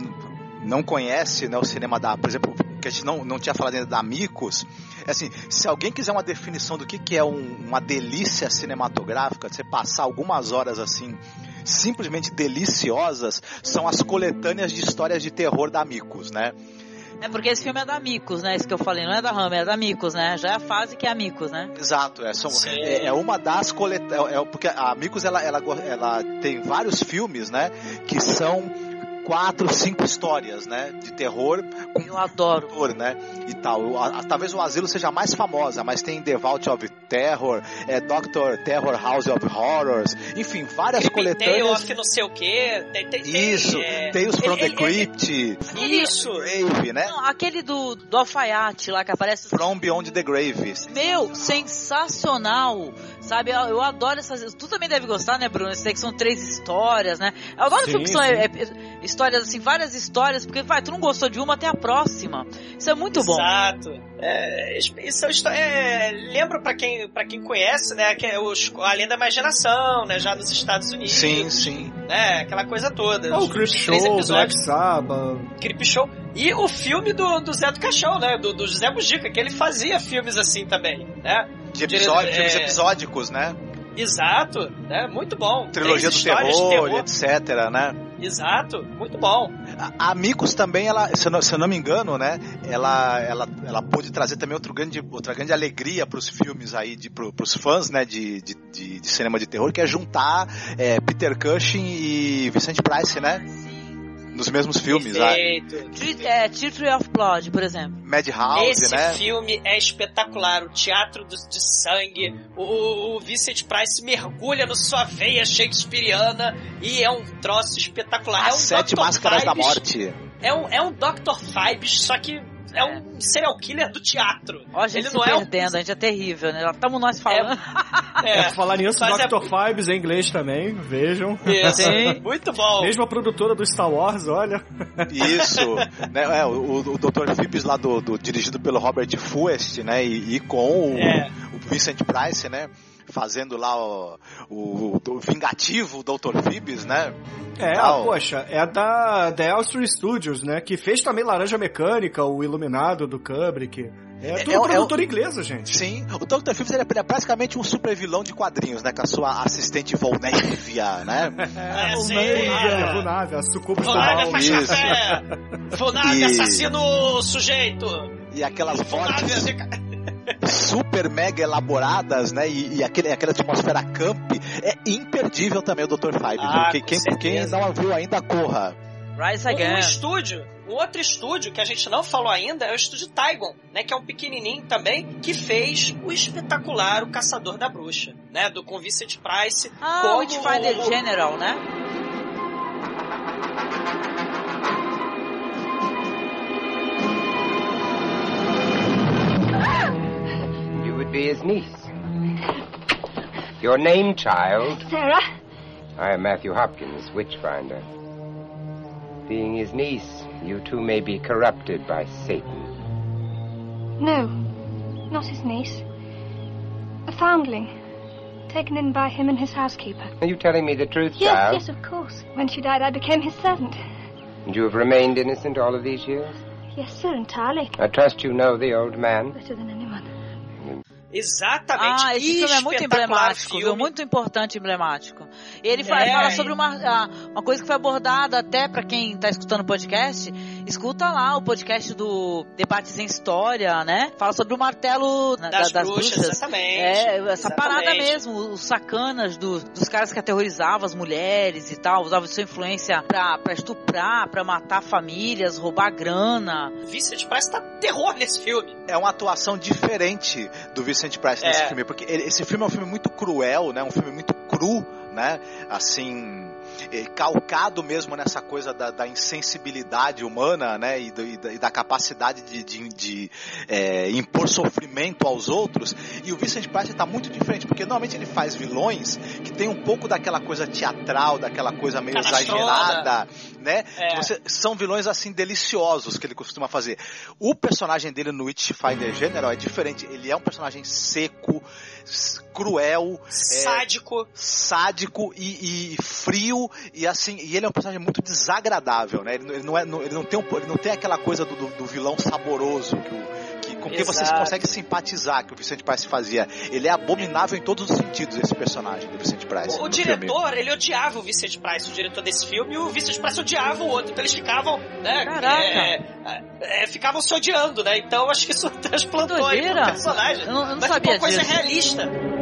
não conhece né, o cinema da, por exemplo, que a gente não, não tinha falado ainda da Amicus, é assim, se alguém quiser uma definição do que, que é um- uma delícia cinematográfica, você passar algumas horas assim, simplesmente deliciosas, são as coletâneas de histórias de terror da Amicus, né? É porque esse filme é da Amicus, né? Isso que eu falei, não é da Hammer, é da Amicus, né? Já é a fase que é Amicus, né? Exato, é, são- é, é uma das coletâneas. É, é porque a Amicus ela, ela, ela tem vários filmes, né? Que são quatro, cinco histórias, né? De terror. Com Eu adoro. Terror, né? E tal. O- a- talvez o Asilo seja a mais famosa, mas tem The Vault of Terror, é Doctor Terror House of Horrors, enfim, várias Creepy Tale coletâneas. of não sei o quê. Tem, tem, tem, Isso, é, Tales from ele- the ele- Crypt, Isso. Grave, né? Não, aquele do, do alfaiate lá que aparece. From Beyond the Grave. Meu, sensacional! Sabe, eu, eu adoro essas. Tu também deve gostar, né, Bruno? Esse aí que são três histórias, né? Eu adoro Sim, filmes que são é, é, histórias, assim, várias histórias, porque vai, tu não gostou de uma, tem a próxima. Isso é muito bom. Exato. É, isso é, é, lembra pra quem, pra quem conhece, né, que é os, além da imaginação, né, já nos Estados Unidos. Sim, sim. Né, aquela coisa toda. Oh, Os- o Creep Show. Black Sabbath. Creep Show. E o filme do, do Zé do Caixão, né? Do, do José Mujica, que ele fazia filmes assim também, né? De episódio, filmes é, episódicos, né? Exato, né? Muito bom. Trilogia do de terror, etc, né? Exato, muito bom. A Amicus também, ela, se eu não, se eu não me engano, né? Ela, ela, ela pôde trazer também outro grande, outra grande alegria para os filmes aí, de, pro, pros fãs, né? De, de, de, de cinema de terror, que é juntar é, Peter Cushing e Vicente Price, né? Nos mesmos filmes? Perfeito. Tre- É, Tree of Blood, por exemplo. Madhouse, Esse né? filme é espetacular. O teatro do- de sangue. O, o Vincent Price mergulha na sua veia shakespeariana e é um troço espetacular. é As um Sete Dr. Máscaras da Morte. É um, é um Dr. Fibes, só que é um serial killer do teatro. Ó, a gente Ele se não é um perdendo, a gente é terrível, né? Estamos nós falando. É, por falar nisso, mas é- Dr. Fibes em inglês também, vejam. Isso, muito bom. Mesmo a produtora do Star Wars, olha. Isso, né, é, o, o Dr. Phibs lá do, do- dirigido pelo Robert Fuest, né, e, e com o, É. o Vincent Price, né, fazendo lá o, o, o vingativo Dr. Phoebs, né? É, Tal. poxa, é da The Elstree Studios, né? Que fez também Laranja Mecânica, o Iluminado do Kubrick. É, tudo é o- produtora inglesa, gente. Sim, o Dr. Phibs ele é, ele é praticamente um super vilão de quadrinhos, né? Com a sua assistente Volnevia, né? É, o sim, Navia, é. o Navia, a sucubus do mal. E- assassino sujeito! E aquelas Funávia... super mega elaboradas, né? E, e aquele, aquela atmosfera camp é imperdível também o Dr. Five. Ah, com quem, quem, quem não viu ainda, corra. Rise Um, um Again. estúdio, um outro estúdio que a gente não falou ainda é o estúdio Tygon, né? Que é um pequenininho também, que fez o espetacular O Caçador da Bruxa, né? Do com Vincent Price. Ah, como o Witchfinder o- General, né? Be his niece. Your name, child? Sarah? I am Matthew Hopkins, Witchfinder. Being his niece, you two may be corrupted by Satan. No, not his niece. A foundling. Taken in by him and his housekeeper. Are you telling me the truth, Yes, child? yes, of course. When she died, I became his servant. And you have remained innocent all of these years? Yes, sir, entirely. I trust you know the old man. Better than anyone. Exatamente. Ah, esse filme é muito emblemático, viu? filme. Muito importante e emblemático. Ele É. fala sobre uma, uma coisa que foi abordada até pra quem tá escutando o podcast. Escuta lá o podcast do Debates em História, né? Fala sobre o martelo Das da- das bruxas, bruxas. exatamente, É, essa exatamente. parada mesmo, os sacanas do- dos caras que aterrorizavam as mulheres e tal, usavam sua influência pra, pra estuprar, pra matar famílias, roubar grana. Vincent Price tá terror nesse filme. É uma atuação diferente do Vincent Price nesse É. filme, porque ele- esse filme é um filme muito cruel, né? Um filme muito cru, né? Assim, eh, calcado mesmo nessa coisa da, da insensibilidade humana, né? E, do- e da, e da capacidade de, de- de, eh, impor sofrimento aos outros. E o Vincent Price está muito diferente, porque normalmente ele faz vilões que tem um pouco daquela coisa teatral, daquela coisa meio exagerada, né? É. Você- são vilões assim deliciosos que ele costuma fazer. O personagem dele no Witchfinder General é diferente. Ele é um personagem seco, cruel, é, Sádico. sádico e, e frio e assim. E ele é um personagem muito desagradável, né? Ele, não- ele não é, não- ele não tem um- ele não tem aquela coisa do, do- do vilão saboroso que o que, com quem você consegue simpatizar que o Vicente Price fazia. Ele é abominável em todos os sentidos esse personagem do Vicente Price. O, o no filme. diretor, ele odiava o Vincent Price, o diretor desse filme, e o Vincent Price odiava o outro. Então eles ficavam, né? Caraca. é, é, ficavam se odiando, né? Então acho que isso transplantou aí pro personagem. Eu não- eu não Mas sabia ficou uma coisa disso. realista.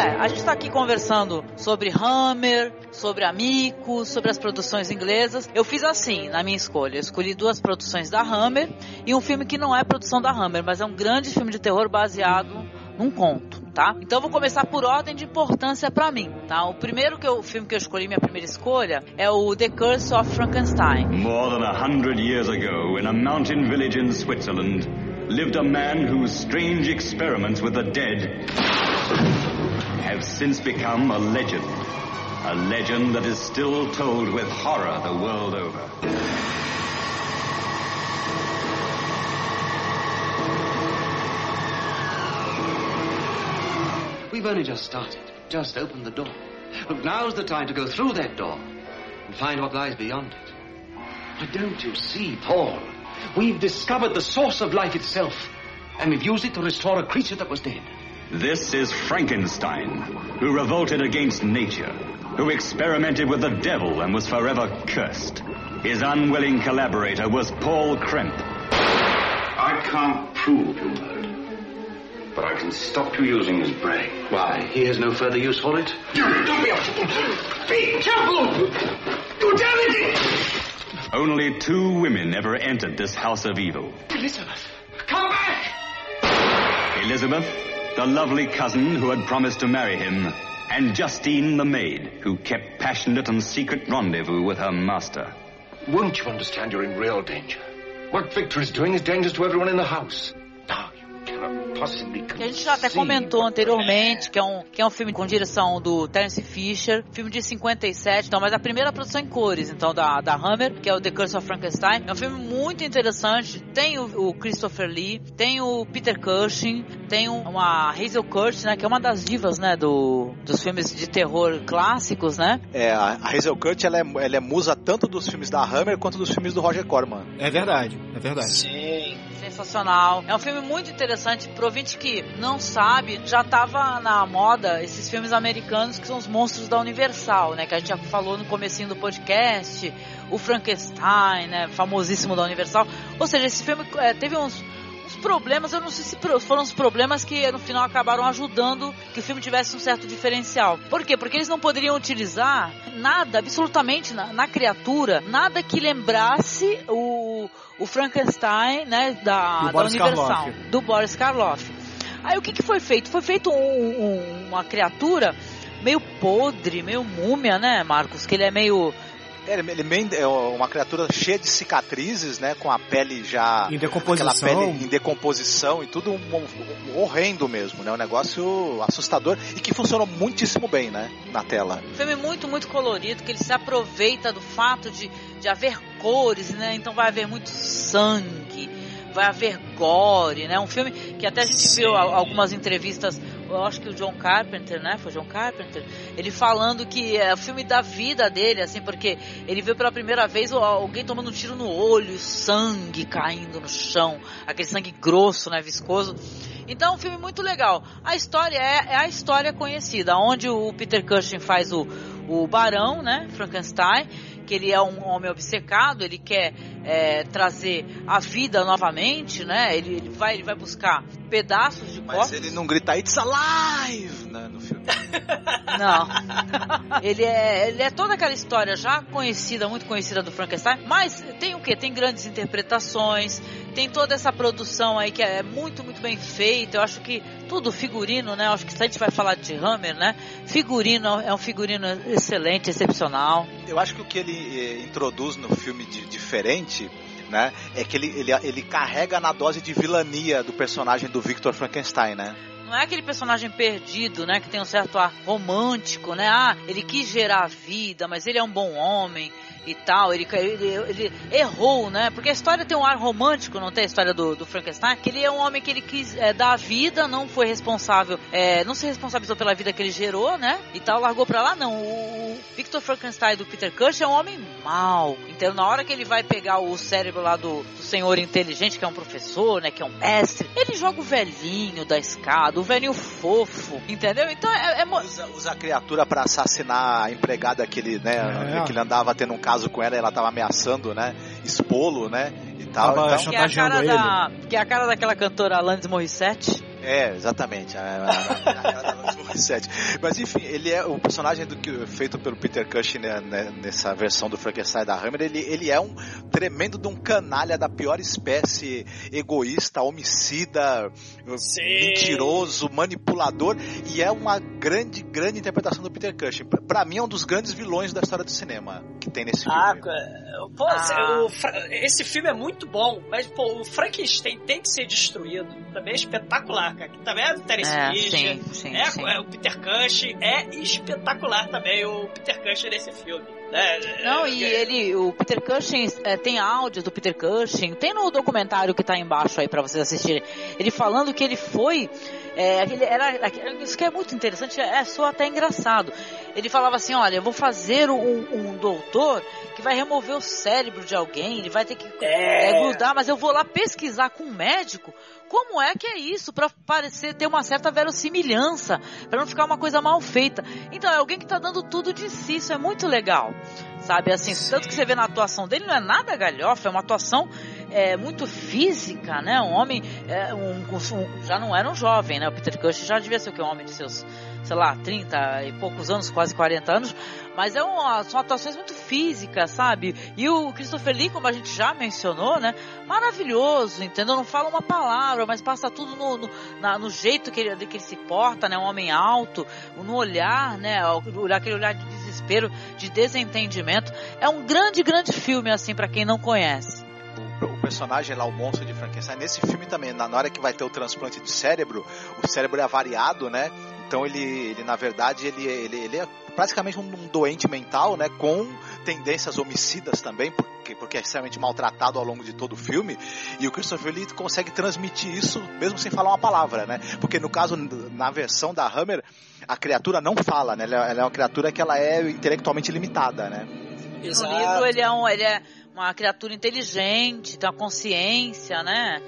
É, a gente tá aqui conversando sobre Hammer, sobre Amico, sobre as produções inglesas. Eu fiz assim na minha escolha. Eu escolhi duas produções da Hammer e um filme que não é produção da Hammer, mas é um grande filme de terror baseado num conto, tá? Então eu vou começar por ordem de importância pra mim, tá? O primeiro que eu, o filme que eu escolhi, minha primeira escolha, é o The Curse of Frankenstein. More than a hundred years ago, in a mountain village in Switzerland, lived a man whose strange experiments with the dead have since become a legend. A legend that is still told with horror the world over. We've only just started, just opened the door. Look, now's the time to go through that door and find what lies beyond it. But don't you see, Paul? We've discovered the source of life itself, and we've used it to restore a creature that was dead. This is Frankenstein, who revolted against nature, who experimented with the devil and was forever cursed. His unwilling collaborator was Paul Kremp. I can't prove you murdered, but I can stop you using his brain. Why, he has no further use for it? Don't be a fool! Be careful! You damn it! Only two women ever entered this house of evil. Elizabeth, come back! Elizabeth, the lovely cousin who had promised to marry him, and Justine the maid, who kept passionate and secret rendezvous with her master. Won't you understand you're in real danger? What Victor is doing is dangerous to everyone in the house. Que a gente já até comentou anteriormente, que é um, que é um filme com direção do Terence Fisher, filme de 57, então, mas a primeira produção em cores, então, da, da Hammer, que é o The Curse of Frankenstein. É um filme muito interessante, tem o, o Christopher Lee, tem o Peter Cushing, tem um- uma Hazel Curtis, né, que é uma das divas, né, do, dos filmes de terror clássicos, né? É, a Hazel Kurt, ela é, ela é musa tanto dos filmes da Hammer quanto dos filmes do Roger Corman. É verdade, é verdade. Sim. Sensacional. É um filme muito interessante pro ouvinte que não sabe, já tava na moda esses filmes americanos que são os monstros da Universal, né? Que a gente já falou no comecinho do podcast, o Frankenstein, né? Famosíssimo da Universal. Ou seja, esse filme é, teve uns, uns problemas, eu não sei se foram os problemas que no final acabaram ajudando que o filme tivesse um certo diferencial. Por quê? Porque eles não poderiam utilizar nada, absolutamente, na, na criatura, nada que lembrasse o, o Frankenstein, né, da, Do da Boris Universal, Karloff. do Boris Karloff. Aí o que, que foi feito? Foi feito um- um- uma criatura meio podre, meio múmia, né, Marcos? Que ele é meio Ele, ele meio- é uma criatura cheia de cicatrizes, né? Com a pele já. Em decomposição. Aquela pele em decomposição e tudo um, um- um horrendo mesmo, né? Um negócio assustador e que funcionou muitíssimo bem, né? Na tela. Um filme muito, muito colorido, que ele se aproveita do fato de, de haver cores, né? Então vai haver muito sangue, vai haver gore, né? Um filme que até a gente viu a- algumas entrevistas, eu acho que o John Carpenter, né? Foi John Carpenter, ele falando que é o filme da vida dele, assim, porque ele viu pela primeira vez alguém tomando um tiro no olho, sangue caindo no chão, aquele sangue grosso, né? Viscoso. Então, é um filme muito legal. A história é, é a história conhecida, onde o Peter Cushing faz o, o barão, né, Frankenstein, que ele é um homem obcecado, ele quer é, trazer a vida novamente, né? Ele, ele vai, ele vai buscar pedaços de Mas corpos. ele não grita It's alive! Né, no filme. Não. ele, é, ele é toda aquela história já conhecida, muito conhecida do Frankenstein, mas tem o que? Tem grandes interpretações, tem toda essa produção aí que é muito, muito bem feita. Eu acho que tudo, figurino, né? Acho que se a gente vai falar de Hammer, né? Figurino é um figurino excelente, excepcional. Eu acho que o que ele eh, introduz no filme de diferente. Né? É que ele, ele, ele carrega na dose de vilania do personagem do Victor Frankenstein, né? Não é aquele personagem perdido, né? Que tem um certo ar romântico, né? Ah, ele quis gerar vida, mas ele é um bom homem e tal. Ele, ele, ele errou, né? Porque a história tem um ar romântico, não tem a história do, do Frankenstein? Que ele é um homem que ele quis é, dar a vida, não foi responsável, é, não se responsabilizou pela vida que ele gerou, né? E tal, largou pra lá. Não, o Victor Frankenstein do Peter Cushing é um homem mau. Então, na hora que ele vai pegar o cérebro lá do, do senhor inteligente, que é um professor, né? Que é um mestre, ele joga o velhinho da escada, o velhinho fofo, entendeu? Então, é, é mo- Usa, usa a criatura pra assassinar a empregada que ele, né, É. que ele andava tendo um caso com ela e ela tava ameaçando, né, expô-lo, né, e tal. Tava Então, que, é a cara chantageando da, que é a cara daquela cantora Alanis Morissette. é, exatamente, a, a, a, a cara da Alanis Morissette. Mas enfim, ele é o personagem do que feito pelo Peter Cushing né, né, nessa versão do Frankenstein da Hammer, ele, ele é um tremendo de um canalha da pior espécie, egoísta, homicida, mentiroso, manipulador, e é uma grande, grande interpretação do Peter Cushing. Pra- Pra mim é um dos grandes vilões da história do cinema que tem nesse filme. Ah, pô, Ah. o esse filme é muito bom, mas pô, o Frankenstein tem que ser destruído. Também é espetacular, cara. Que também é do Terence É, Fisher, sim, sim, é, sim. é o Peter Cushing, é espetacular também o Peter Cushing nesse filme. né? Não, e É, ele, o Peter Cushing, é, tem áudios do Peter Cushing, tem no documentário que tá embaixo aí pra vocês assistirem. Ele falando que ele foi, é, ele era, isso que é muito interessante, é só até engraçado. Ele falava assim, olha, eu vou fazer um, um doutor que vai remover o cérebro de alguém, ele vai ter que É. é, grudar, mas eu vou lá pesquisar com um médico como é que é isso, pra parecer ter uma certa verossimilhança, pra não ficar uma coisa mal feita. Então é alguém que tá dando tudo de si, isso é muito legal. Sabe, assim, tanto que você vê na atuação dele, não é nada galhofa, é uma atuação é, muito física, né? Um homem, é, um, um- já não era um jovem, né? O Peter Cushing já devia ser o que? Um homem de seus, sei lá, 30 e poucos anos, quase 40 anos, mas é uma, são atuações muito físicas, sabe? E o Christopher Lee, como a gente já mencionou, né? Maravilhoso, entendeu? Não fala uma palavra, mas passa tudo no, no, na- no jeito que ele, que ele se porta, né? Um homem alto, no olhar, né? Aquele olhar de desespero, de desentendimento. É um grande, grande filme, assim, para quem não conhece. O personagem lá, o monstro de Frankenstein, nesse filme também, na hora que vai ter o transplante de cérebro, o cérebro é variado, né? Então ele, ele na verdade, ele, ele, ele é praticamente um, um doente mental, né? Com tendências homicidas também, porque, porque é extremamente maltratado ao longo de todo o filme. E o Christopher Lee consegue transmitir isso mesmo sem falar uma palavra, né? Porque no caso, na versão da Hammer, a criatura não fala, né? Ela, ela é uma criatura que ela é intelectualmente limitada, né? No livro ele é, um, ele é uma criatura inteligente, tem uma consciência, né?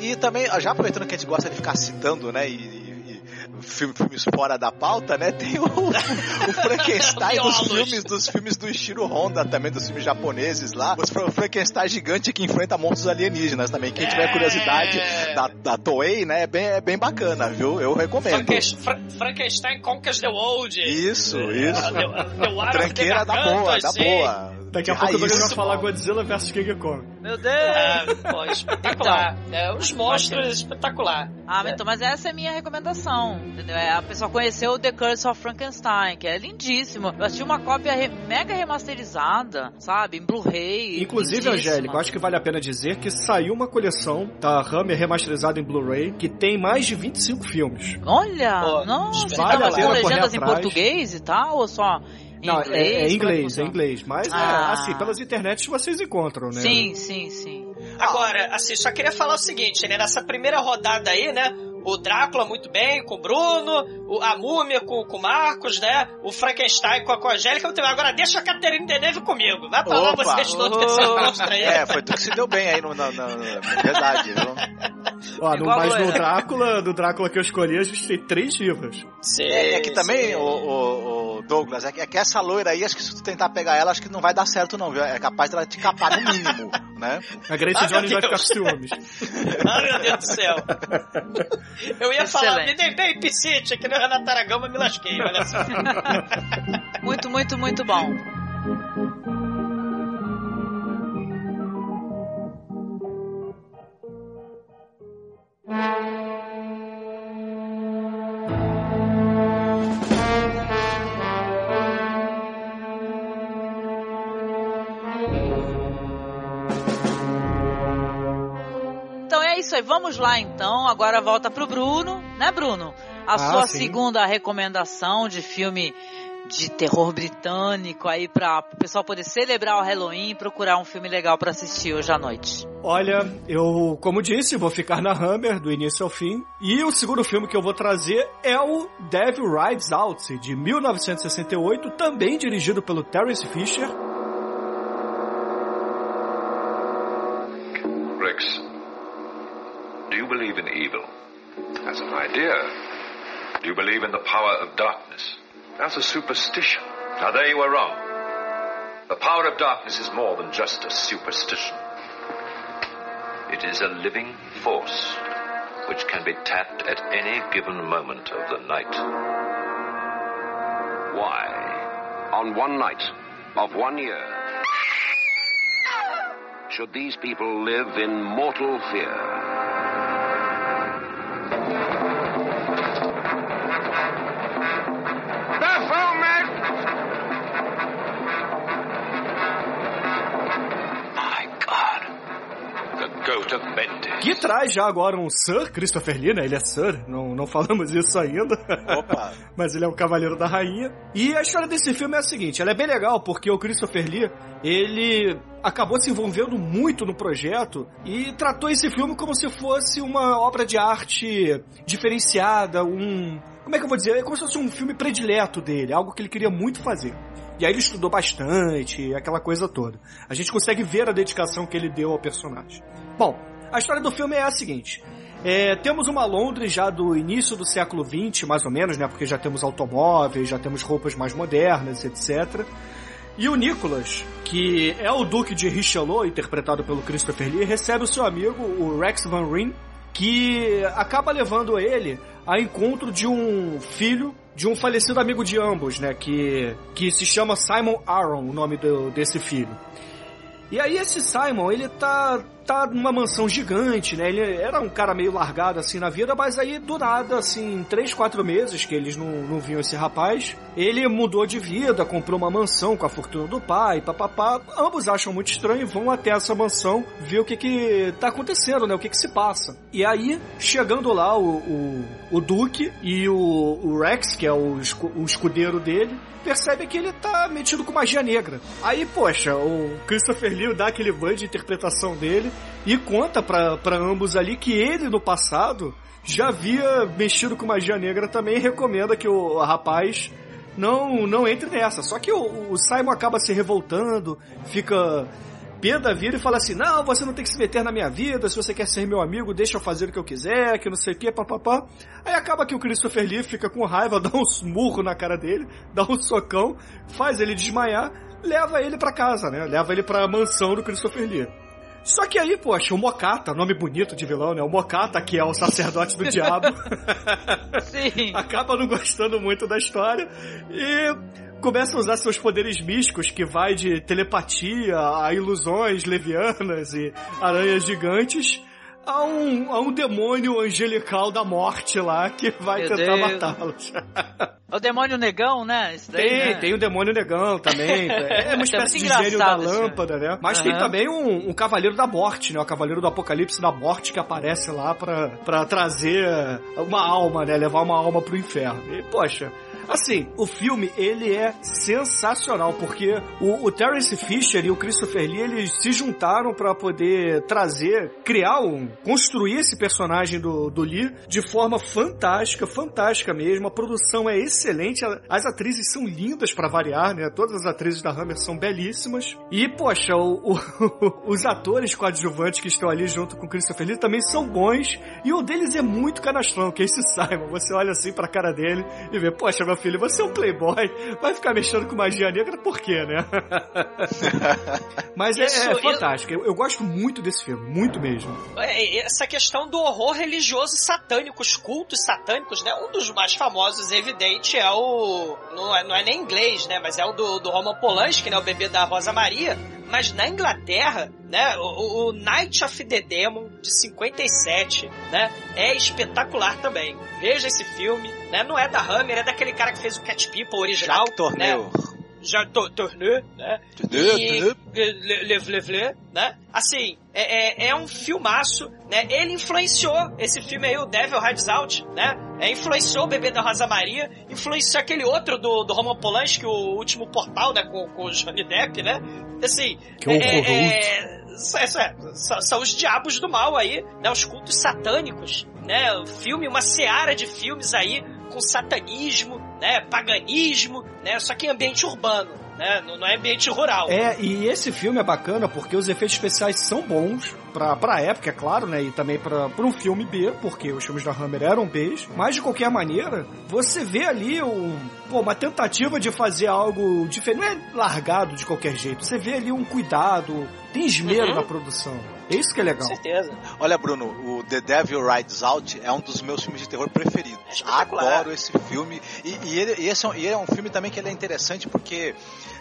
E também, já aproveitando que a gente gosta de ficar citando, né? E, e, e filme, filmes fora da pauta, né? Tem o, o Frankenstein dos filmes, dos filmes do Ishiro Honda, também dos filmes japoneses lá. O Frankenstein gigante que enfrenta monstros alienígenas também. Quem tiver curiosidade da, da Toei, né? É bem, é bem bacana, viu? Eu recomendo. Frankenstein, Frankenstein Conquers the World. Isso, isso. The, the War of the Tranqueira da boa, da boa. Daqui a pouco Douglas raiz. vai falar Godzilla vs King Kong. Meu Deus! É, pô, espetacular. É, os monstros, espetacular. Ah, então, mas essa é a minha recomendação, entendeu? É a pessoa conhecer o The Curse of Frankenstein, que é lindíssimo. Eu assisti uma cópia re- mega remasterizada, sabe? Em Blu-ray. Inclusive, eu acho que vale a pena dizer que saiu uma coleção da Hammer remasterizada em Blu-ray que tem mais de 25 filmes. Olha, Pô, nossa, vale tá a com pena legendas em português e tal, ou só Não, inglês? é, é inglês, é funciona? inglês. Mas, é, Ah. assim, pelas internets vocês encontram, né? Sim, sim, sim. Agora, assim, só queria falar o seguinte, né? Nessa primeira rodada aí, né? O Drácula muito bem com o Bruno, o, a Múmia com, com o Marcos, né? O Frankenstein com a, com a Angélica. Agora deixa a Caterine Deneuve comigo. Vai pra lá Opa! vocês todos com esse monstro aí. É, foi tu que se deu bem aí no, na, na- na- verdade, viu? Ó, no, mas eu, no? Drácula, do Drácula que eu escolhi, a gente tem três vivas. Sim, É, é que também, o, o- o Douglas, é que, é que essa loira aí, acho que se tu tentar pegar ela, acho que não vai dar certo não, viu? É capaz dela te capar no mínimo, né? A Grace Ah, Jones vai ficar com Deus. ciúmes. Ah, meu Deus do céu. Eu ia falar, me Excelente. dei bem Piscite, aqui no Renato Aragão, mas me lasquei, olha só. Muito, muito, muito bom. Vamos lá então. Agora volta pro Bruno, né, Bruno? A Ah, sua sim. segunda recomendação de filme de terror britânico aí para o pessoal poder celebrar o Halloween e procurar um filme legal para assistir hoje à noite. Olha, eu, como disse, vou ficar na Hammer do início ao fim. E o segundo filme que eu vou trazer é o Devil Rides Out, de 1968, também dirigido pelo Terence Fisher. Believe in evil? As an idea. Do you believe in the power of darkness? That's a superstition. Now there you are wrong. The power of darkness is more than just a superstition. It is a living force which can be tapped at any given moment of the night. Why, on one night of one year, should these people live in mortal fear? Que traz já agora um Sir Christopher Lee, né? Ele é Sir, não, não falamos isso ainda. Opa! Mas ele é o Cavaleiro da Rainha. E a história desse filme é a seguinte: ela é bem legal porque o Christopher Lee, ele acabou se envolvendo muito no projeto e tratou esse filme como se fosse uma obra de arte diferenciada, um. Como é que eu vou dizer? É como se fosse um filme predileto dele, algo que ele queria muito fazer. E aí ele estudou bastante, aquela coisa toda. A gente consegue ver a dedicação que ele deu ao personagem. Bom, a história do filme é a seguinte. É, temos uma Londres já do início do século XX, mais ou menos, né? Porque já temos automóveis, já temos roupas mais modernas, etc. E o Nicholas, que é o Duque de Richelieu, interpretado pelo Christopher Lee, recebe o seu amigo, o Rex Van Ryn, que acaba levando ele a encontro de um filho de um falecido amigo de ambos, né? Que, que se chama Simon Aaron, o nome do, desse filho. E aí esse Simon, ele tá tá numa mansão gigante, né? Ele era um cara meio largado assim na vida, mas aí do nada, assim, três, quatro meses que eles não, não viam esse rapaz, ele mudou de vida, comprou uma mansão com a fortuna do pai, papapá. Ambos acham muito estranho e vão até essa mansão ver o que que tá acontecendo, né? O que que se passa. E aí, chegando lá, o, o, o Duke e o, o Rex, que é o, o escudeiro dele, percebe que ele tá metido com magia negra. Aí, poxa, o Christopher Lee dá aquele banho de interpretação dele e conta pra, pra ambos ali que ele, no passado, já havia mexido com magia negra também e recomenda que o rapaz não, não entre nessa. Só que o, o Simon acaba se revoltando, fica pé da vida e fala assim: Não, você não tem que se meter na minha vida, se você quer ser meu amigo, deixa eu fazer o que eu quiser, que não sei o que, papapá. Aí acaba que o Christopher Lee fica com raiva, dá um murro na cara dele, dá um socão, faz ele desmaiar, leva ele pra casa, né? Leva ele pra mansão do Christopher Lee. Só que aí, poxa, o Mokata, nome bonito de vilão, né? O Mokata, que é o sacerdote do diabo, Sim. acaba não gostando muito da história e começa a usar seus poderes místicos, que vai de telepatia a ilusões levianas e aranhas gigantes, a um, a um demônio angelical da morte lá que vai Meu tentar matá-los. É o demônio negão, né? Daí, Tem, né? tem o demônio negão também. É uma É espécie de gênio da esse lâmpada, né? Mas tem Aham. também um, um cavaleiro da morte, né? O cavaleiro do apocalipse da morte que aparece lá pra, pra trazer uma alma, né? Levar uma alma pro inferno. E, poxa, assim, o filme, ele é sensacional, porque o, o Terence Fisher e o Christopher Lee, eles se juntaram pra poder trazer, criar um, construir esse personagem do, do Lee de forma fantástica, fantástica mesmo. A produção é excelente, as atrizes são lindas pra variar, né? Todas as atrizes da Hammer são belíssimas. E, poxa, o- o- os atores coadjuvantes que estão ali junto com o Christopher Lee também são bons. E um deles é muito canastrão, que é esse Simon. Você olha assim pra cara dele e vê, poxa, meu filho, você é um playboy, vai ficar mexendo com magia negra por quê, né? Mas é- Isso, é, eu- fantástico. Eu, eu gosto muito desse filme, muito mesmo. É, essa questão do horror religioso satânico, os cultos satânicos, né? Um dos mais famosos, evidente, é o. Não é, não é nem inglês, né? Mas é o do, do Roman Polanski, né? O bebê da Rosa Maria. Mas na Inglaterra, né? O, o Night of the Demon, de 57, né? É espetacular também. Veja esse filme, né? Não é da Hammer, é daquele cara que fez o Cat People original. Né? Jacques Tour- Tourneur, né? Tourneur, E- Tourneur. Le, le, le, le, né? Assim, é, é, é um filmaço, né? Ele influenciou esse filme aí, o Devil Rides Out, né? É, influenciou o Bebê da Rosa Maria, influenciou aquele outro do, do Roman Polanski, o último portal, né? Com, com o Johnny Depp, né? Assim, Que é, é, é, é, são, são os diabos do mal aí, né? Os cultos satânicos, né? O filme, uma seara de filmes aí com satanismo, né? Paganismo, né? Só que em ambiente urbano, né? Não, é ambiente rural. É, e esse filme é bacana porque os efeitos especiais são bons pra, pra época, é claro, né? E também pra, pra um filme B, porque os filmes da Hammer eram Bs. Mas, de qualquer maneira, você vê ali um, pô, uma tentativa de fazer algo diferente. Não é largado de qualquer jeito. Você vê ali um cuidado, tem esmero Uhum. na produção. É isso que é legal. certeza. Olha, Bruno, o The Devil Rides Out é um dos meus filmes de terror preferidos. Adoro esse filme. E, e ele, e esse é, um- e ele é um filme também que ele é interessante porque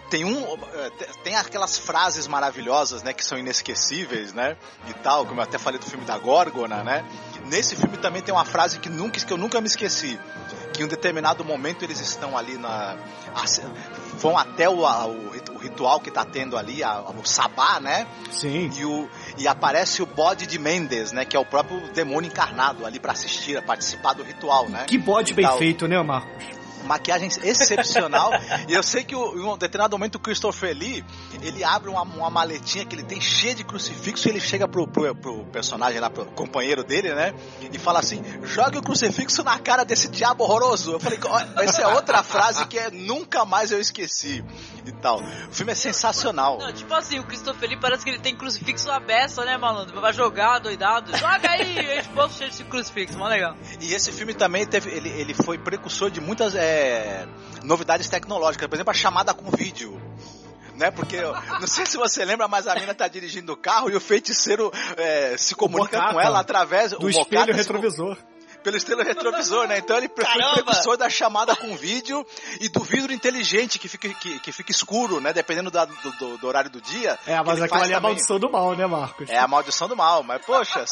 tem um eh, tem aquelas frases maravilhosas, né, que são inesquecíveis, né, e tal, como eu até falei do filme da Górgona, né. Nesse filme também tem uma frase que nunca que eu nunca me esqueci, que em um determinado momento eles estão ali na vão até o, o o ritual que tá tendo ali, a- o sabá, né? Sim. E, o, e aparece o bode de Mendes, né? Que é o próprio demônio encarnado ali pra assistir, a participar do ritual, né? Que bode E bem tal. feito, né, Marcos? Maquiagem excepcional. e eu sei que o, em um determinado momento o Christopher Lee, ele abre uma, uma maletinha que ele tem cheia de crucifixo e ele chega pro, pro, pro personagem lá, pro companheiro dele, né? E fala assim: jogue o crucifixo na cara desse diabo horroroso. Eu falei, essa é outra frase que é nunca mais eu esqueci. E tal. O filme é sensacional. Não, tipo assim, o Christopher Lee parece que ele tem crucifixo à beça, né, malandro? Vai jogar, doidado. Joga aí, esse povo cheio de crucifixo, mó legal. E esse filme também teve, ele, ele foi precursor de muitas é, novidades tecnológicas, por exemplo, a chamada com vídeo. Né? Porque, eu não sei se você lembra, mas a mina tá dirigindo o carro e o feiticeiro é, se comunica com ela através Do o espelho retrovisor. pelo estilo retrovisor, né? Então ele foi Caramba! precursor da chamada com vídeo e do vidro inteligente que fica, que, que fica escuro, né? Dependendo da- do, do- do horário do dia. É, mas aquilo ali é a maldição do mal, né, Marcos? É a maldição do mal, mas poxa,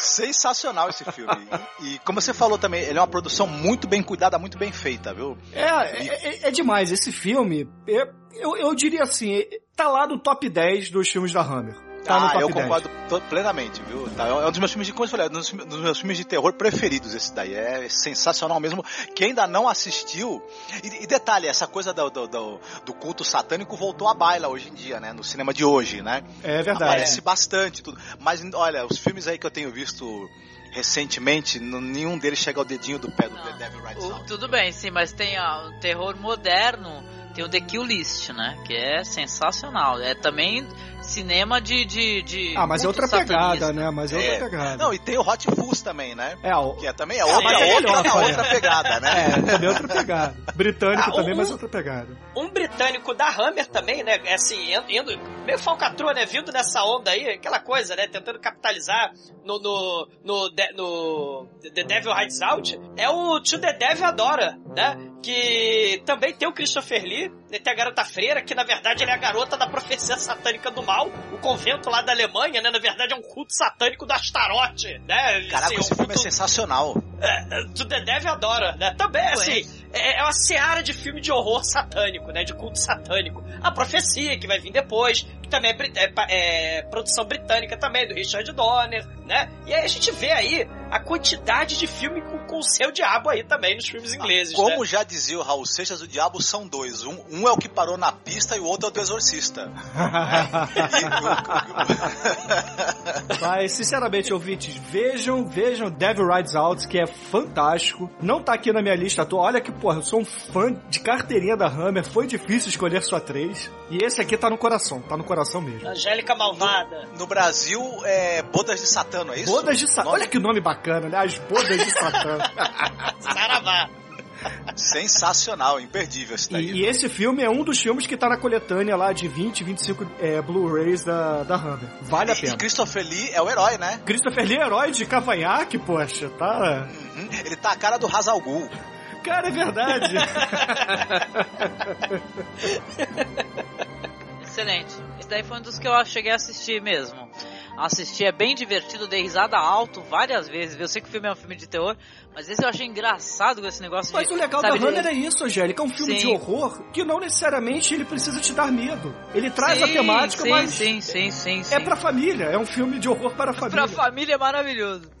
sensacional esse filme. E, e como você falou também, ele é uma produção muito bem cuidada, muito bem feita, viu? É, é, é- é demais. Esse filme, é- eu, eu diria assim, é- tá lá no top 10 dos filmes da Hammer. Tá no ah, top eu 10. concordo plenamente, viu? Tá, é um dos meus filmes de, como eu falei, é um dos, meus filmes de terror preferidos esse daí. É sensacional mesmo. Quem ainda não assistiu. E, e detalhe, essa coisa do, do, do- do culto satânico voltou à baila hoje em dia, né? No cinema de hoje, né? É verdade. Aparece bastante tudo. Mas olha, os filmes aí que eu tenho visto recentemente, nenhum deles chega ao dedinho do pé do The Devil Rides O- Out. tudo bem, sim, mas tem ó, o terror moderno, tem o The Kill List, né? Que é sensacional. É também cinema de. de, de Ah, mas é outra pegada, satanista. né? Mas é outra É. pegada. Não, e tem o Hot Fuzz também, né? É, o... Que é, também é É, outra, é outra, outra, Faria. pegada, né? É, também é outra pegada. Britânico Ah, também, um- mas é outra pegada. Um britânico da Hammer também, né? Assim, indo, indo meio falcatrua, né? Vindo nessa onda aí, aquela coisa, né? Tentando capitalizar no, no, no, de- no The Devil Hides Out. É o To The Devil Adora, né? Que também tem o Christopher Lee, tem a garota freira, que na verdade ele é a garota da profecia satânica do mal, o convento lá da Alemanha, né? Na verdade é um culto satânico da Astarote, né? Caraca, Assim, esse um filme é culto- sensacional. é, To The Devil adora, né? Também, assim, é, é uma seara de filme de horror satânico, né? De culto satânico. A Profecia, que vai vir depois, que também é, é é produção britânica também, do Richard Donner, né? E aí a gente vê aí a quantidade de filme com, com o seu diabo aí também nos filmes ingleses, Como né? já dizia o Raul Seixas, o diabo são dois. Um, um é o que parou na pista e o outro é o do exorcista. Mas, sinceramente, ouvintes, vejam, vejam Devil Rides Out, que é fantástico. Não tá aqui na minha lista atual. Olha que, porra, eu sou um fã de carteirinha da Hammer. Foi difícil escolher só três. E esse aqui tá no coração, tá no coração mesmo. Angélica Malvada. No Brasil, é Bodas de Satã, não é isso? Bodas de Satã. Olha que nome bacana, né? As Bodas de Satã. Saravá. Sensacional, imperdível esse daí. E, e esse filme é um dos filmes que tá na coletânea lá de 20, 25 é, Blu-rays da, da Hammer. Vale a E pena. Christopher Lee é o herói, né? Christopher Lee é herói de cavanhaque, poxa, tá... Uhum. Ele tá a cara do Hazal. Cara, é verdade. Excelente. Esse daí foi um dos que eu cheguei a assistir mesmo. Assisti, é bem divertido, dei risada alto várias vezes. Eu sei que o filme é um filme de terror, mas esse eu achei engraçado com esse negócio Mas de. o legal sabe, da Hammer de- é isso, Angélica. É um filme de Sim. horror que não necessariamente ele precisa te dar medo. Ele traz a Sim, temática, sim, mas sim, sim, sim, sim. é pra família. É um filme de horror para a família. Pra família é maravilhoso.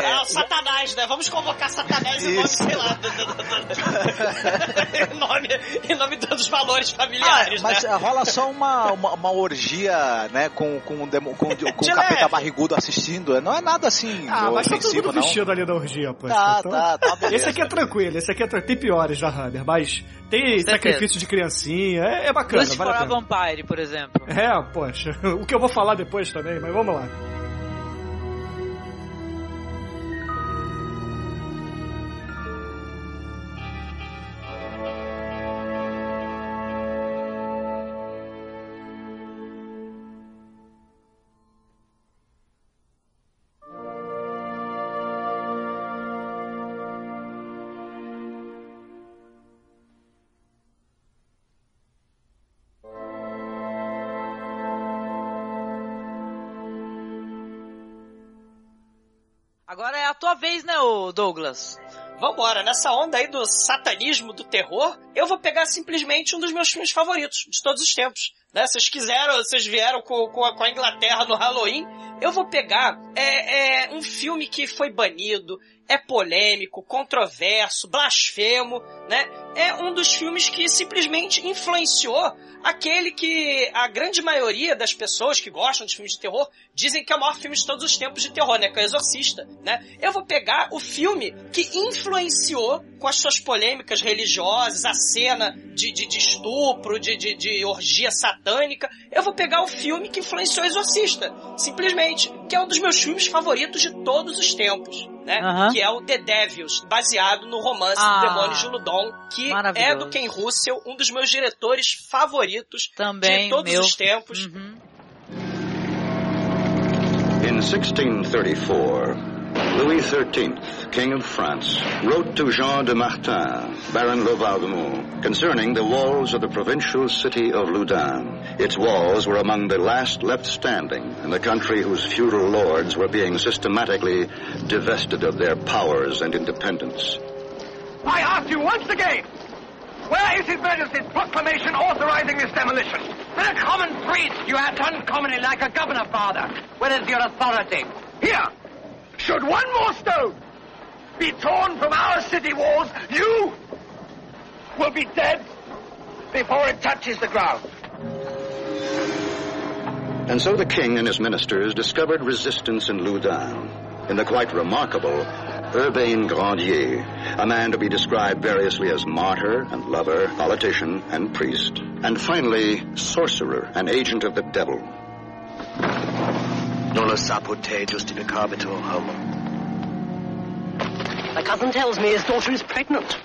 É, o Satanás, né? Vamos convocar Satanás em nome, sei lá, do- do- do- do- em nome, em nome dos valores familiares, Ah, mas né? rola só uma, uma, uma orgia, né, com, com, demo- com, com De o capeta barrigudo assistindo. Não é nada assim Ah, mas tá todo ofensivo, mundo não. vestido ali na orgia, pô. Tá, Então, tá, tá, beleza. Esse aqui é tranquilo, esse aqui é tranquilo. Tem piores da Hammer, mas tem certeza. sacrifício de criancinha. É, é bacana, Lust vale for a. Vampire, por exemplo. É, poxa. O que eu vou falar depois também, mas vamos lá. Douglas? Vambora, nessa onda aí do satanismo, do terror, eu vou pegar simplesmente um dos meus filmes favoritos de todos os tempos. Né? Vocês quiseram, vocês vieram com, com, a, com a Inglaterra no Halloween, eu vou pegar é, é, um filme que foi banido, é polêmico, controverso, blasfemo, né? É um dos filmes que simplesmente influenciou aquele que a grande maioria das pessoas que gostam de filmes de terror dizem que é o maior filme de todos os tempos de terror, né? Que é o Exorcista, né? Eu vou pegar o filme que influenciou com as suas polêmicas religiosas, a cena de, de, de estupro, de, de, de orgia satânica. Eu vou pegar o filme que influenciou o Exorcista, simplesmente, que é um dos meus filmes favoritos de todos os tempos, né? Que é o The Devils, baseado no romance Ah, do Demônio de Ludon, que é do Ken Russell, um dos meus diretores favoritos Também, de todos meu. os tempos. Uhum. In 1634, Louis XIII, King of France, wrote to Jean de Martin, Baron de Valdemont, concerning the walls of the provincial city of Loudun. Its walls were among the last left standing in the country whose feudal lords were being systematically divested of their powers and independence. I ask you once again, where is His Majesty's proclamation authorizing this demolition? For a common priest, you act uncommonly like a governor, father. Where is your authority? Here! Should one more stone be torn from our city walls, you will be dead before it touches the ground. And so the king and his ministers discovered resistance in Loudun, in the quite remarkable Urbain Grandier, a man to be described variously as martyr and lover, politician and priest, and finally sorcerer, an agent of the devil. Non lo sapote justificabitur homo. My cousin tells me his daughter is pregnant.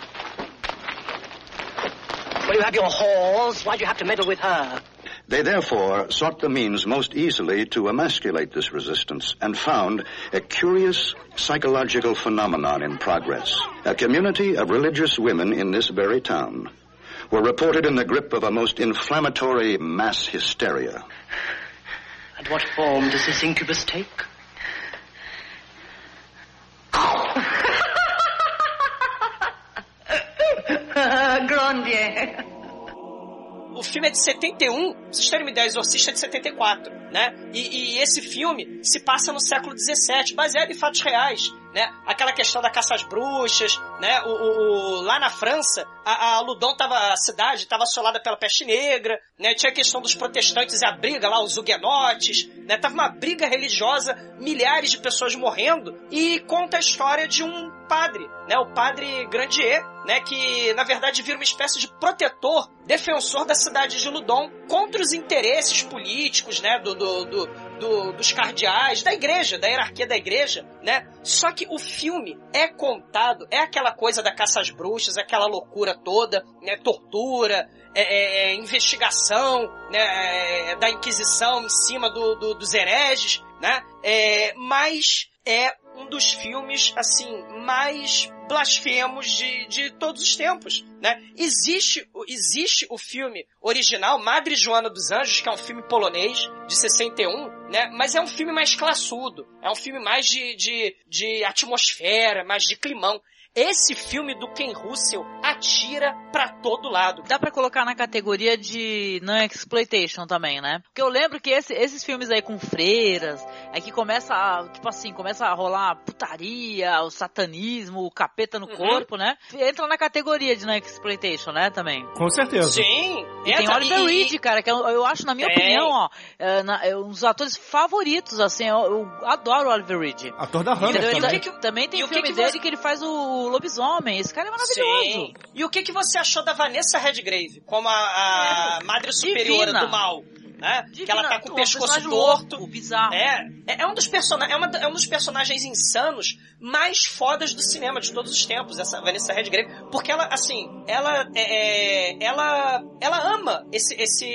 Well, you have your whores. Why do you have to meddle with her? They therefore sought the means most easily to emasculate this resistance and found a curious psychological phenomenon in progress. A community of religious women in this very town were reported in the grip of a most inflammatory mass hysteria. And what form does this incubus take? Grandier. O filme é de 71, pra vocês terem uma ideia, Exorcista é de 74, né? E, e esse filme se passa no século 17, baseado em fatos reais, né? Aquela questão da caça às bruxas, né? O, o- o- lá na França, a, a Ludon tava, a cidade estava assolada pela peste negra, né? Tinha a questão dos protestantes e a briga lá, os huguenotes, né? Tava uma briga religiosa, milhares de pessoas morrendo, e conta a história de um padre, né? O padre Grandier, né? Que, na verdade, vira uma espécie de protetor, defensor da cidade de Ludon contra os interesses políticos, né? Do, do, do, do- dos cardeais, da igreja, da hierarquia da igreja, né? Só que o filme é contado, é aquela coisa da caça às bruxas, aquela loucura toda, né? Tortura, é, é, é, investigação, né? é, da Inquisição em cima do, do- dos hereges, né? É, mas é um dos filmes, assim, mais blasfemos de, de todos os tempos, né? Existe, existe o filme original, Madre Joana dos Anjos, que é um filme polonês, de 61, né? Mas é um filme mais classudo, é um filme mais de, de, de atmosfera, mais de climão. Esse filme do Ken Russell atira pra todo lado. Dá pra colocar na categoria de non-exploitation também, né? Porque eu lembro que esse- esses filmes aí com freiras, é que começa a, tipo assim, começa a rolar putaria, o satanismo, o capeta no Uhum. corpo, né? Entra na categoria de non-exploitation, né, também. Com certeza. Sim. E tem Oliver e- Reed, cara, que eu, eu acho, na minha Tem. opinião, ó, é, na- é um dos atores favoritos, assim, eu, eu adoro o Oliver Reed. Ator da Hammer Entendeu? também. Que- também tem e o que filme que dele você- que ele faz o lobisomem. Esse cara é maravilhoso. Sim. E o que, que você achou da Vanessa Redgrave como a, a madre superiora Divina. do mal? Né? que ela tá com o pescoço torto. louco, bizarro. É, é, é um dos persona é, uma- é um dos personagens insanos mais fodas do cinema de todos os tempos, essa Vanessa Redgrave, porque ela, assim, ela é, é, ela, ela ama esse, esse,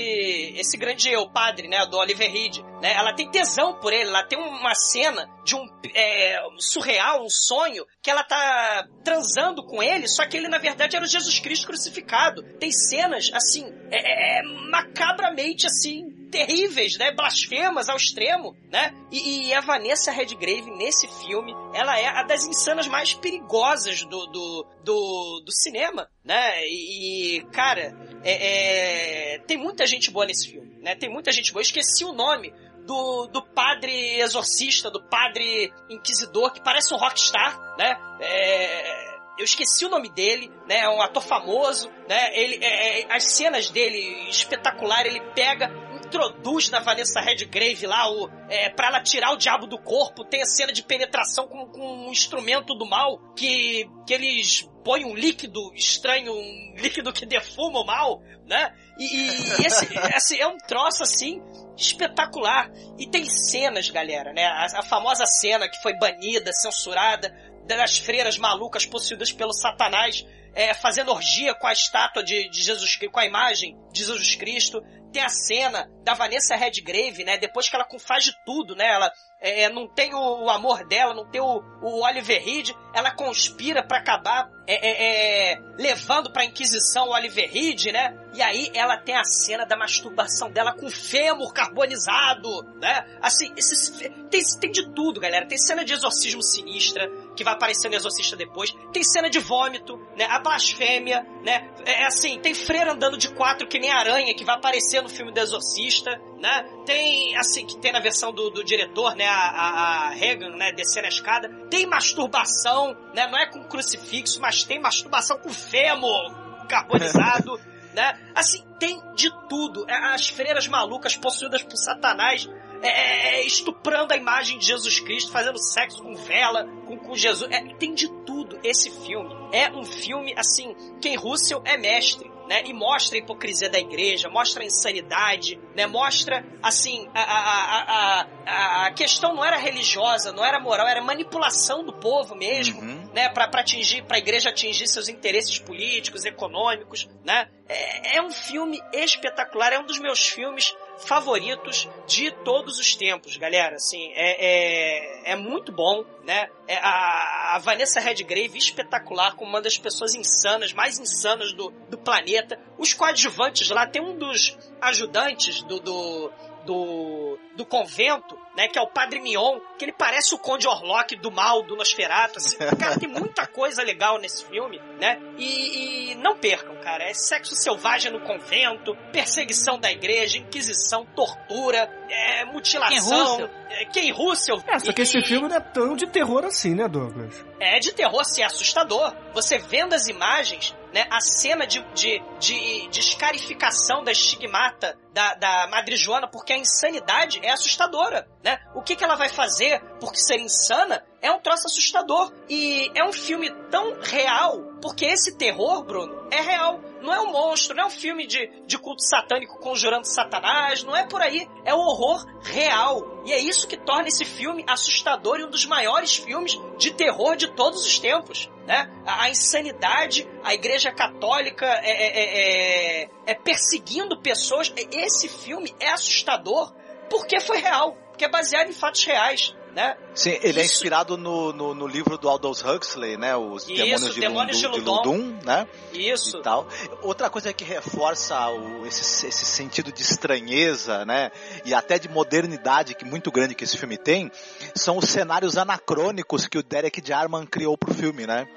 esse grande eu, padre, né, do Oliver Reed, né, ela tem tesão por ele, ela tem uma cena de um é, surreal, um sonho, que ela tá transando com ele, só que ele na verdade era o Jesus Cristo crucificado. Tem cenas, assim, é, é, macabramente, assim, terríveis, né? Blasfemas ao extremo, né? E, e a Vanessa Redgrave, nesse filme, ela é a das insanas mais perigosas do, do, do, do cinema, né? E, e, cara, é, é, tem muita gente boa nesse filme, né? Tem muita gente boa. Eu esqueci o nome do, do padre exorcista, do padre inquisidor, que parece um rockstar, né? É, eu esqueci o nome dele, né? É um ator famoso, né? Ele, é, é, as cenas dele espetacular, ele pega, introduz na Vanessa Redgrave lá o, é, para ela tirar o diabo do corpo. Tem a cena de penetração com, com um instrumento do mal que, que eles põem um líquido estranho, um líquido que defuma o mal, né? E, e esse, esse é um troço assim espetacular. E tem cenas, galera, né? A, a famosa cena que foi banida, censurada, das freiras malucas possuídas pelo Satanás, é, fazendo orgia com a estátua de, de Jesus Cristo, com a imagem de Jesus Cristo. tem a cena da Vanessa Redgrave, né? Depois que ela faz de tudo, né? Ela é, não tem o, o, amor dela, não tem o, o Oliver Reed, ela conspira para acabar é, é, é, levando pra Inquisição o Oliver Reed, né? E aí ela tem a cena da masturbação dela com fêmur carbonizado, né? Assim, esses, tem, tem de tudo, galera. Tem cena de exorcismo sinistra, que vai aparecer no Exorcista depois. Tem cena de vômito, né? A blasfêmia, né? É, é assim, tem freira andando de quatro que nem aranha, que vai aparecer no filme do Exorcista, né? Tem, assim, que tem na versão do, do diretor, né? A, a, a Regan, né? Descendo a escada. Tem masturbação, né? Não é com crucifixo, mas tem masturbação com fêmur carbonizado. né? Assim, tem de tudo. É, as freiras malucas possuídas por Satanás é, é, estuprando a imagem de Jesus Cristo, fazendo sexo com vela, com, com Jesus. É, tem de tudo esse filme. É um filme, assim, quem Russell é mestre né? E mostra a hipocrisia da igreja, mostra a insanidade, né? Mostra, assim, a, a, a, a, questão não era religiosa, não era moral, era manipulação do povo mesmo, uhum. né? Pra, pra atingir, pra igreja atingir seus interesses políticos, econômicos, né? É, é um filme espetacular, é um dos meus filmes favoritos de todos os tempos, galera. Assim, é, é, é muito bom, né? É a, a, Vanessa Redgrave, espetacular, como uma das pessoas insanas, mais insanas do, do planeta. Os coadjuvantes lá, tem um dos ajudantes do, do, do, do convento, né? Que é o Padre Mion, que ele parece o Conde Orlok do mal, do Nosferatu, assim. Cara, tem muita coisa legal nesse filme, né? E, e, não percam, cara. É sexo selvagem no convento, perseguição da igreja, inquisição, tortura, é, mutilação. Quem Russell? É, só que e, esse filme não é tão de terror assim, né, Douglas? É de terror, assim, é assustador. Você vendo as imagens, né, a cena de, de, de, de escarificação da estigmata da, da Madre Joana, porque a insanidade é assustadora, né? O que, que ela vai fazer por ser insana é um troço assustador. E é um filme tão real, porque esse terror, Bruno, é real. Não é um monstro, não é um filme de, de culto satânico conjurando Satanás, não é por aí. É o horror real. E é isso que torna esse filme assustador e um dos maiores filmes de terror de todos os tempos. Né? A, a insanidade, a igreja católica é, é, é, é, é perseguindo pessoas. Esse filme é assustador porque foi real, porque é baseado em fatos reais né? Sim, ele é Isso. é inspirado no, no, no, livro do Aldous Huxley, né? Os Isso, Demônios, de, Demônios Ludum, de, Ludum, de Ludum, né? Isso. E tal. Outra coisa que reforça o, esse, esse sentido de estranheza, né? E até de modernidade que muito grande que esse filme tem, são os cenários anacrônicos que o Derek Jarman criou pro filme, né?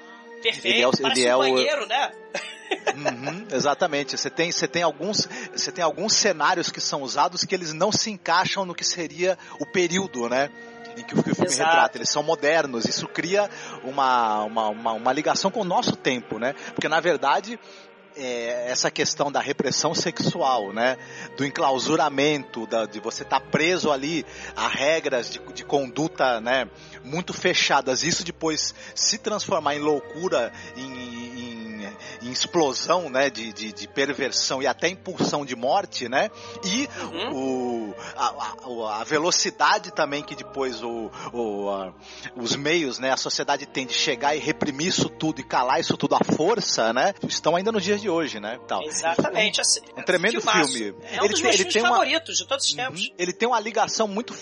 Perfeito, ele é, o, ele é um banheiro, o... né? Uhum, exatamente. Você tem, você tem alguns, você tem alguns cenários que são usados que eles não se encaixam no que seria o período, né? em que o filme Exato. retrata. Eles são modernos. Isso cria uma, uma, uma, uma ligação com o nosso tempo, né? Porque, na verdade, é, essa questão da repressão sexual, né? Do enclausuramento, da, de você estar tá preso ali a regras de, de conduta, né? Muito fechadas. Isso depois se transformar em loucura, em, em explosão, né, de, de, de, perversão e até impulsão de morte, né, e uhum. o, a, a, velocidade também que depois o, o a, os meios, né, a sociedade tem de chegar e reprimir isso tudo e calar isso tudo à força, né, estão ainda nos dias de hoje, né, tal. Exatamente. Assim, um, um tremendo filmaço. filme. É um ele dos tem, meus ele tem favoritos uma, de todos os uhum. tempos. Uhum, ele tem uma ligação muito,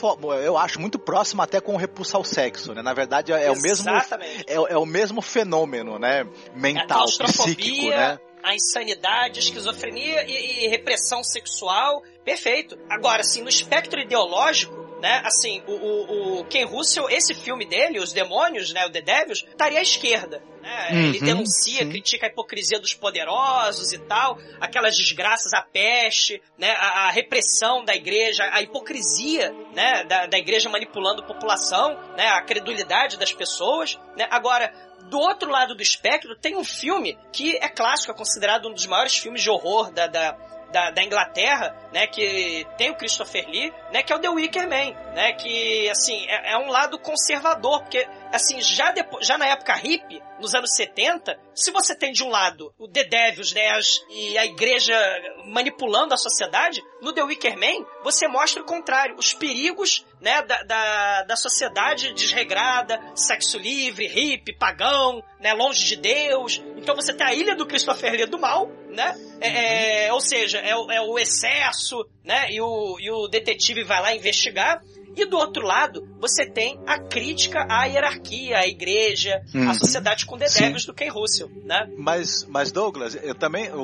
eu acho, muito próxima até com o repulso ao sexo, né, na verdade é, é o mesmo, é, é, o mesmo fenômeno, né, mental, psíquico né? a insanidade, a esquizofrenia e, e, repressão sexual. Perfeito. Agora, assim, no espectro ideológico, né? Assim, o, o, o Ken Russell, esse filme dele, Os Demônios, né? O The Devils, estaria à esquerda. Né? Uhum, Ele denuncia, sim. critica a hipocrisia dos poderosos e tal, aquelas desgraças, a peste, né? A, a repressão da igreja, a hipocrisia, né? Da, da igreja manipulando a população, né? A credulidade das pessoas, né? Agora, do outro lado do espectro, tem um filme que é clássico, é considerado um dos maiores filmes de horror da, da, da, da, Inglaterra, né, que tem o Christopher Lee, né, que é o The Wicker Man, né, que, assim, é, é um lado conservador, porque, assim, já, depois, já na época hippie, nos anos 70, se você tem de um lado o The Devils, né, as, e a igreja manipulando a sociedade, no The Wicker Man você mostra o contrário, os perigos, né, da, da, da sociedade desregrada, sexo livre, hippie, pagão, né, longe de Deus. Então você tem a ilha do Christopher Lee do mal, né, é, é, ou seja, é, o- é o excesso, né, e o, e o detetive vai lá investigar. E do outro lado, você tem a crítica à hierarquia, à igreja, à Uhum. sociedade com. Devils do Ken Russell, né? Mas, mas Douglas, eu também, o,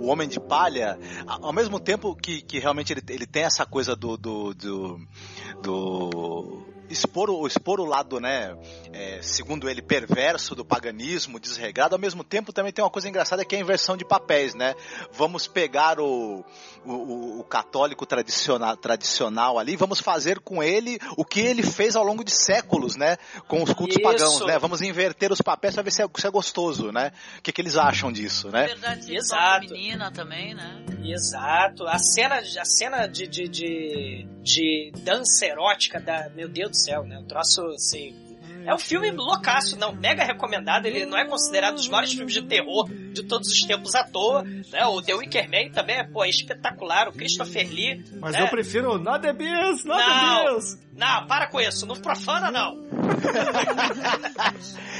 o Homem de Palha, ao mesmo tempo que, que realmente ele, ele tem essa coisa do, do, do, do expor, o, expor o lado, né, é, segundo ele, perverso do paganismo, desregrado, ao mesmo tempo também tem uma coisa engraçada que é a inversão de papéis, né? Vamos pegar o, o, o- católico tradicional, tradicional ali, vamos fazer com ele o que ele fez ao longo de séculos, né? Com os cultos Isso. pagãos, né? Vamos inverter os papéis para ver se é, se é gostoso, né? O que, que eles acham disso, né? Verdade Exato. feminina também, né? Exato. A cena, a cena de, de, de, de dança erótica da. Meu Deus do céu, né? Um troço assim. É um filme loucaço, não, mega recomendado. Ele não é considerado um dos maiores filmes de terror de todos os tempos à toa. Né? O The Wicker Man também é, pô, é espetacular. O Christopher Lee. Mas né? eu prefiro Not the Beast, Not Não. the Beast. Não, para com isso. Não profana, não.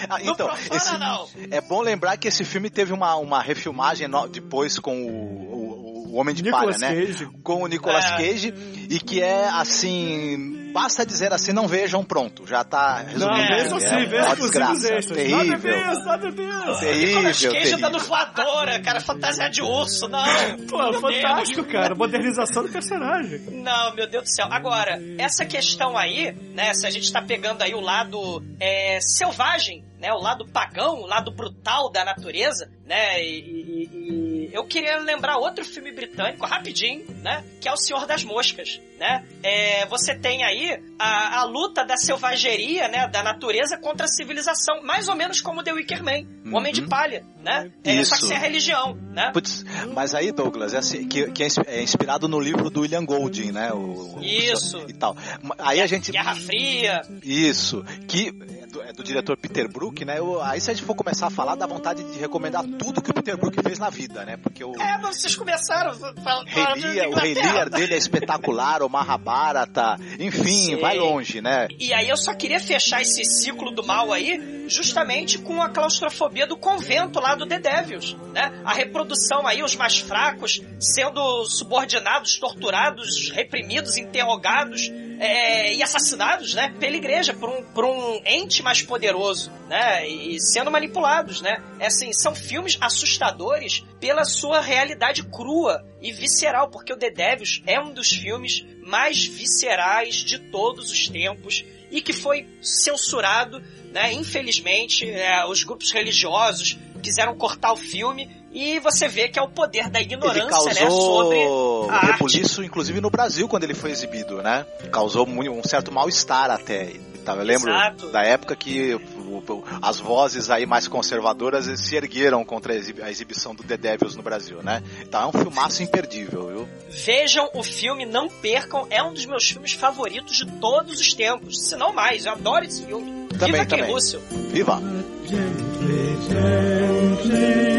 Ah, Não então, profana, esse- não. é bom lembrar que esse filme teve uma, uma refilmagem no- depois com o, o- o Homem de Nicolas Palha, né? Cage. Com o Nicolas É. Cage, e que é assim. Basta dizer assim, não vejam, pronto. Já tá resumido. Não, É, veja é, sim, uma veja os desgraça. Terrível. Not the Beast. Terrível, Nicolas Cage terrível. dando voadora, cara, fantasia de urso, não. Pô, Meu fantástico, Deus. cara. Modernização do personagem. Não, meu Deus do céu. Agora, essa questão aí, né, se a gente tá pegando aí o lado é, selvagem, né, o lado pagão, o lado brutal da natureza, né, e, e- e eu queria lembrar outro filme britânico, rapidinho, né, que é O Senhor das Moscas, né. É, você tem aí a, a luta da selvageria, né, da natureza contra a civilização, mais ou menos como The Wicker Man, o Homem de Uhum. Palha, né, é, só que sem a religião, né. Putz, mas aí, Douglas, é, assim, que, que é é inspirado no livro do William Golding, né? O, o- Isso. E tal. Aí a gente. Guerra Fria, Isso, que é do, é do diretor Peter Brook, né? Eu- aí se a gente for começar a falar, dá vontade de recomendar tudo que o Peter Brook fez na vida, né? Porque o É, mas vocês começaram falando Rei Lear, o Rei Lear dele é espetacular, o Mahabharata, enfim, Sim. vai longe, né? E aí eu só queria fechar esse ciclo do mal aí, justamente com a claustrofobia do convento lá do The Devils, né? A reprodução aí, os mais fracos sendo subordinados, torturados, reprimidos, interrogados é, e assassinados, né? Pela igreja, por um, por um ente mais poderoso, né? E sendo manipulados, né? É assim, são filmes assustadores pela sua realidade crua e visceral, porque o The Devils é um dos filmes mais viscerais de todos os tempos e que foi censurado, né? Infelizmente, é, os grupos religiosos quiseram cortar o filme e você vê que é o poder da Ele ignorância, né? Sobre causou a arte. rebuliço, inclusive no Brasil, quando ele foi exibido, né? Causou um certo mal-estar até. Tá, Eu lembro Exato. da época que as vozes aí mais conservadoras se ergueram contra a exibi- a exibição do The Devils no Brasil, né? Então é um filmaço imperdível, viu? Vejam o filme, não percam, é um dos meus filmes favoritos de todos os tempos, se não mais, eu adoro esse filme. Também, Viva também. Russell! Viva!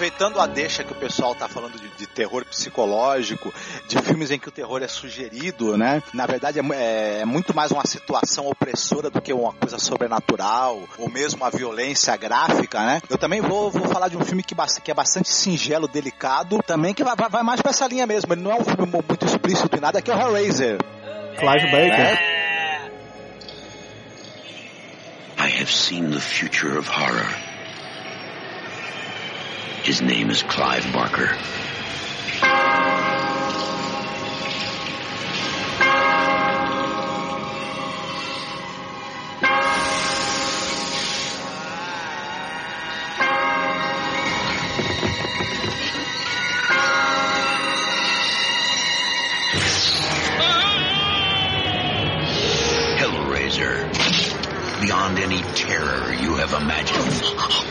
Aproveitando a deixa que o pessoal tá falando de, de terror psicológico, de filmes em que o terror é sugerido, né? Na verdade é, é- é muito mais uma situação opressora do que uma coisa sobrenatural, ou mesmo a violência gráfica, né? Eu também vou, vou falar de um filme que, que é bastante singelo, delicado, também que vai, vai- vai mais pra essa linha mesmo. Ele não é um filme mu- muito explícito e nada, que é o Hellraiser. Clive Baker. I have seen the future of horror. His name is Clive Barker. Hellraiser. Beyond any terror you have imagined.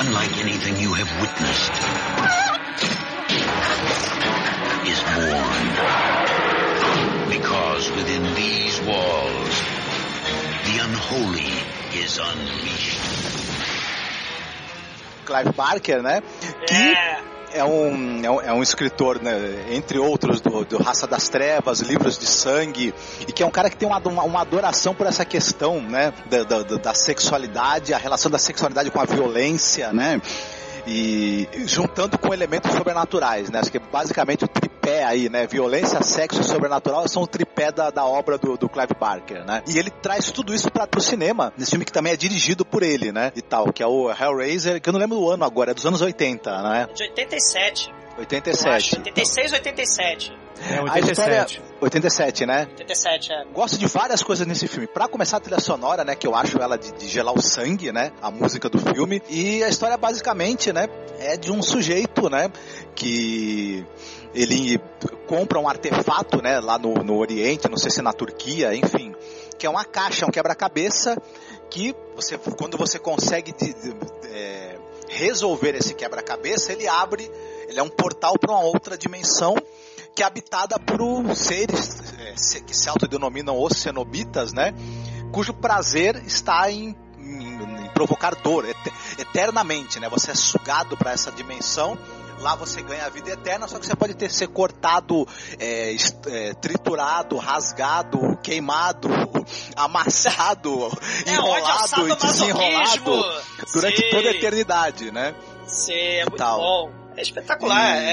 Unlike anything you have witnessed, is born. Because within these walls, the unholy is unleashed. Clive Barker, né? Que é um, é um, é um escritor, né, entre outros, do, Raça das Trevas, Livros de Sangue, e que é um cara que tem uma, uma, uma adoração por essa questão, né, da, da, da sexualidade, a relação da sexualidade com a violência, né? E juntando com elementos sobrenaturais, né? Acho que basicamente o tripé aí, né? Violência, sexo e sobrenatural são o tripé da, da obra do, do Clive Barker, né? E ele traz tudo isso para o cinema, nesse filme que também é dirigido por ele, né? E tal, que é o Hellraiser, que eu não lembro do ano agora, é dos anos 80, né? De 87. 87. Eu acho, 86 ou 87. É, A história... 87, né? 87, é. Gosto de várias coisas nesse filme. Pra começar a trilha sonora, né, que eu acho ela de, de gelar o sangue, né, a música do filme. E a história basicamente, né, é de um sujeito, né, que ele compra um artefato, né, lá no, no Oriente, não sei se na Turquia, enfim, que é uma caixa, um quebra-cabeça que você, quando você consegue de, de, é, resolver esse quebra-cabeça, ele abre, ele é um portal para uma outra dimensão que é habitada por seres é, que se autodenominam os cenobitas, né? Cujo prazer está em, em, em provocar dor et, eternamente, né? Você é sugado para essa dimensão. Lá você ganha a vida eterna, só que você pode ter ser cortado, é, é, triturado, rasgado, queimado, amassado, É, enrolado onde e desenrolado durante Sim. toda a eternidade, né? Sim, é muito tal. bom. É espetacular. E-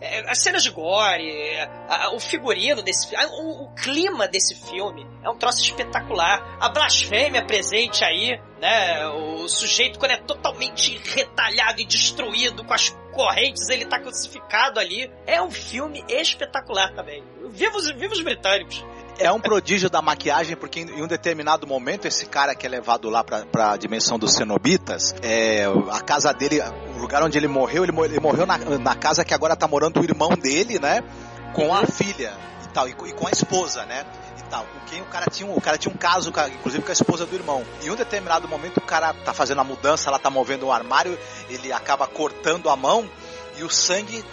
É, é, as cenas de gore, a- a- o figurino desse filme, o, o clima desse filme é um troço espetacular. A blasfêmia presente aí, né? O sujeito, quando é totalmente retalhado e destruído com as correntes, ele tá crucificado ali. É um filme espetacular também. Vivos, vivos britânicos. É um prodígio da maquiagem, porque em um determinado momento, esse cara que é levado lá pra, pra dimensão dos cenobitas, é, a casa dele, o lugar onde ele morreu, ele, ele morreu na, na casa que agora tá morando o irmão dele, né? Com a filha e tal, e, e com a esposa, né? E tal, com quem o cara tinha, um- o cara tinha um caso, inclusive com a esposa do irmão. Em um determinado momento, o cara tá fazendo a mudança, ela tá movendo o armário, ele acaba cortando a mão e o sangue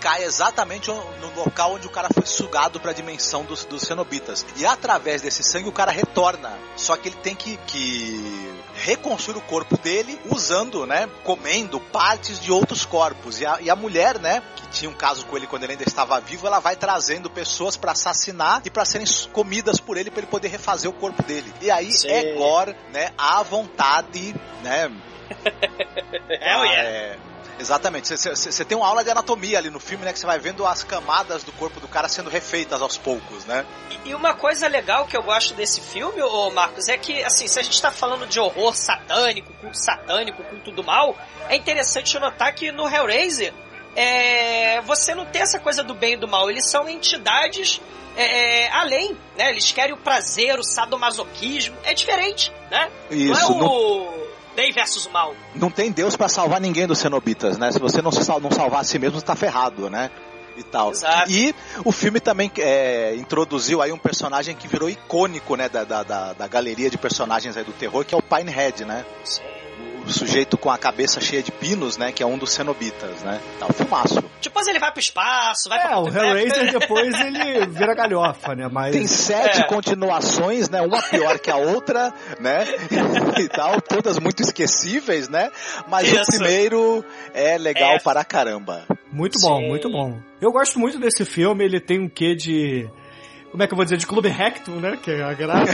cai exatamente no local onde o cara foi sugado para a dimensão dos, dos cenobitas. E através desse sangue o cara retorna. Só que ele tem que, que reconstruir o corpo dele usando, né, comendo partes de outros corpos. E a, e a mulher, né, que tinha um caso com ele quando ele ainda estava vivo, ela vai trazendo pessoas para assassinar e para serem sucomidas por ele para ele poder refazer o corpo dele. E aí Sim. é gore, né, à vontade, né, Hell yeah. é, Exatamente. Você tem uma aula de anatomia ali no filme, né? Que você vai vendo as camadas do corpo do cara sendo refeitas aos poucos, né? E uma coisa legal que eu gosto desse filme, ô Marcos, é que, assim, se a gente tá falando de horror satânico, culto satânico, culto do mal, é interessante notar que no Hellraiser, é, você não tem essa coisa do bem e do mal. Eles são entidades é, além, né? Eles querem o prazer, o sadomasoquismo. É diferente, né? Isso, não é o bem versus o mal. Não tem Deus pra salvar ninguém dos cenobitas, né? Se você não, se sal, não salvar a si mesmo, você tá ferrado, né? E tal. Exato. E o filme também é, introduziu aí um personagem que virou icônico, né? Da, da, da, da galeria de personagens aí do terror, que é o Pinehead, né? Sim. O sujeito com a cabeça cheia de pinos, né? Que é um dos cenobitas, né? Tá um filmaço. Depois ele vai pro espaço, vai É, pra o Hellraiser depois ele vira galhofa, né? Mas... Tem sete É. continuações, né? Uma pior que a outra, né? e tal, todas muito esquecíveis, né? Mas o Isso. primeiro é legal É. para caramba. Muito bom, Sim. muito bom. Eu gosto muito desse filme, ele tem um quê de. Como é que eu vou dizer? De Clube Rectum, né? Que agrada.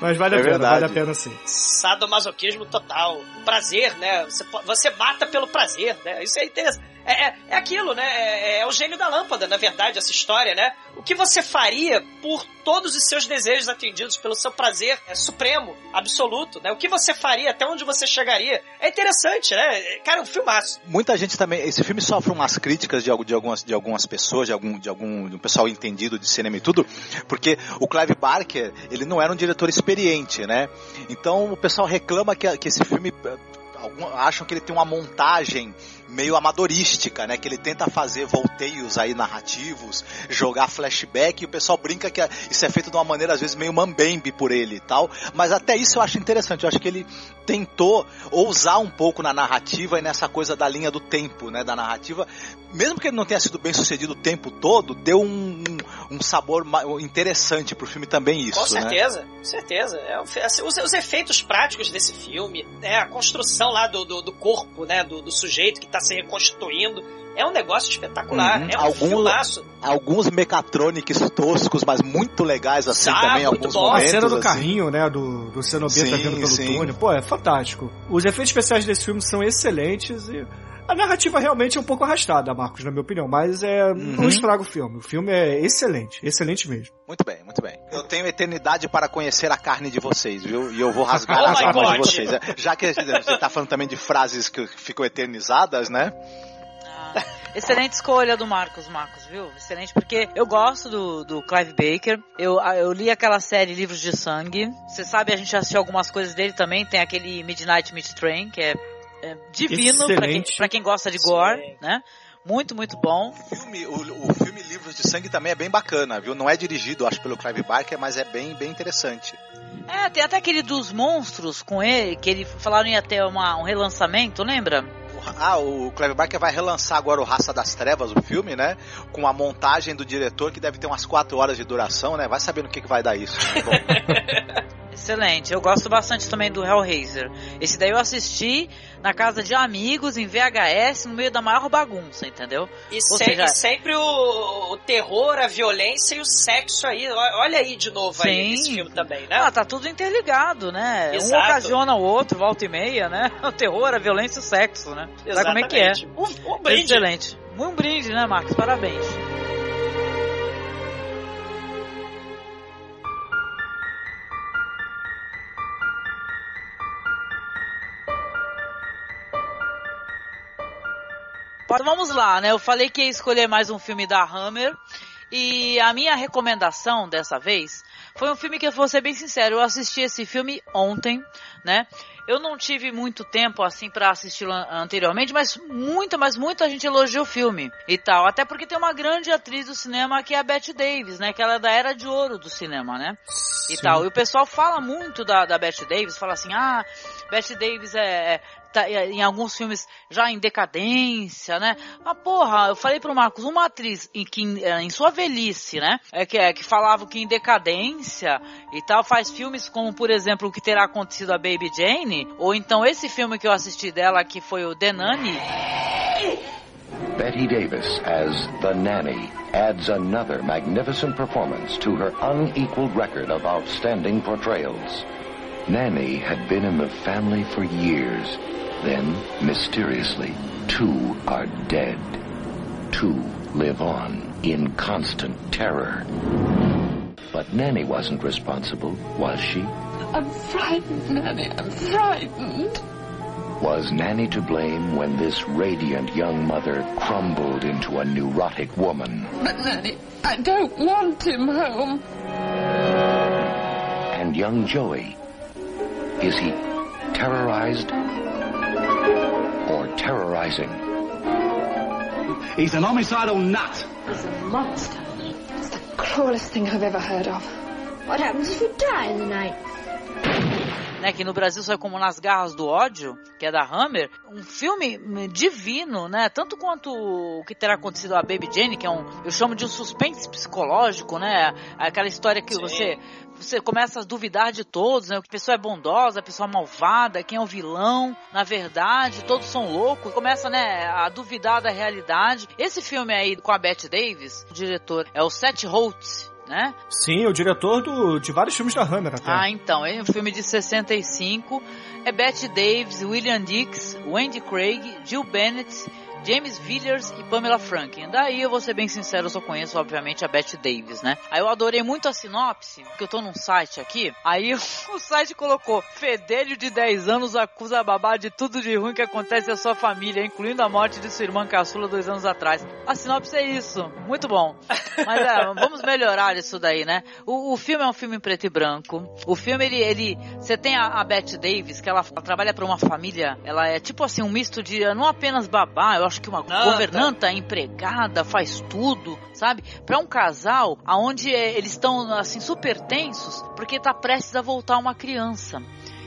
Mas vale a É pena, verdade. vale a pena sim. sadomasoquismo total. Prazer, né? Você, você mata pelo prazer, né? Isso é interessante. É, é, é aquilo, né? É, é o gênio da lâmpada, na verdade, essa história, né? O que você faria por todos os seus desejos atendidos, pelo seu prazer é, supremo, absoluto, né? O que você faria, até onde você chegaria. É interessante, né? Cara, um filmaço. Muita gente também. Esse filme sofre umas críticas de, de, algumas, de algumas pessoas, de algum, de algum de um pessoal entendido de cinema e tudo, porque o Clive Barker, ele não era um diretor experiente, né? Então o pessoal reclama que, que esse filme. algum- acham que ele tem uma montagem meio amadorística, né? Que ele tenta fazer volteios aí narrativos, jogar flashback, e o pessoal brinca que isso é feito de uma maneira às vezes meio mambembe por ele e tal. Mas até isso eu acho interessante. Eu acho que ele tentou ousar um pouco na narrativa e nessa coisa da linha do tempo, né? Da narrativa. Mesmo que ele não tenha sido bem sucedido o tempo todo, deu um, um, sabor interessante pro filme também isso, Com né? certeza, com certeza. É, assim, os, os efeitos práticos desse filme, né, a construção lá do, do, do corpo, né, do, do sujeito que tá se reconstituindo, é um negócio espetacular. Uhum. É um Algum- filmaço. alguns mecatronics toscos, mas muito legais assim Ah, também, alguns bom. A momentos. cena do assim. carrinho, né? Do, do Cenobita Sim, vindo pelo sim. túnel. Pô, é fantástico. Os efeitos especiais desse filme são excelentes e a narrativa realmente é um pouco arrastada, Marcos, na minha opinião. Mas é, não Uhum. estraga o filme. O filme é excelente. Excelente mesmo. Muito bem, muito bem. Eu tenho eternidade para conhecer a carne de vocês, viu? E eu vou rasgar Oh as almas de vocês. É, Já que você tá falando também de frases que ficam eternizadas, né? Excelente escolha do Marcos, Marcos, viu? Excelente, porque eu gosto do, do Clive Baker. Eu, a- eu li aquela série Livros de Sangue. Você sabe, a gente assistiu algumas coisas dele também. Tem aquele Midnight Meat Train, que é, é divino pra quem, pra quem gosta de gore, né? Muito, muito bom. O filme, o, o filme Livros de Sangue também é bem bacana, viu? Não é dirigido, acho, pelo Clive Barker, mas é bem, bem interessante. É, tem até aquele dos monstros com ele, que ele falaram ia ter uma, um relançamento, lembra? Ah, o Clive Barker vai relançar agora o Raça das Trevas, o filme, né? Com a montagem do diretor, que deve ter umas 4 horas de duração, né? Vai saber no que, que vai dar isso. Excelente. Eu gosto bastante também do Hellraiser. Esse daí eu assisti na casa de amigos, em VHS, no meio da maior bagunça, entendeu? E, se- seja- e sempre o, o terror, a violência e o sexo aí. Olha aí de novo aí Sim. nesse filme também, né? Ah, tá tudo interligado, né? Um Exato. ocasiona o outro, volta e meia, né? O terror, a violência e o sexo, né? Sabe como é que é? Exatamente. Um, um brinde. Excelente. Um brinde, né, Marcos? Parabéns. Então vamos lá, né? Eu falei que ia escolher mais um filme da Hammer. E a minha recomendação dessa vez foi um filme que eu vou ser bem sincero, eu assisti esse filme ontem, né? Eu não tive muito tempo assim para assisti-lo an- anteriormente, mas muita, mas muita gente elogiou o filme e tal. Até porque tem uma grande atriz do cinema que é a Bette Davis, né? Que ela é da era de ouro do cinema, né? E Sim. tal. E o pessoal fala muito da, da Bette Davis, fala assim, ah, Bette Davis é, é- tá em alguns filmes já em decadência, né? Ah, porra, eu falei pro Marcos, uma atriz em, que, eh, em sua velhice, né? É que, é, que falava que em decadência e tal, faz filmes como, por exemplo, o que terá acontecido a Baby Jane, ou então esse filme que eu assisti dela, que foi o The Nanny, Betty Davis as the nanny adds another magnificent performance to her unequaled record of outstanding portrayals. Nanny had been in the family for years. Then, mysteriously, two are dead. Two live on in constant terror. But Nanny wasn't responsible, was she? I'm frightened, Nanny. I'm frightened. Was Nanny to blame when this radiant young mother crumbled into a neurotic woman? But, Nanny, I don't want him home. And young Joey, is he terrorized or terrorizing? He's an homicidal nut. He's a monster. It's the cruelest thing I've ever heard of. What happens if you die in the night? né, que no Brasil saiu como Nas Garras do Ódio, que é da Hammer, um filme divino, né, tanto quanto o que terá acontecido a Baby Jane, que é um, eu chamo de um suspense psicológico, né, aquela história que você você começa a duvidar de todos, né? Que pessoa é bondosa, a pessoa é malvada, quem é o vilão, na verdade, todos são loucos. Começa, né, a duvidar da realidade. Esse filme aí com a Bette Davis, o diretor é o Seth Holtz, né? Sim, o diretor do, de vários filmes da Hammer até. Ah, então, é um filme de 65. É Bette Davis, William Dix, Wendy Craig, Jill Bennett, James Villiers e Pamela Franklin. Daí eu vou ser bem sincero, eu só conheço, obviamente, a Bette Davis, né? Aí eu adorei muito a sinopse, porque eu tô num site aqui. Aí o site colocou: Fedelho de 10 anos acusa a babá de tudo de ruim que acontece à sua família, incluindo a morte de sua irmã caçula dois anos atrás. A sinopse é isso. Muito bom. Mas é, vamos melhorar isso daí, né? O, o, filme é um filme em preto e branco. O filme, ele. ele você tem a, a Bette Davis, que ela, ela trabalha para uma família. Ela é tipo assim, um misto de. Não apenas babá, eu acho que uma Nada. governanta, empregada, faz tudo, sabe? Para um casal aonde é, eles estão assim super tensos, porque tá prestes a voltar uma criança.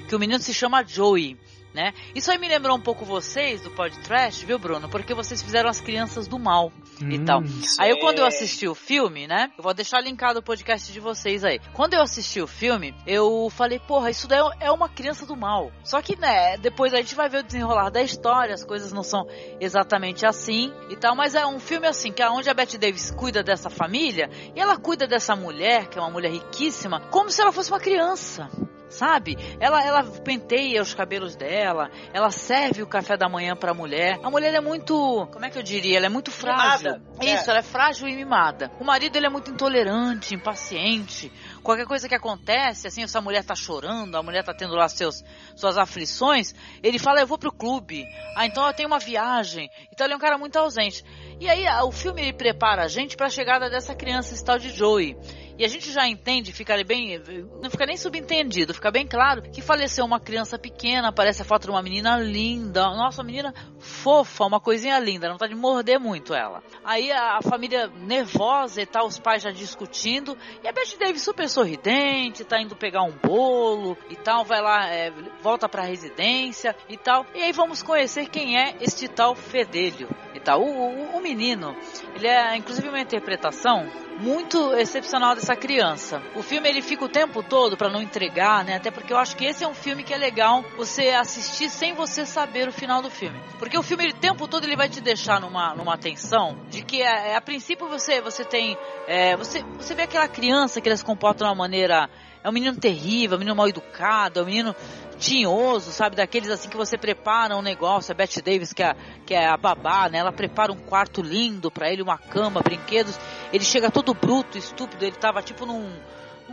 Que o menino se chama Joey né? Isso aí me lembrou um pouco vocês do podcast, viu, Bruno? Porque vocês fizeram as crianças do mal hum, e tal. Aí eu, quando eu assisti o filme, né? Eu vou deixar linkado o podcast de vocês aí. Quando eu assisti o filme, eu falei, porra, isso daí é uma criança do mal. Só que, né, depois a gente vai ver o desenrolar da história, as coisas não são exatamente assim e tal, mas é um filme assim, que é onde a Bette Davis cuida dessa família e ela cuida dessa mulher, que é uma mulher riquíssima, como se ela fosse uma criança sabe? Ela, ela penteia os cabelos dela, ela serve o café da manhã para a mulher. A mulher é muito, como é que eu diria? Ela é muito frágil. Mimada. Isso, é. ela é frágil e mimada. O marido ele é muito intolerante, impaciente. Qualquer coisa que acontece, assim, essa mulher tá chorando, a mulher tá tendo lá seus, suas aflições, ele fala, eu vou pro clube. Ah, então eu tenho uma viagem. Então ele é um cara muito ausente. E aí o filme ele prepara a gente para a chegada dessa criança, esse tal de Joey. E a gente já entende, fica bem, não fica nem subentendido, fica bem claro que faleceu uma criança pequena, aparece a foto de uma menina linda, nossa, uma menina fofa, uma coisinha linda, não tá de morder muito ela. Aí a, a família nervosa e tal, os pais já discutindo, e a Bette Davis super sorridente, tá indo pegar um bolo e tal, vai lá, é, volta pra residência e tal. E aí vamos conhecer quem é este tal Fedelho e tal. O, o, o menino, ele é inclusive uma interpretação muito excepcional dessa criança. O filme ele fica o tempo todo para não entregar, né? Até porque eu acho que esse é um filme que é legal você assistir sem você saber o final do filme. Porque o filme o tempo todo ele vai te deixar numa, numa tensão de que a, é, a princípio você você tem é, você você vê aquela criança que ela se comporta de uma maneira é um menino terrível, é um menino mal educado, é um menino tinhoso, sabe? Daqueles assim que você prepara um negócio. A Bette Davis, que é, que é a babá, né? Ela prepara um quarto lindo para ele, uma cama, brinquedos. Ele chega todo bruto, estúpido. Ele tava tipo num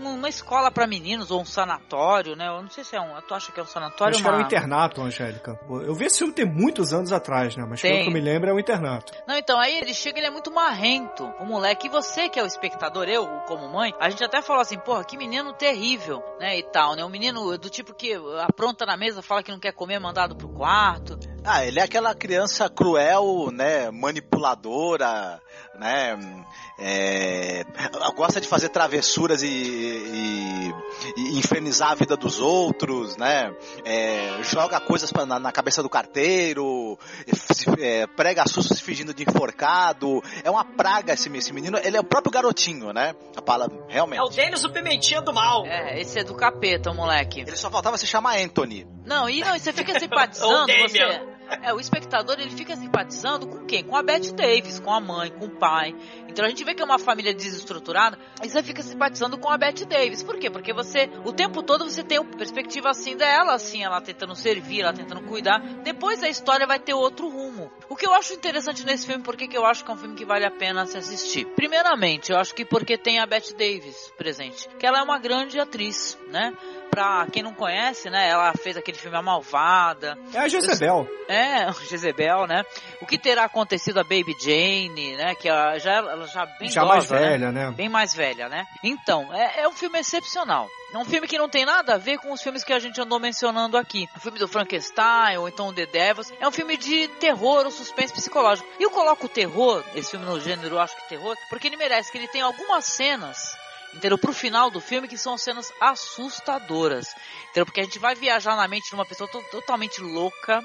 uma escola para meninos ou um sanatório, né? Eu não sei se é um. Tu acha que é um sanatório? Acho uma... que era um internato, Angélica. Eu vi esse filme tem muitos anos atrás, né? Mas pelo que eu me lembro é um internato. Não, então aí ele chega, ele é muito marrento. O moleque, e você que é o espectador, eu como mãe, a gente até falou assim, porra, que menino terrível, né? E tal, né? Um menino do tipo que apronta na mesa, fala que não quer comer, mandado pro quarto. Ah, ele é aquela criança cruel, né? Manipuladora, né? É, gosta de fazer travessuras e, e, e, infernizar a vida dos outros, né? É, joga coisas pra, na, na, cabeça do carteiro, é, prega susto se fingindo de enforcado. É uma praga esse, esse menino. Ele é o próprio garotinho, né? A palavra, realmente. É o Denis o Pimentinha do mal. É, esse é do capeta, o moleque. Ele só faltava se chamar Anthony. Não, e não, e você fica simpatizando, você... É, o espectador ele fica simpatizando com quem? Com a Bette Davis, com a mãe, com o pai. Então a gente vê que é uma família desestruturada e você fica simpatizando com a Bette Davis. Por quê? Porque você, o tempo todo, você tem uma perspectiva assim dela, assim, ela tentando servir, ela tentando cuidar. Depois a história vai ter outro rumo. O que eu acho interessante nesse filme, porque que eu acho que é um filme que vale a pena se assistir? Primeiramente, eu acho que porque tem a Bette Davis presente, que ela é uma grande atriz, né? Pra quem não conhece, né? Ela fez aquele filme A Malvada. É a Jezebel. É, Jezebel, né? O que terá acontecido a Baby Jane, né? Que ela já, ela já bem Já mais né? velha, né? Bem mais velha, né? Então, é, é um filme excepcional. É um filme que não tem nada a ver com os filmes que a gente andou mencionando aqui. O filme do Frankenstein, ou então The Devils. É um filme de terror ou suspense psicológico. E eu coloco o terror, esse filme no gênero, eu acho que terror, porque ele merece que ele tem algumas cenas entendeu? Pro final do filme, que são cenas assustadoras, entendeu? Porque a gente vai viajar na mente de uma pessoa totalmente louca,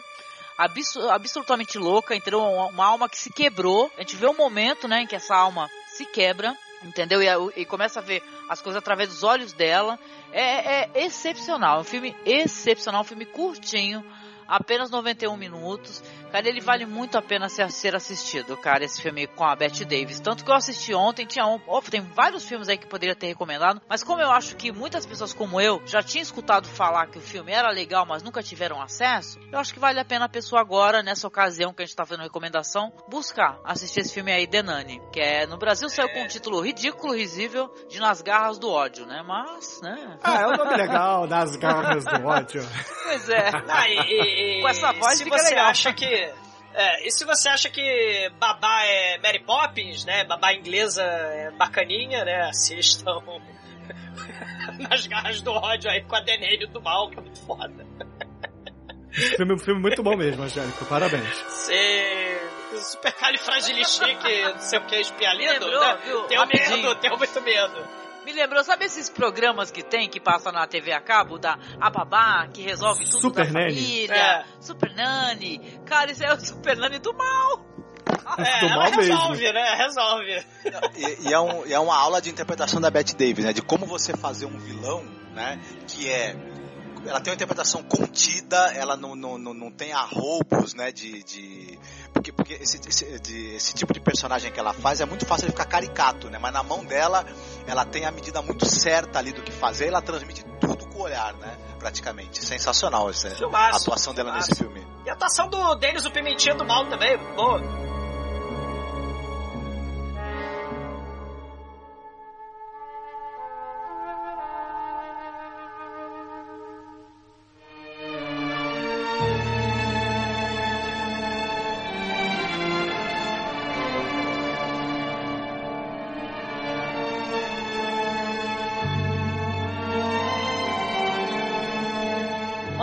absolutamente louca, entendeu? Uma, uma, alma que se quebrou. A gente vê um momento, né, em que essa alma se quebra, entendeu? E, e começa a ver as coisas através dos olhos dela. É, é excepcional, é um filme excepcional, um filme curtinho, apenas 91 minutos. Cara, ele vale muito a pena ser, ser assistido, cara, esse filme com a Bette Davis. Tanto que eu assisti ontem, tinha um, oh, tem vários filmes aí que poderia ter recomendado, mas como eu acho que muitas pessoas como eu já tinham escutado falar que o filme era legal, mas nunca tiveram acesso, eu acho que vale a pena a pessoa agora, nessa ocasião que a gente tá fazendo recomendação, buscar assistir esse filme aí, The Nanny, que é, no Brasil saiu com um título ridículo, risível, de Nas Garras do Ódio, né? Mas, né? Ah, é um nome legal, Nas Garras do Ódio. Pois é. Ah, e, e- e- Com essa voz se fica você legal. acha que é, e se você acha que babá é Mary Poppins, né? Babá inglesa é bacaninha, né? Assistam nas garras do ódio aí com a Denene do mal, que é muito foda. filme, filme muito bom mesmo, Angélica. Parabéns. Você. Super califragilistique, não sei o que, espialido, Lembrou, né? viu? Tenho Rapidinho. medo, tenho muito medo. Me lembrou, sabe esses programas que tem, que passa na TV a cabo, da A Babá, que resolve tudo Super da Nanny. família, É. Super Nani. Cara, isso é o Super Nani do mal. É, Do ela mal mesmo. resolve, né? Resolve. E, e é, um- e é uma aula de interpretação da Bette Davis, né? De como você fazer um vilão, né? Que é. Ela tem uma interpretação contida, ela não, não, não, não tem arroubos, né? De. de porque porque esse, esse, de- esse tipo de personagem que ela faz é muito fácil de ficar caricato, né? Mas na mão dela, ela tem a medida muito certa ali do que fazer e ela transmite tudo com o olhar, né? Praticamente. Sensacional essa Filmaço, a atuação dela nesse filme. E a atuação do Denis, o Pimentinha do Mal também, boa.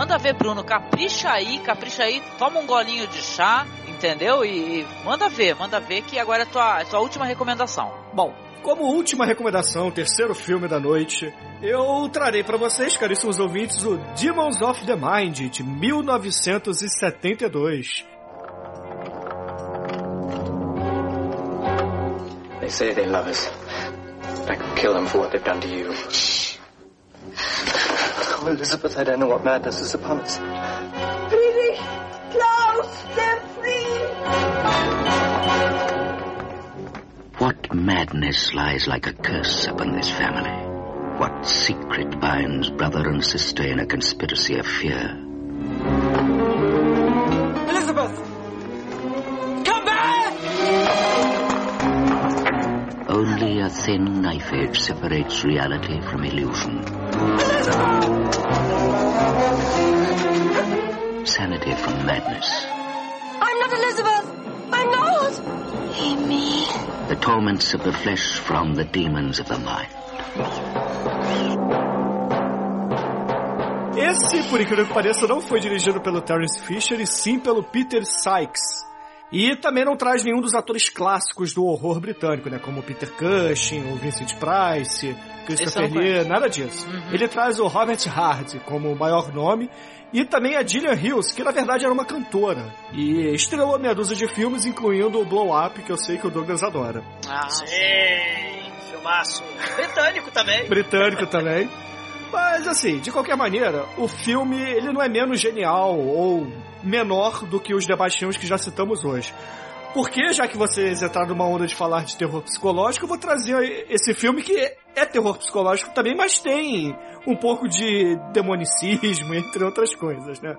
Manda ver, Bruno, capricha aí, capricha aí, toma um golinho de chá, entendeu? E, e manda ver, manda ver que agora é tua, é tua última recomendação. Bom, como última recomendação, terceiro filme da noite, eu trarei para vocês, caríssimos ouvintes, o Demons of the Mind, de 1972. They say they love us. I could kill them for what they've done to you. Oh, Elizabeth, I don't know what madness is upon us. Please, Klaus, they're free. What madness lies like a curse upon this family? What secret binds brother and sister in a conspiracy of fear? Elizabeth! Come back! Only a thin knife edge separates reality from illusion. Sanity from madness. I'm not Elizabeth! I'm not! Amy. The torments of the flesh from the demons of the mind. Esse, por incrível que pareça, não foi dirigido pelo Terence Fisher e sim pelo Peter Sykes. E também não traz nenhum dos atores clássicos do horror britânico, né? Como Peter Cushing, o Vincent Price, Christopher não Lee, nada disso. Uhum. Ele traz o Robert Hard como o maior nome e também a Gillian Hills, que na verdade era uma cantora. E estrelou meia dúzia de filmes, incluindo o Blow Up, que eu sei que o Douglas adora. Ah, Sim, filmaço. Britânico também. britânico também. Mas assim, de qualquer maneira, o filme ele não é menos genial ou menor do que os demais filmes que já citamos hoje. Porque, já que vocês entraram numa onda de falar de terror psicológico, eu vou trazer esse filme que é terror psicológico também, mas tem um pouco de demonicismo, entre outras coisas, né?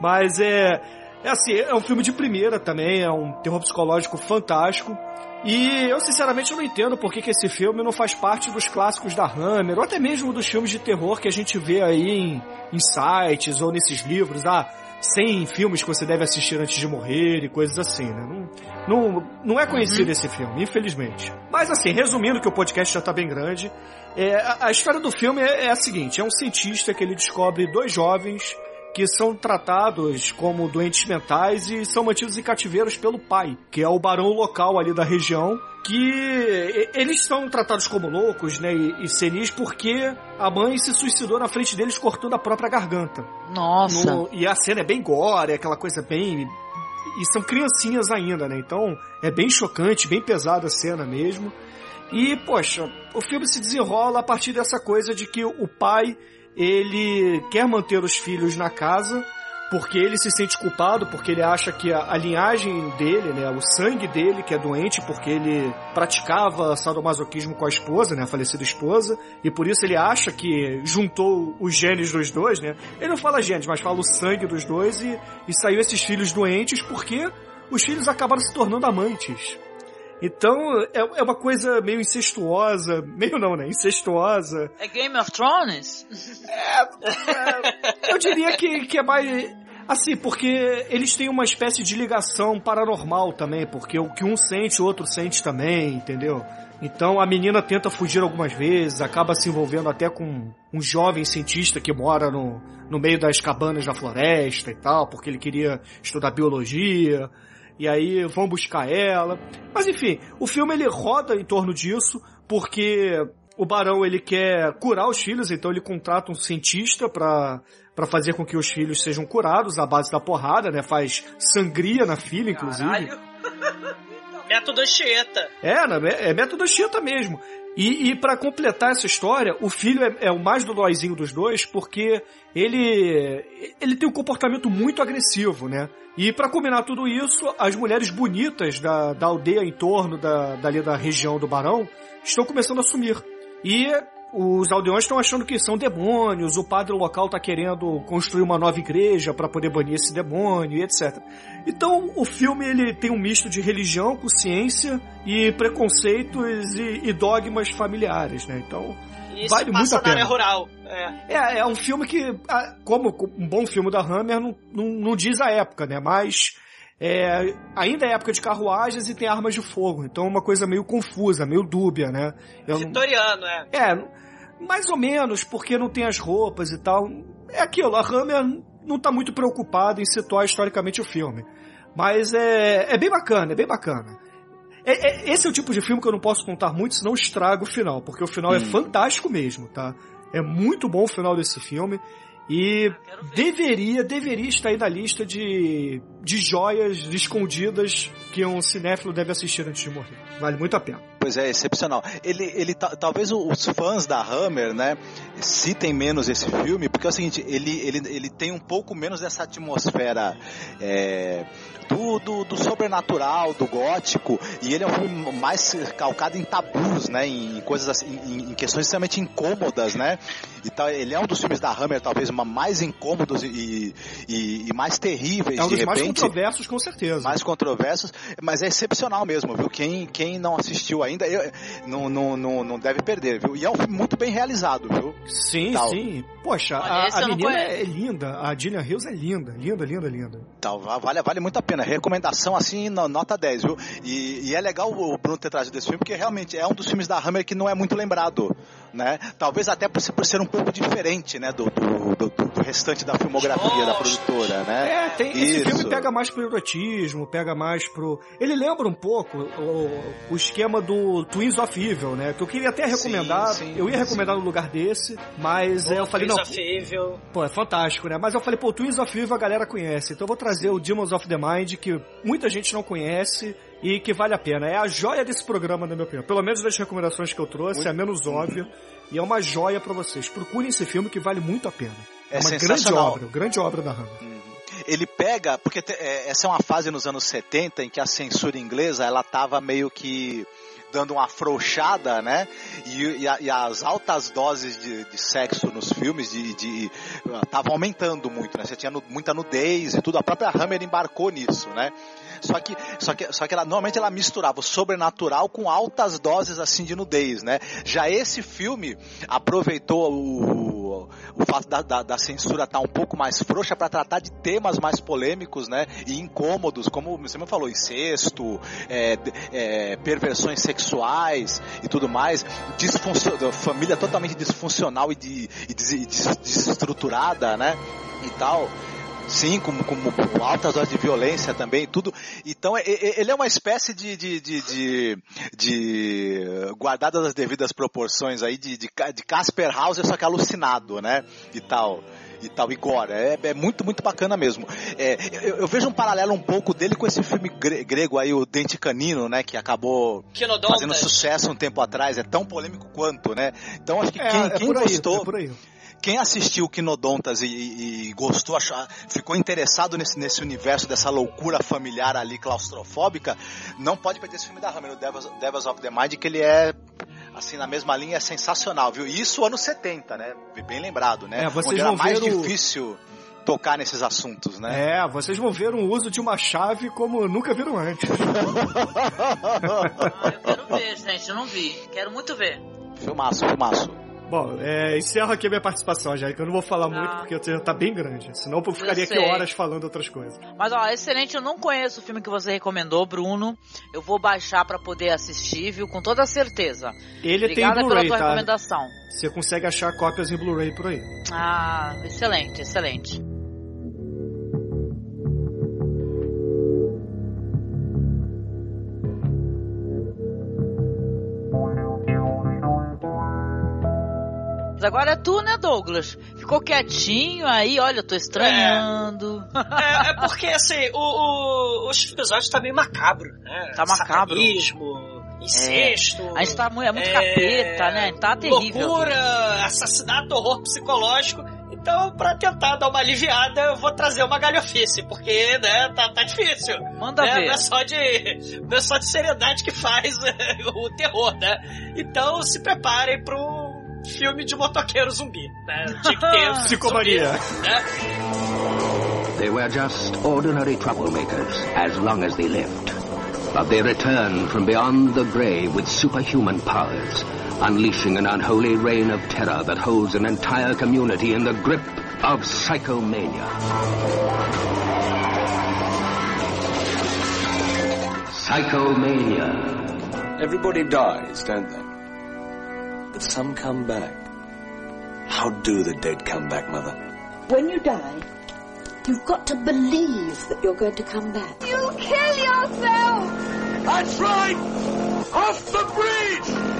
Mas é, é assim, é um filme de primeira também, é um terror psicológico fantástico. E eu sinceramente não entendo por que, que esse filme não faz parte dos clássicos da Hammer, ou até mesmo dos filmes de terror que a gente vê aí em, em sites ou nesses livros. Ah, 100 filmes que você deve assistir antes de morrer e coisas assim, né? Não, não, não é conhecido esse filme, infelizmente. Mas assim, resumindo que o podcast já tá bem grande, é, a, a história do filme é, é a seguinte, é um cientista que ele descobre dois jovens que são tratados como doentes mentais e são mantidos em cativeiros pelo pai, que é o barão local ali da região, que eles são tratados como loucos, né, e, e senis porque a mãe se suicidou na frente deles cortando a própria garganta. Nossa. No- e a cena é bem gore, é aquela coisa bem e são criancinhas ainda, né? Então é bem chocante, bem pesada a cena mesmo. E, poxa, o filme se desenrola a partir dessa coisa de que o pai, ele quer manter os filhos na casa, porque ele se sente culpado, porque ele acha que a, a, linhagem dele, né, o sangue dele que é doente, porque ele praticava sadomasoquismo com a esposa, né, a falecida esposa, e por isso ele acha que juntou os genes dos dois, né. Ele não fala genes, mas fala o sangue dos dois e, e saiu esses filhos doentes porque os filhos acabaram se tornando amantes. Então, é, é uma coisa meio incestuosa. Meio não, né? Incestuosa. É Game of Thrones? É, é, eu diria que, que é mais. Assim, porque eles têm uma espécie de ligação paranormal também, porque o que um sente, o outro sente também, entendeu? Então a menina tenta fugir algumas vezes, acaba se envolvendo até com um jovem cientista que mora no, no meio das cabanas da floresta e tal, porque ele queria estudar biologia e aí vão buscar ela. Mas enfim, o filme ele roda em torno disso, porque o barão ele quer curar os filhos, então ele contrata um cientista para para fazer com que os filhos sejam curados à base da porrada, né? Faz sangria na filha, inclusive. método Chieta. É, né? é método Chieta mesmo. E, e para completar essa história, o filho é, é o mais dodóizinho dos dois, porque ele ele tem um comportamento muito agressivo, né? E para combinar tudo isso, as mulheres bonitas da, da aldeia em torno da, dali da região do Barão estão começando a sumir. E os aldeões estão achando que são demônios, o padre local está querendo construir uma nova igreja para poder banir esse demônio e etc. Então o filme ele tem um misto de religião com ciência e preconceitos e, e dogmas familiares, né? Então Isso vale muito a pena. área rural. É. é. É, um filme que, como um bom filme da Hammer, não, não, não diz a época, né? Mas é, ainda é época de carruagens e tem armas de fogo. Então é uma coisa meio confusa, meio dúbia, né? Eu Vitoriano, não... é. É, mais ou menos, porque não tem as roupas e tal. É aquilo, a Hammer não tá muito preocupada em situar historicamente o filme. Mas é, é bem bacana, é bem bacana. É, é, esse é o tipo de filme que eu não posso contar muito, senão estrago o final, porque o final é hum. é fantástico mesmo, tá? É muito bom o final desse filme. E deveria, deveria estar aí na lista de, de joias escondidas que um cinéfilo deve assistir antes de morrer. Vale muito a pena. Pois é, excepcional. Ele, ele talvez os fãs da Hammer, né, citem menos esse filme, porque é o seguinte, ele, ele, ele tem um pouco menos dessa atmosfera é, do, do, do, sobrenatural, do gótico, e ele é um filme mais calcado em tabus, né, em coisas assim, em, em questões extremamente incômodas, né, e tal, ele é um dos filmes da Hammer talvez mais incômodos e, e, e mais terríveis, é um dos repente, mais controversos, com certeza. Mais controversos, mas é excepcional mesmo, viu, quem, quem não assistiu ainda, eu, não, não, não, não deve perder, viu, e é um filme muito bem realizado, viu. Sim, tal. sim, poxa, Olha, a, a menina é linda, a Gillian Hills é linda, linda, linda, linda. Tal, vale, vale muito a pena, recomendação assim, nota 10, viu? E, e, é legal o Bruno ter trazido esse filme, porque realmente é um dos filmes da Hammer que não é muito lembrado, né? Talvez até por, por ser um pouco diferente, né, do, do, do, do restante da filmografia da produtora, né? É, tem, esse filme pega mais pro erotismo, pega mais pro... Ele lembra um pouco o, o esquema do Twins of Evil, né? Que eu queria até recomendar, sim, sim, eu ia recomendar sim. no lugar desse, mas é, eu falei, Twins não... Of Evil. Pô, é fantástico, né? Mas eu falei, pô, Twins of Evil a galera conhece, então eu vou trazer o Demons of the Mind, que muita gente não conhece e que vale a pena. É a joia desse programa, na minha opinião. Pelo menos das recomendações que eu trouxe, muito... é a menos óbvia. E é uma joia para vocês. Procurem esse filme que vale muito a pena. É, é uma grande obra, grande obra da Hammer. Uhum. Ele pega, porque te, é, essa é uma fase nos anos 70 em que a censura inglesa ela tava meio que dando uma afrouxada, né? E, e, a, e as altas doses de, de, sexo nos filmes de estavam aumentando muito, né? Você tinha muita nudez e tudo. A própria Hammer embarcou nisso, né? Só que, só que, só que ela, normalmente ela misturava o sobrenatural com altas doses assim de nudez, né? Já esse filme aproveitou o, o fato da, da, da censura estar tá um pouco mais frouxa para tratar de temas mais polêmicos, né? E incômodos, como você me falou, incesto, é, é, perversões sexuais e tudo mais, família totalmente disfuncional e, de, e des, desestruturada, né? E tal. Sim, como, como altas doses de violência também, tudo. Então, ele é uma espécie de, de, de, de, de guardadas as devidas proporções aí, de, de, de Casper House, só que alucinado, né? E tal e tal, Igor. É, é muito, muito bacana mesmo. É, eu, eu, vejo um paralelo um pouco dele com esse filme grego aí, o Dente Canino, né? Que acabou fazendo sucesso um tempo atrás. É tão polêmico quanto, né? Então acho que é, quem, é quem aí, gostou. Quem assistiu Quinodontas e, e, e gostou, achar, ficou interessado nesse, nesse universo dessa loucura familiar ali claustrofóbica, não pode perder esse filme da Hammer, o Devils, Devils of the Mind, que ele é assim, na mesma linha, é sensacional, viu? Isso anos 70, né? Bem lembrado, né? É, vocês Onde era vão mais ver o- difícil tocar nesses assuntos, né? É, vocês vão ver um uso de uma chave como nunca viram antes. Quero ver, gente, eu não vi. Quero muito ver. Filmaço, filmaço. Bom, é, encerro aqui a minha participação, já que eu não vou falar muito porque o texto tá bem grande. Senão eu ficaria Eu aqui horas falando outras coisas. Mas ó, excelente, eu não conheço o filme que você recomendou, Bruno. Eu vou baixar pra poder assistir, viu? Com toda certeza. Ele Obrigada tem Blu-ray, tá? recomendação. Você consegue achar cópias em Blu-ray por aí. Ah, excelente, excelente. Agora é tu, né, Douglas? Ficou quietinho aí, olha, eu tô estranhando. É, é porque, assim, o, o, os episódios tá meio macabro, né? Tá macabro. Satanismo, incesto. É. A gente tá mu- é muito capeta, né? Tá terrível. Loucura, assassinato, horror psicológico. Então, pra tentar dar uma aliviada, eu vou trazer uma galhofice, porque, né, tá, tá difícil. Manda né? ver. Não é só de, não é só de seriedade que faz o terror, né? Então, se preparem pro filme de motoqueiro zumbi, né? Tinha que ter Psicomania. zumbi, né? They were just ordinary troublemakers as long as they lived. But they returned from beyond the grave with superhuman powers, unleashing an unholy reign of terror that holds an entire community in the grip of psychomania. Psychomania. Everybody dies, don't they? But some come back. How do the dead come back, Mother? When you die, you've got to believe that you're going to come back. You kill yourself! That's right! Off the bridge!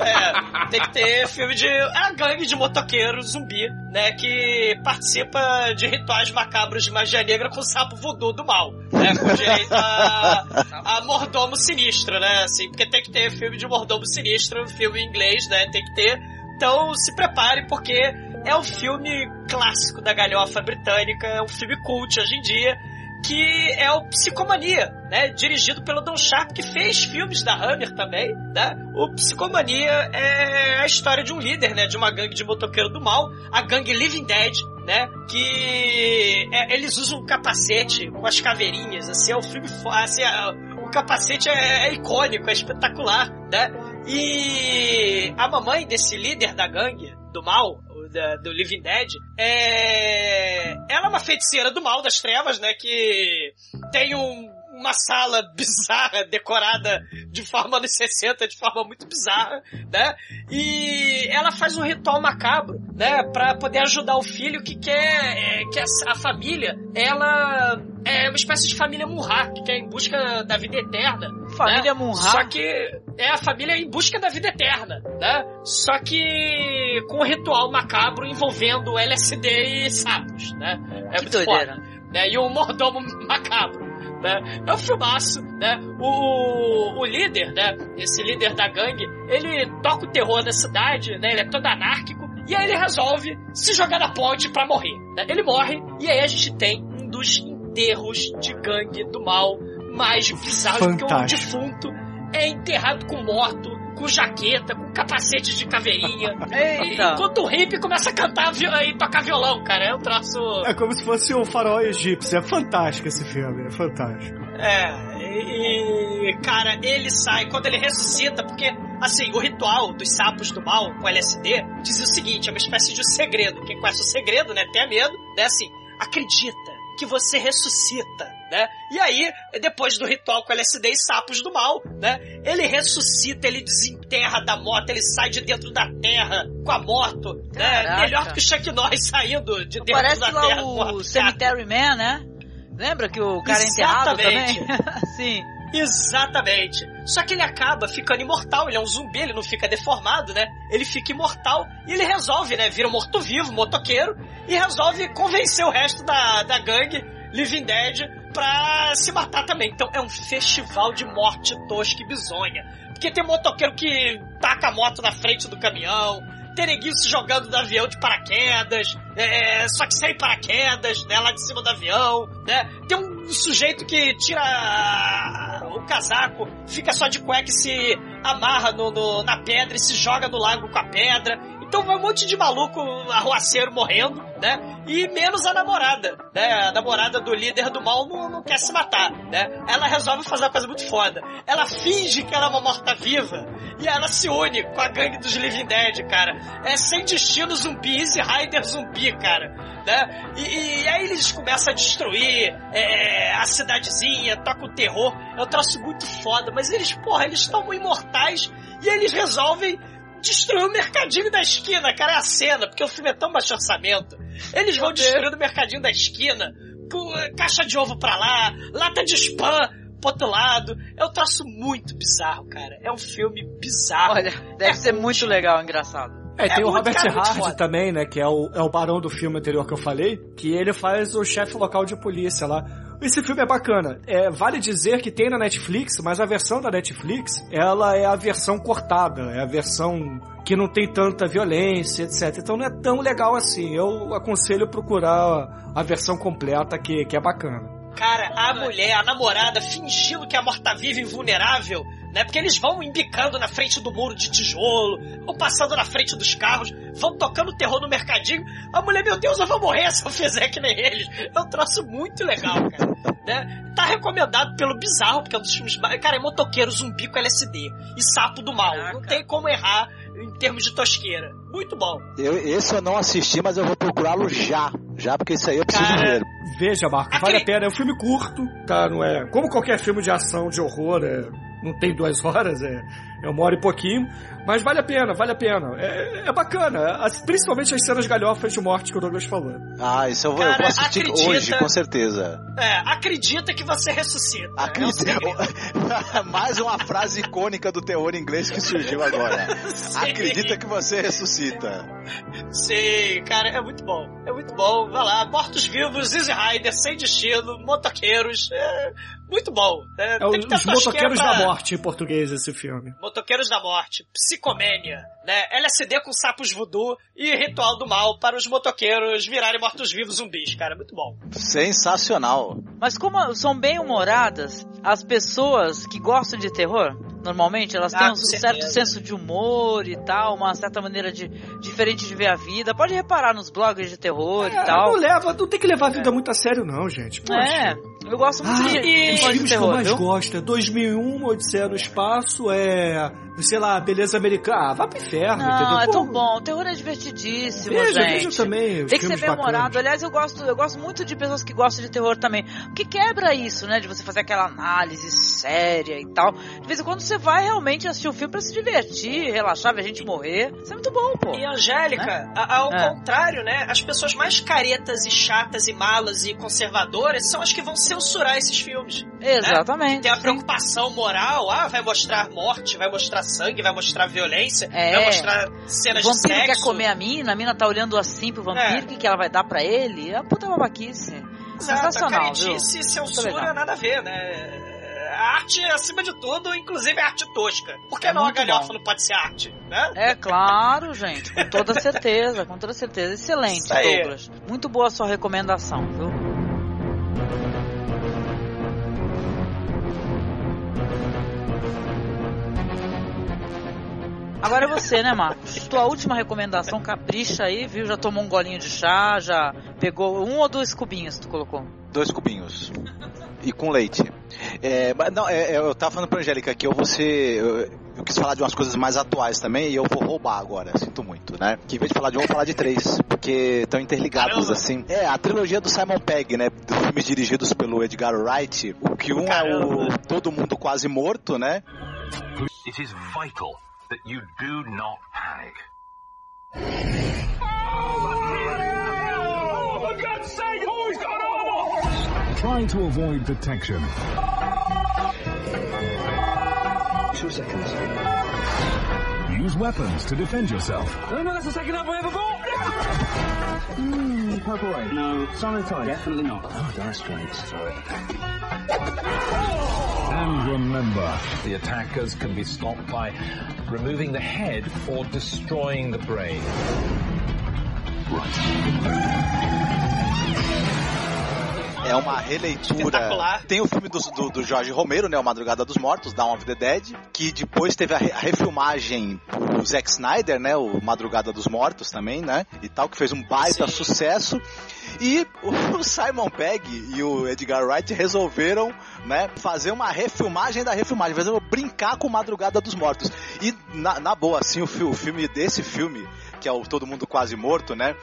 É, tem que ter filme de. É a gangue de motoqueiro zumbi, né? Que participa de rituais macabros de magia negra com o sapo voodoo do mal, né? Com direito a, a mordomo sinistro, né? Assim, porque tem que ter filme de mordomo sinistro, filme em inglês, né? Tem que ter. Então se prepare, porque é um filme clássico da galhofa britânica, é um filme cult hoje em dia que é o Psicomania, né? Dirigido pelo Don Sharp, que fez filmes da Hammer também, né? O Psicomania é a história de um líder, né? De uma gangue de motoqueiro do mal, a gangue Living Dead, né? Que é- eles usam um capacete com as caveirinhas, assim, é um filme, assim, é- o capacete é, é icônico, é espetacular, né? E a mamãe desse líder da gangue do mal, o da- do Living Dead, é ela é uma feiticeira do mal das trevas, né? Que tem um- uma sala bizarra, decorada de forma anos 60, de forma muito bizarra, né? E ela faz um ritual macabro, né? Pra poder ajudar o filho que quer é, que a, a família, ela é uma espécie de família Murra, que quer em busca da vida eterna. Família né? Só que é a família em busca da vida eterna, né? Só que com um ritual macabro envolvendo LSD e sapos, né? É Que muito doideira. foda, né? E um mordomo macabro. Né? É um filmaço, né? O, o líder, né? Esse líder da gangue, ele toca o terror na cidade, né? Ele é todo anárquico. E aí ele resolve se jogar na ponte pra morrer. né? Ele morre e aí a gente tem um dos enterros de gangue do mal mais bizarros, porque o Fantástico. defunto é enterrado com morto, com jaqueta, com capacete de caveirinha. Eita. Enquanto o hippie começa a cantar e tocar violão, cara. É um troço. É como se fosse um farol egípcio. É fantástico esse filme, é fantástico. É, e, e, cara, ele sai quando ele ressuscita, porque, assim, o ritual dos sapos do mal com LSD diz o seguinte: é uma espécie de segredo. Quem conhece o segredo, né, tem medo, né, assim, acredita que você ressuscita, né? E aí, depois do ritual com LSD e sapos do mal, né? Ele ressuscita, ele desenterra da moto, ele sai de dentro da terra com a moto, né? Caraca. Melhor do que o Chuck Norris saindo de dentro Parece da lá terra. com a- o Cemetery Man, né? Lembra que o cara é enterrado também? Sim. Exatamente. Só que ele acaba ficando imortal, ele é um zumbi, ele não fica deformado, né? Ele fica imortal e ele resolve, né? Vira morto-vivo, motoqueiro, e resolve convencer o resto da, da gangue Living Dead pra se matar também. Então é um festival de morte tosca e bizonha. Porque tem motoqueiro que taca a moto na frente do caminhão, Tereguinho se jogando do avião de paraquedas, é, só que sem paraquedas, né, lá de cima do avião, né? Tem um sujeito que tira o casaco, fica só de cueca e se amarra no, no, na pedra e se joga no lago com a pedra. Então vai um monte de maluco arruaceiro morrendo, né? E menos a namorada, né? A namorada do líder do mal não, não quer se matar, né? Ela resolve fazer uma coisa muito foda. Ela finge que ela é uma morta-viva e ela se une com a gangue dos Living Dead, cara. É sem destino zumbi, Easy Rider zumbi, cara. Né? E, e aí eles começam a destruir é, a cidadezinha, toca o terror. É um troço muito foda, mas eles, porra, eles estão imortais e eles resolvem destruir o mercadinho da esquina, cara, é a cena, porque o filme é tão baixo orçamento. Eles vão destruindo o mercadinho da esquina, com caixa de ovo pra lá, lata de spam pro outro lado. É um troço muito bizarro, cara. É um filme bizarro. Olha, deve é ser muito legal, engraçado. É, tem É o Robert Hard também, né? Que é o, é o barão do filme anterior que eu falei, que ele faz o chefe local de polícia lá. Esse filme é bacana. É, vale dizer que tem na Netflix, mas a versão da Netflix, ela é a versão cortada, é a versão que não tem tanta violência, etc. Então não é tão legal assim. Eu aconselho procurar a versão completa, que, que é bacana. Cara, a mulher, a namorada, fingindo que é morta-viva invulnerável, né? Porque eles vão embicando na frente do muro de tijolo, ou passando na frente dos carros, vão tocando terror no mercadinho. A mulher, meu Deus, eu vou morrer se eu fizer que nem eles. É um troço muito legal, cara. né? Tá recomendado pelo Bizarro, porque é um dos filmes mais... Cara, é motoqueiro, zumbi com LSD e sapo do mal. Não tem como errar em termos de tosqueira. Muito bom. Eu, esse eu não assisti, mas eu vou procurá-lo já. Já, porque isso aí eu preciso Cara, ver. Veja, Marco, vale a pena. É um filme curto, tá? Não é. Como qualquer filme de ação, de horror, é, não tem duas horas, é, é uma hora e pouquinho. Mas vale a pena, vale a pena. É, é bacana. As- principalmente as cenas galhofas de morte que o Douglas falou. Ah, isso eu vou, eu Cara, vou assistir acredita- hoje, com certeza. É, acredita que você ressuscita. Acredita. Mais uma frase icônica do terror inglês que surgiu agora. Acredita que você ressuscita. Sim, cara, é muito bom. É muito bom. Vai lá, mortos-vivos, Easy Rider, sem destino, motoqueiros. É muito bom. É, É os motoqueiros pra- da morte em português, esse filme. Motoqueiros da Morte, Psicomênia, né? LSD com sapos voodoo e Ritual do Mal para os motoqueiros virarem mortos-vivos zumbis, cara. Muito bom. Sensacional. Mas como são bem humoradas, as pessoas que gostam de terror, normalmente elas Ah, têm um certeza. certo senso de humor e tal, uma certa maneira de diferente de ver a vida. Pode reparar nos blogs de terror É, e tal. não leva, não tem que levar a vida muito a sério, não, gente. Poxa. É, eu gosto muito Ah, de, de os fã de filmes que eu terror, mais viu? gosto é 2001, Odisseia no Espaço, é, sei lá, Beleza Americana. Ah, vai pro inferno, Não, entendeu? é Pô, tão bom. O terror é divertidíssimo, Veja, gente. veja também Tem que ser bem bacanas. Aliás, eu gosto, eu gosto muito de pessoas que gostam de terror também. Porque quebra isso, né? De você fazer aquela análise séria e tal. De vez em quando você vai realmente assistir o filme pra se divertir, relaxar, ver a gente morrer. Isso é muito bom, pô. E Angélica, a- ao É. contrário, né? As pessoas mais caretas e chatas e malas e conservadoras são as que vão censurar esses filmes. Exatamente. Né? Tem a preocupação moral, ah, vai mostrar morte, vai mostrar sangue, vai mostrar violência, É. vai mostrar cenas o de vampiro sexo. quer comer a mina, a mina tá olhando assim pro vampiro, É. o que, que ela vai dar pra ele? É uma puta babaquice. Exato, Sensacional, caretice viu? censura legal. nada a ver, né? A arte, acima de tudo, inclusive a arte tosca. Por que É não a galhofa bom. não pode ser arte, né? É claro, gente, com toda certeza, com toda certeza. Excelente. Douglas. Muito boa a sua recomendação, viu? Agora é você, né, Marcos? Tua última recomendação, capricha aí, viu? Já tomou um golinho de chá, já pegou um ou dois cubinhos tu colocou? Dois cubinhos. E com leite. É, mas não, é, é, eu tava falando pra Angélica que eu vou ser. Eu, eu quis falar de umas coisas mais atuais também e eu vou roubar agora, sinto muito, né? Que em vez de falar de um, eu vou falar de três, porque estão interligados Caramba. assim. É, a trilogia do Simon Pegg, né? Dos filmes dirigidos pelo Edgar Wright. O que um é o Todo Mundo Quase Morto, né? It is vital that you do not panic. Try to avoid detection. Two seconds. Use weapons to defend yourself. Oh no, that's the second up I ever bought! Mmm, Purple Rain. No. Summer Tide. Definitely not. Oh, Dire Straits. Sorry. And remember, the attackers can be stopped by removing the head or destroying the brain. É uma releitura. Tem o filme do, do, do Jorge Romero, né? O Madrugada dos Mortos, Dawn of the Dead, que depois teve a, re, a refilmagem do Zack Snyder, né? O Madrugada dos Mortos também, né? E tal, que fez um baita Sim. sucesso. E o Simon Pegg e o Edgar Wright resolveram, né, fazer uma refilmagem da refilmagem, fazer brincar com Madrugada dos Mortos. E na, na boa, assim, o, o filme desse filme, que é o Todo Mundo Quase Morto, né?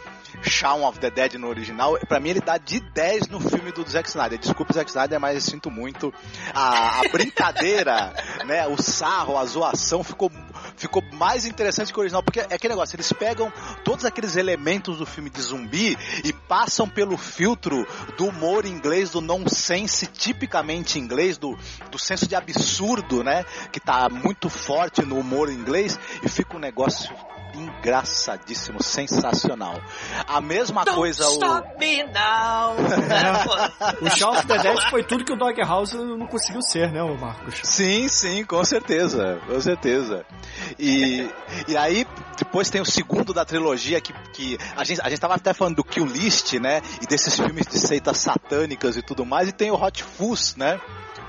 Shaun of the Dead no original, para mim ele dá de 10 no filme do Zack Snyder. Desculpa, Zack Snyder, mas eu sinto muito a, a brincadeira, né, o sarro, a zoação ficou ficou mais interessante que o original, porque é aquele negócio, eles pegam todos aqueles elementos do filme de zumbi e passam pelo filtro do humor inglês, do nonsense tipicamente inglês, do, do senso de absurdo, né, que tá muito forte no humor inglês, e fica um negócio engraçadíssimo, sensacional. A mesma Don't coisa stop o. Me now. o Shaun of the Dead foi tudo que o Dog House não conseguiu ser, né, Marcos? Sim, sim, com certeza, com certeza. E, e aí, depois tem o segundo da trilogia que, que a, gente, a gente tava até falando do Kill List, né? E desses filmes de seitas satânicas e tudo mais, e tem o Hot Fuzz, né?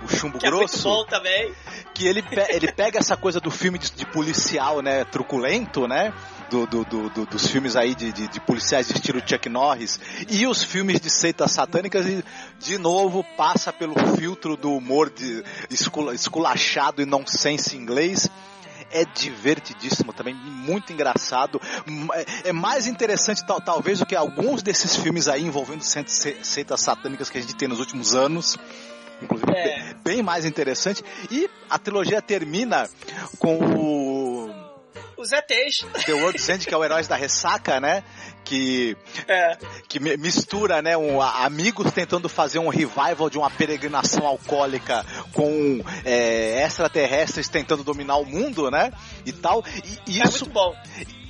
o chumbo que grosso. É muito bom também. Que ele, pe ele pega essa coisa do filme de, de policial, né, truculento, né? Do, do, do, dos filmes aí de, de, de, policiais de estilo Chuck Norris e os filmes de seitas satânicas e de novo passa pelo filtro do humor de esculachado e nonsense inglês é divertidíssimo também, muito engraçado. É, é mais interessante, tal, talvez, do que alguns desses filmes aí envolvendo seitas satânicas que a gente tem nos últimos anos inclusive é. bem mais interessante. E a trilogia termina com o os ETs. The World's End, que é o Heróis da Ressaca, né? Que, é. que mistura, né? Um, amigos tentando fazer um revival de uma peregrinação alcoólica com é, extraterrestres tentando dominar o mundo, né? E tal. E, é muito bom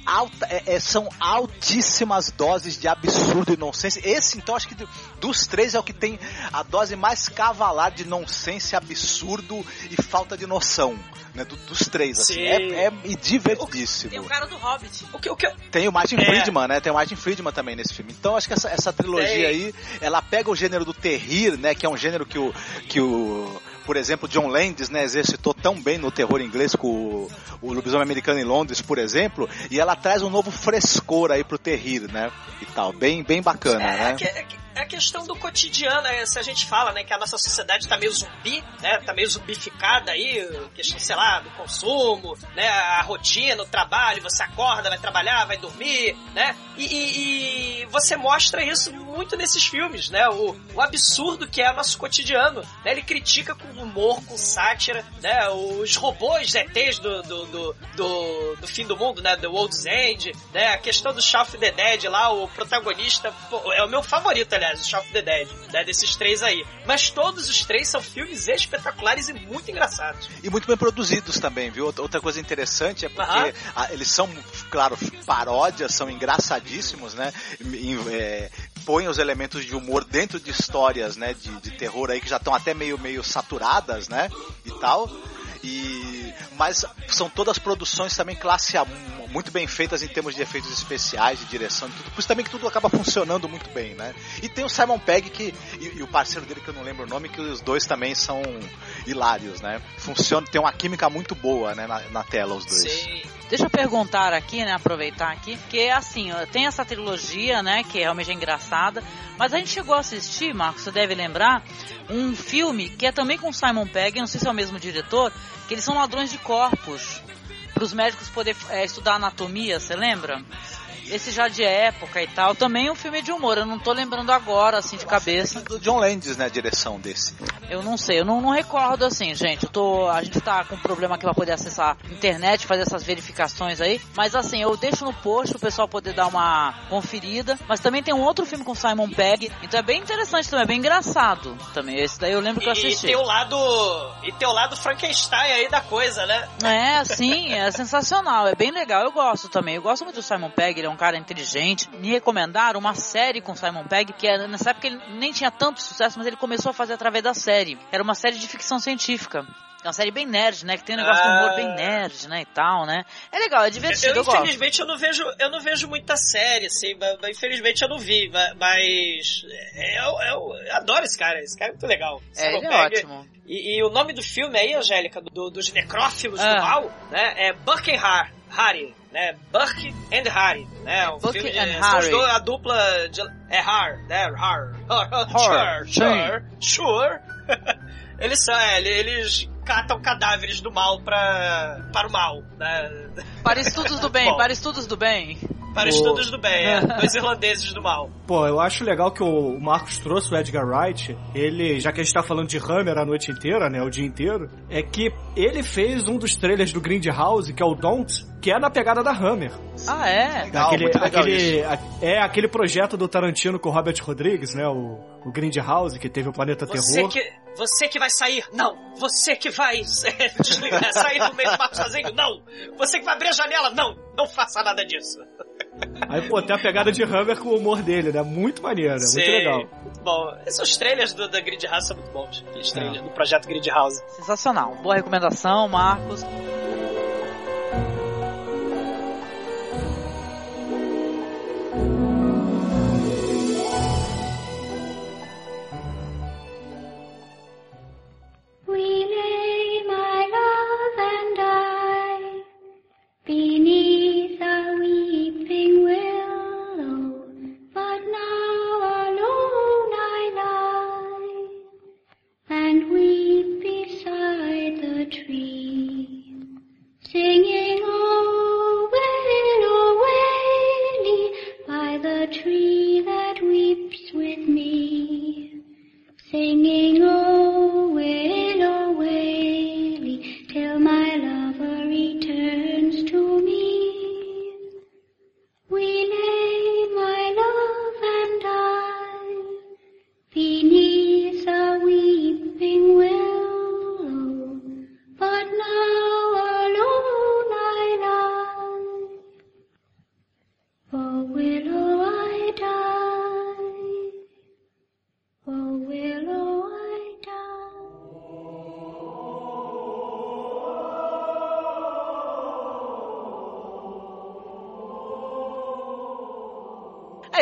alta, é, é, são altíssimas doses de absurdo e nonsense. Esse, então, acho que dos três é o que tem a dose mais cavalar de nonsense, absurdo e falta de noção. Né, do, dos três, assim, é, é, divertidíssimo. Tem o cara do Hobbit. O que, o que... Tem o Martin é. Friedman, né? Tem o Martin Friedman também nesse filme. Então acho que essa, essa trilogia aí, ela pega o gênero do terrir, né? Que é um gênero que o, que o por exemplo, John Landis, né, exercitou tão bem no terror inglês com o, o lobisomem americano em Londres, por exemplo, e ela traz um novo frescor aí pro terrir, né, e tal, bem, bem bacana, é, né? Que, é que é a questão do cotidiano, né? se a gente fala, né, que a nossa sociedade tá meio zumbi, né, tá meio zumbificada aí, questão, sei lá, do consumo, né, a rotina, o trabalho, você acorda, vai trabalhar, vai dormir, né, e, e, e você mostra isso muito nesses filmes, né, o, o absurdo que é o nosso cotidiano, né, ele critica com humor, com sátira, né, os robôs ETs do, do, do, do, do fim do mundo, né, The World's End, né, a questão do of the Dead lá, o protagonista, pô, é o meu favorito, aliás, aliás, o Shaun of the Dead, né, desses três aí. Mas todos os três são filmes espetaculares e muito engraçados. E muito bem produzidos também, viu? Outra coisa interessante é porque eles são, claro, paródias, são engraçadíssimos, né? É, põem os elementos de humor dentro de histórias, né, de, de terror aí que já estão até meio, meio saturadas, né, e tal. E, mas são todas produções também classe A, muito bem feitas em termos de efeitos especiais, de direção, tudo. Por isso também que tudo acaba funcionando muito bem, né? E tem o Simon Pegg que, e, e, o parceiro dele que eu não lembro o nome, que os dois também são hilários, né? Funciona, tem uma química muito boa, né, na, na tela os dois. Sim. Deixa eu perguntar aqui, né, aproveitar aqui, que assim, tem essa trilogia, né, que realmente é engraçada, mas a gente chegou a assistir, Marcos, você deve lembrar, um filme que é também com Simon Pegg, não sei se é o mesmo diretor, que eles são ladrões de corpos para os médicos poder é, estudar anatomia, você lembra? Esse já de época e tal. Também um filme de humor, eu não tô lembrando agora, assim, de cabeça. Do John Landis, né, a direção desse. Eu não sei, eu não, não recordo assim, gente. Eu tô, a gente tá com um problema aqui pra poder acessar a internet, fazer essas verificações aí. Mas assim, eu deixo no post o pessoal poder dar uma conferida. Mas também tem um outro filme com Simon Pegg. Então é bem interessante também, é bem engraçado também. Esse daí eu lembro que eu assisti. E tem o lado. E tem o lado Frankenstein aí da coisa, né? É, sim, é sensacional. É bem legal. Eu gosto também. Eu gosto muito do Simon Pegg, ele é um um cara inteligente, me recomendaram uma série com Simon Pegg, que é, nessa época ele nem tinha tanto sucesso, mas ele começou a fazer através da série. Era uma série de ficção científica. É uma série bem nerd, né? Que tem um negócio ah. de humor bem nerd, né? E tal, né? É legal, é divertido, eu, eu Infelizmente eu não vejo, eu não vejo muita série, assim, mas, infelizmente eu não vi, mas eu, eu, eu adoro esse cara, esse cara é muito legal. É, ele é ótimo. E, e, o nome do filme aí, Angélica, do, dos necrófilos ah. do mal, né? É Buck and Har, Harry, né? Buck and Harry, né? Um Buck filme and de, Harry. São a dupla de, é Har, né? Har. Har. Sure, sure, sure. eles são, é, eles catam cadáveres do mal pra, para o mal, né? Para estudos do bem, para estudos do bem. Para estudos do bem, é. Dois irlandeses do mal. Pô, eu acho legal que o Marcos trouxe o Edgar Wright. Ele, já que a gente tá falando de Hammer a noite inteira, né? O dia inteiro, é que ele fez um dos trailers do Grindhouse, que é o Don't, que é na pegada da Hammer. Ah, é? Legal, aquele, aquele, é aquele projeto do Tarantino com o Robert Rodrigues, né? O, o Grindhouse, que teve o Planeta você Terror. Que, você que vai sair, não. Você que vai desligar, sair do meio do mato sozinho, não. Você que vai abrir a janela, não. Não faça nada disso. Aí, pô, tem a pegada de Hammer com o humor dele, né? Muito maneiro, Sim. muito legal. Muito bom. Esses trailers do, da Grid House são muito bons. Aqueles trailers é. do projeto Grid House. Sensacional. Boa recomendação, Marcos. Beneath a weeping willow, but now alone I lie and weep beside the tree, singing oh wail, oh waily, by the tree that weeps with me, singing oh.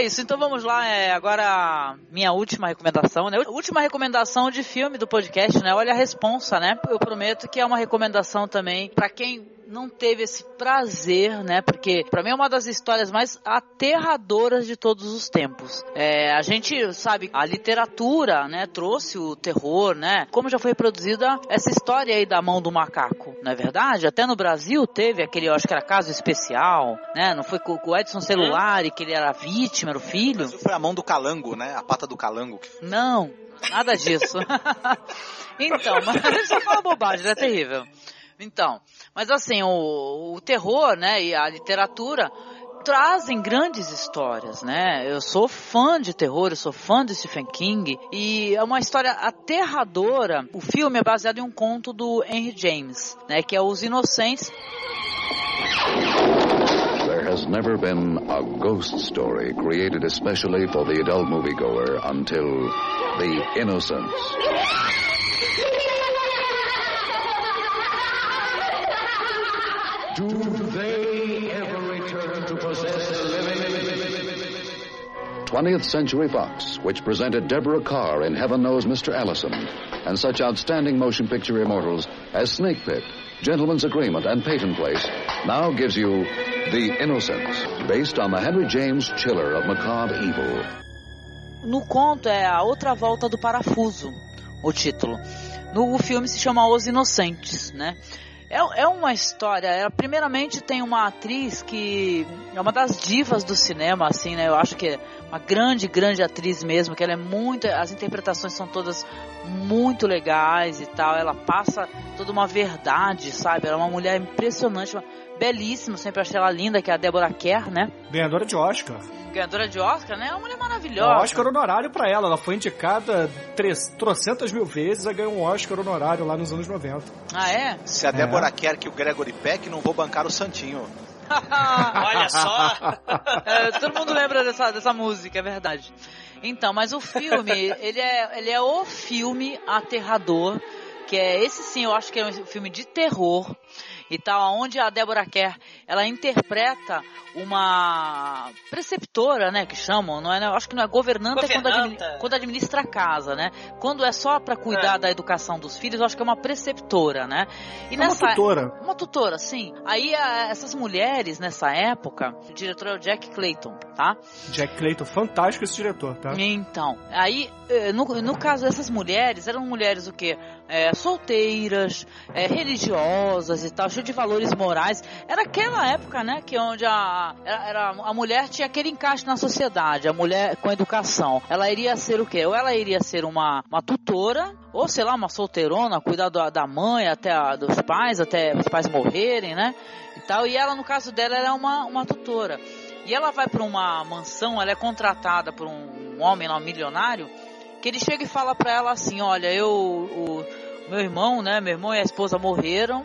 Isso, então vamos lá. É, agora, minha última recomendação, né? Última recomendação de filme do podcast, né? Olha a responsa, né? Eu prometo que é uma recomendação também para quem não teve esse prazer, né? Porque para mim é uma das histórias mais aterradoras de todos os tempos. É, a gente sabe, a literatura, né, trouxe o terror, né? Como já foi reproduzida essa história aí da mão do macaco, não é verdade? Até no Brasil teve aquele, eu acho que era caso especial, né? Não foi com o Edson Celular e que ele era vítima, era o filho. Foi a mão do calango, né? A pata do calango. Não, nada disso. então, mas só fala bobagem, é terrível. Então, mas assim, o, o terror, né, e a literatura trazem grandes histórias, né? Eu sou fã de terror, eu sou fã de Stephen King e é uma história aterradora. O filme é baseado em um conto do Henry James, né? Que é Os Inocentes. There has never been a ghost story created especially for the adult moviegoer until The Innocents. Do they ever return to possess the living? 20th Century Fox, which presented Deborah Carr in Heaven Knows Mr. Allison, and such outstanding motion picture immortals as Snake Pit, Gentleman's Agreement, and Peyton Place, now gives you The Innocents, based on the Henry James chiller of macabre evil. No conto é A Outra Volta do Parafuso, o título. No filme se chama Os Inocentes, né? É, é uma história. Ela, primeiramente tem uma atriz que é uma das divas do cinema, assim, né? Eu acho que uma grande, grande atriz mesmo, que ela é muito. As interpretações são todas muito legais e tal. Ela passa toda uma verdade, sabe? Ela é uma mulher impressionante, uma, belíssima, sempre achei ela linda, que é a Deborah Kerr, né? Ganhadora de Oscar ganhadora de Oscar, né? É uma mulher maravilhosa. Oscar honorário para ela. Ela foi indicada três, trocentas mil vezes e ganhou um Oscar honorário lá nos anos 90. Ah, é? Se a Débora é. quer que o Gregory Peck, não vou bancar o Santinho. Olha só. É, todo mundo lembra dessa, dessa música, é verdade. Então, mas o filme, ele é, ele é o filme aterrador, que é esse sim, eu acho que é um filme de terror e tal, onde a Débora Kerr, ela interpreta uma preceptora, né, que chamam, não é, eu acho que não é governanta, É quando, Governanta. admi- quando administra a casa, né? Quando é só pra cuidar É. da educação dos filhos, eu acho que é uma preceptora, né? E É uma tutora. Uma tutora, sim. Aí a- essas mulheres nessa época, o diretor é o Jack Clayton, tá? Jack Clayton, fantástico esse diretor, tá? Então, aí, eh, no, no caso dessas mulheres, eram mulheres o quê? É, solteiras, é, religiosas e tal, cheias de valores morais. Era aquela época, né, que onde a, era, a mulher tinha aquele encaixe na sociedade, a mulher com educação. Ela iria ser o quê? Ou ela iria ser uma, uma tutora, ou sei lá, uma solteirona, cuidar da, da mãe, até a- dos pais, até os pais morrerem, né? E tal. E ela, no caso dela, era uma, uma tutora. E ela vai para uma mansão, ela é contratada por um homem lá, um milionário, que ele chega e fala para ela assim, olha, eu, o meu irmão, né, meu irmão e a esposa morreram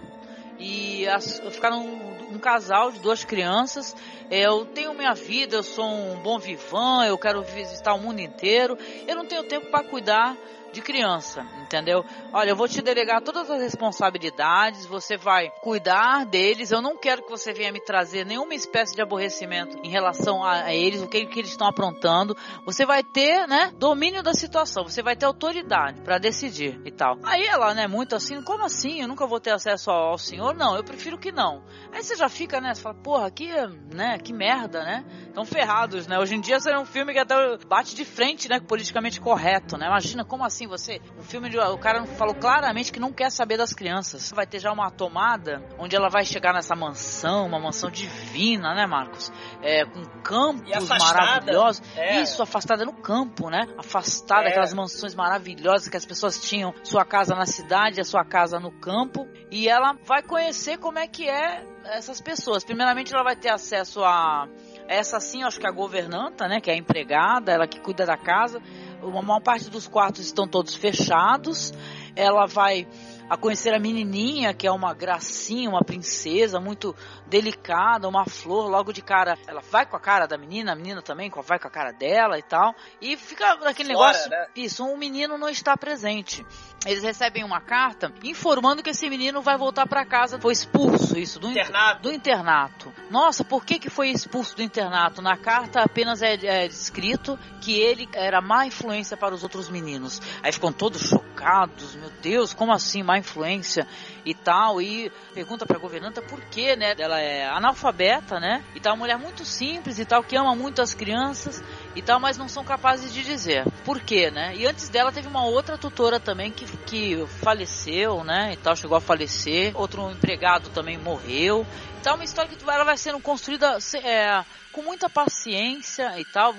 e as, ficaram um, um casal de duas crianças. Eu tenho minha vida, eu sou um bom vivan, eu quero visitar o mundo inteiro. Eu não tenho tempo para cuidar de criança, entendeu? Olha, eu vou te delegar todas as responsabilidades, você vai cuidar deles. Eu não quero que você venha me trazer nenhuma espécie de aborrecimento em relação a, eles, o que, que eles estão aprontando. Você vai ter, né, domínio da situação, você vai ter autoridade para decidir e tal. Aí ela, né, muito assim, como assim? Eu nunca vou ter acesso ao, ao senhor? Não, eu prefiro que não. Aí você já fica, né, você fala, porra, que, né, que merda, né? Estão ferrados, né? Hoje em dia seria um filme que até bate de frente, né, politicamente correto, né? Imagina como assim você, um filme de o cara falou claramente que não quer saber das crianças. Vai ter já uma tomada onde ela vai chegar nessa mansão, uma mansão divina, né, Marcos? É, com campos maravilhosos. é. Isso, afastada no campo, né? Afastada, É. aquelas mansões maravilhosas que as pessoas tinham sua casa na cidade, a sua casa no campo. E ela vai conhecer como é que é essas pessoas. Primeiramente, ela vai ter acesso a essa sim, acho que é a governanta, né, que é a empregada, ela que cuida da casa. Uma maior parte dos quartos estão todos fechados. Ela vai a conhecer a menininha, que é uma gracinha, uma princesa muito delicada, uma flor, logo de cara. Ela vai com a cara da menina, a menina também vai com a cara dela e tal. E fica naquele Fora, negócio. né? Isso, um menino não está presente. Eles recebem uma carta informando que esse menino vai voltar para casa. Foi expulso, isso, do internato. do internato. Nossa, por que, que foi expulso do internato? Na carta apenas é, é descrito que ele era má influência para os outros meninos. Aí ficam todos chocados, meu Deus, como assim má influência e tal? E pergunta pra governanta por que, né? Ela é analfabeta, né? E tal, uma mulher muito simples e tal, que ama muito as crianças e tal, mas não são capazes de dizer por quê, né? E antes dela teve uma outra tutora também que, que faleceu, né? E tal, chegou a falecer. Outro empregado também morreu. Então, uma história que ela vai sendo construída é, com muita paciência e tal,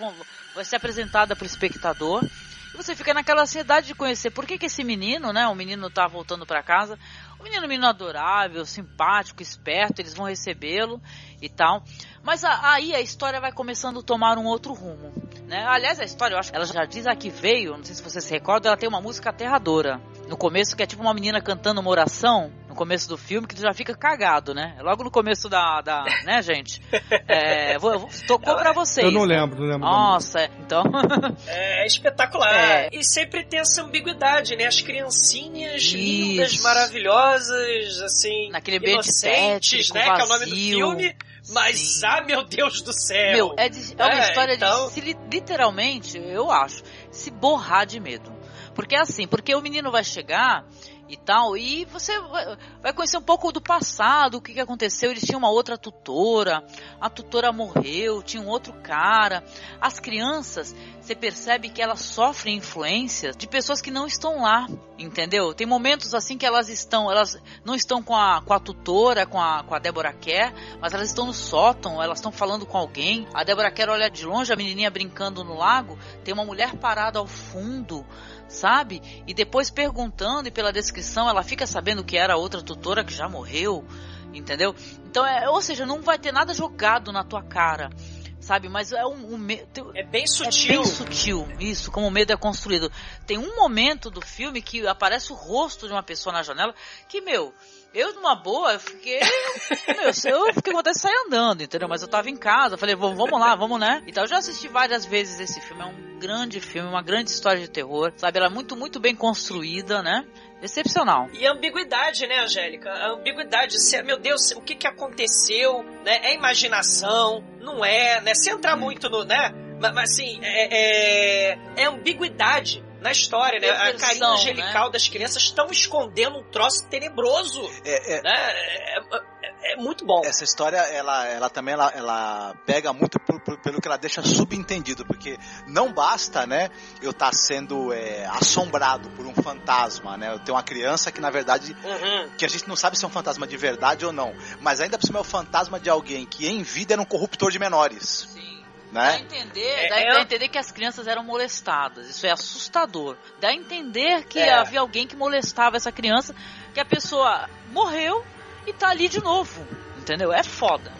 vai ser apresentada para o espectador. Você fica naquela ansiedade de conhecer por que, que esse menino, né? O menino tá voltando para casa. O menino, menino adorável, simpático, esperto, eles vão recebê-lo e tal. Mas a- aí a história vai começando a tomar um outro rumo, né? Aliás, a história, eu acho que ela já diz aqui veio, não sei se você se recorda, ela tem uma música aterradora. No começo, que é tipo uma menina cantando uma oração, no começo do filme, que tu já fica cagado, né? Logo no começo da, da né, gente? É, vou, vou- tocou pra vocês. Eu não né? lembro, não lembro. Nossa, é, então... É espetacular. É. E sempre tem essa ambiguidade, né? As criancinhas lindas, Isso. maravilhosas, assim. Naquele ambiente inocentes, tétrico, né? Que é o nome do vazio. filme. Mas, ah, meu Deus do céu! Meu, é, de- é uma É, história então- de se li- literalmente, eu acho, se borrar de medo. Porque é assim, porque o menino vai chegar e tal, e você vai- conhecer um pouco do passado, o que, que aconteceu. Eles tinham uma outra tutora, a tutora morreu, tinha um outro cara. As crianças, você percebe que elas sofrem influência de pessoas que não estão lá, entendeu? Tem momentos assim que elas estão, elas não estão com a, com a tutora, com a, com a Débora Kerr, mas elas estão no sótão, elas estão falando com alguém. A Débora Kerr olha de longe, a menininha brincando no lago, tem uma mulher parada ao fundo, sabe? E depois perguntando e pela descrição ela fica sabendo que era outra tutora que já morreu, entendeu? Então é, ou seja, não vai ter nada jogado na tua cara. Sabe, mas é um, um É bem é sutil. bem sutil, isso, como o medo é construído. Tem um momento do filme que aparece o rosto de uma pessoa na janela que, meu, Eu, numa boa, eu fiquei. meu, se eu fiquei com vontade de sair andando, entendeu? Mas eu tava em casa, falei, "Vamos- lá, vamos né? Então eu já assisti várias vezes esse filme. É um grande filme, uma grande história de terror, sabe? Ela é muito, muito bem construída, né? Excepcional. E a ambiguidade, né, Angélica? A ambiguidade, se, meu Deus, o que que aconteceu, né? É imaginação, não é, né? Se entrar muito no, né? Mas, mas, assim, é, é, é ambiguidade na história, né? A carinha angelical das crianças estão escondendo um troço tenebroso, É, é- né? É, é- é muito bom. Essa história, ela, ela também ela, ela pega muito por- por- pelo que ela deixa subentendido, porque não basta, né, eu estar sendo é, assombrado por um fantasma, né? Eu tenho uma criança que na verdade Uhum. que a gente não sabe se é um fantasma de verdade ou não, mas ainda por cima é o fantasma de alguém que em vida era um corruptor de menores. Dá a Né? entender, dá, é- dá a entender que as crianças eram molestadas. Isso é assustador. Dá a entender que É. havia alguém que molestava essa criança, que a pessoa morreu e tá ali de novo. Entendeu? É foda.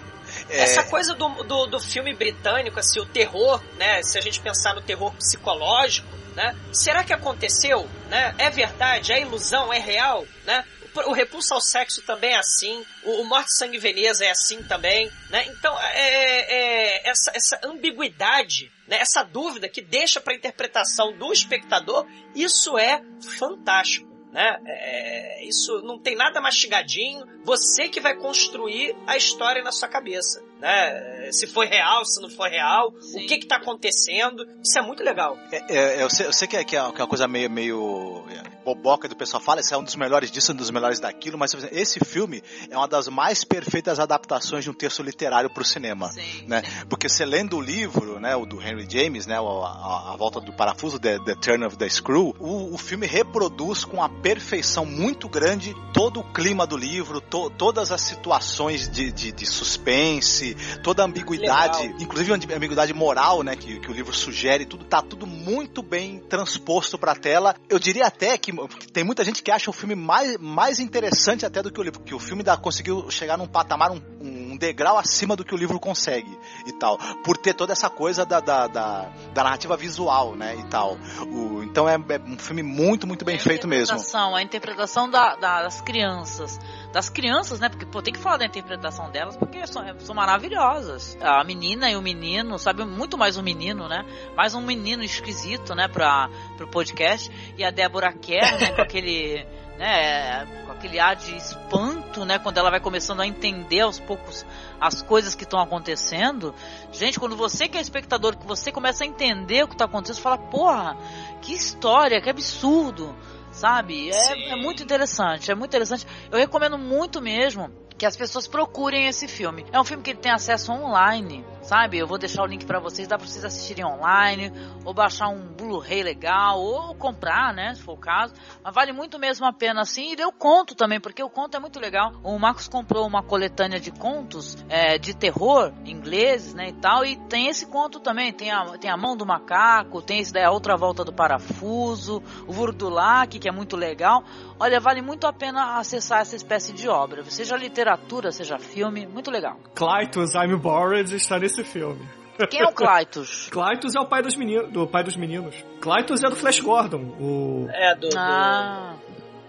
Essa coisa do, do, do filme britânico, assim, o terror, né? Se a gente pensar no terror psicológico, né? Será que aconteceu? Né? É verdade? É ilusão? É real? Né? O, Repulso ao Sexo também é assim. O, o Morte, Sangue Veneza é assim também, né? Então, é, é- essa, essa ambiguidade, né? essa dúvida que deixa para interpretação do espectador, isso é fantástico. Né? É, isso não tem nada mastigadinho. Você que vai construir a história na sua cabeça, né? Se foi real, se não foi real, o que que tá acontecendo. Isso é muito legal. É, é, eu, sei, eu sei que é, que é uma coisa meio, meio é, boboca do pessoal fala, esse é um dos melhores disso, um dos melhores daquilo, mas esse filme é uma das mais perfeitas adaptações de um texto literário para o cinema, né? Porque você lendo o livro, né, o do Henry James, né, o- a, a volta do parafuso, The, the Turn of the Screw, o, o filme reproduz com a perfeição muito grande todo o clima do livro, to- todas as situações de, de, de suspense, toda a ambiguidade, Legal. inclusive a ambiguidade moral, né, que, que o livro sugere, tudo tá tudo muito bem transposto pra tela. Eu diria até que tem muita gente que acha o filme mais, mais interessante até do que o livro, porque o filme dá, conseguiu chegar num patamar, um, um degrau acima do que o livro consegue e tal, por ter toda essa coisa da, da, da, da narrativa visual, né, e tal. O, então é, é um filme muito, muito bem feito mesmo. interpretação, a interpretação da- da- das crianças. Das crianças, né? Porque pô, tem que falar da interpretação delas, porque são, são maravilhosas. A menina e o menino, sabe? Muito mais um menino, né? Mais um menino esquisito, né? Pra, pro podcast. E a Débora Kerr, né? Com aquele. Né, com aquele ar de espanto, né, quando ela vai começando a entender aos poucos as coisas que estão acontecendo. Gente, quando você que é espectador, que você começa a entender o que está acontecendo, você fala, porra, que história, que absurdo, sabe? É, é muito interessante, é muito interessante. Eu recomendo muito mesmo que as pessoas procurem esse filme. É um filme que ele tem acesso online, sabe? Eu vou deixar o link pra vocês, dá pra vocês assistirem online, ou baixar um Blu-ray legal, ou comprar, né, se for o caso. Mas vale muito mesmo a pena, assim. E eu conto também, porque o conto é muito legal. O Marcos comprou uma coletânea de contos é, de terror ingleses, né, e tal, e tem esse conto também. Tem a, tem a Mão do Macaco, tem esse daí, a Outra Volta do Parafuso, o Vurdulac, que é muito legal. Olha, vale muito a pena acessar essa espécie de obra. Seja literatura, seja filme, muito legal. Clytus, I'm Bored está nesse filme. Quem é o Clytus? Clytus é o pai dos meninos, do pai dos meninos. Clytus é do Flash Gordon, o É, do. do- Ah,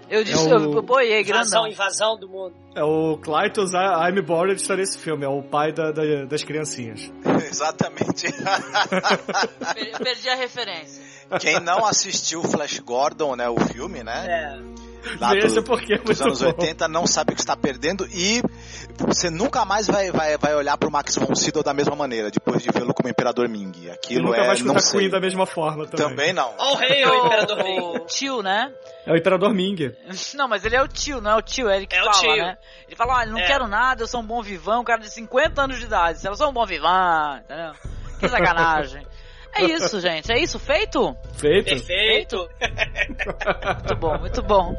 eu disse, É o- eu boiei, invasão, grandão. invasão do mundo. é o Clytus I'm Bored está nesse filme, é o pai da- da- das criancinhas. Exatamente. Per- Perdi a referência. Quem não assistiu Flash Gordon, né, o filme, né? É. lá Veja do- porque é dos anos bom. 80 não sabe o que está perdendo e você nunca mais vai, vai, vai olhar pro Max von Sydow da mesma maneira depois de vê-lo como Imperador Ming. E Aquilo nunca é, vai não escutar sei. Queen da mesma forma também. Também não. Ó o rei, o imperador O rei. tio, né? É o Imperador Ming. Não, mas ele é o tio, não é o tio, é ele que É o fala, tio. né? Ele fala, olha, não É. quero nada, eu sou um bom vivão, um cara de 50 anos de idade. Eu sou um bom vivão, entendeu? Que sacanagem. É isso, gente. É isso, feito? Feito? Perfeito. Muito bom, muito bom.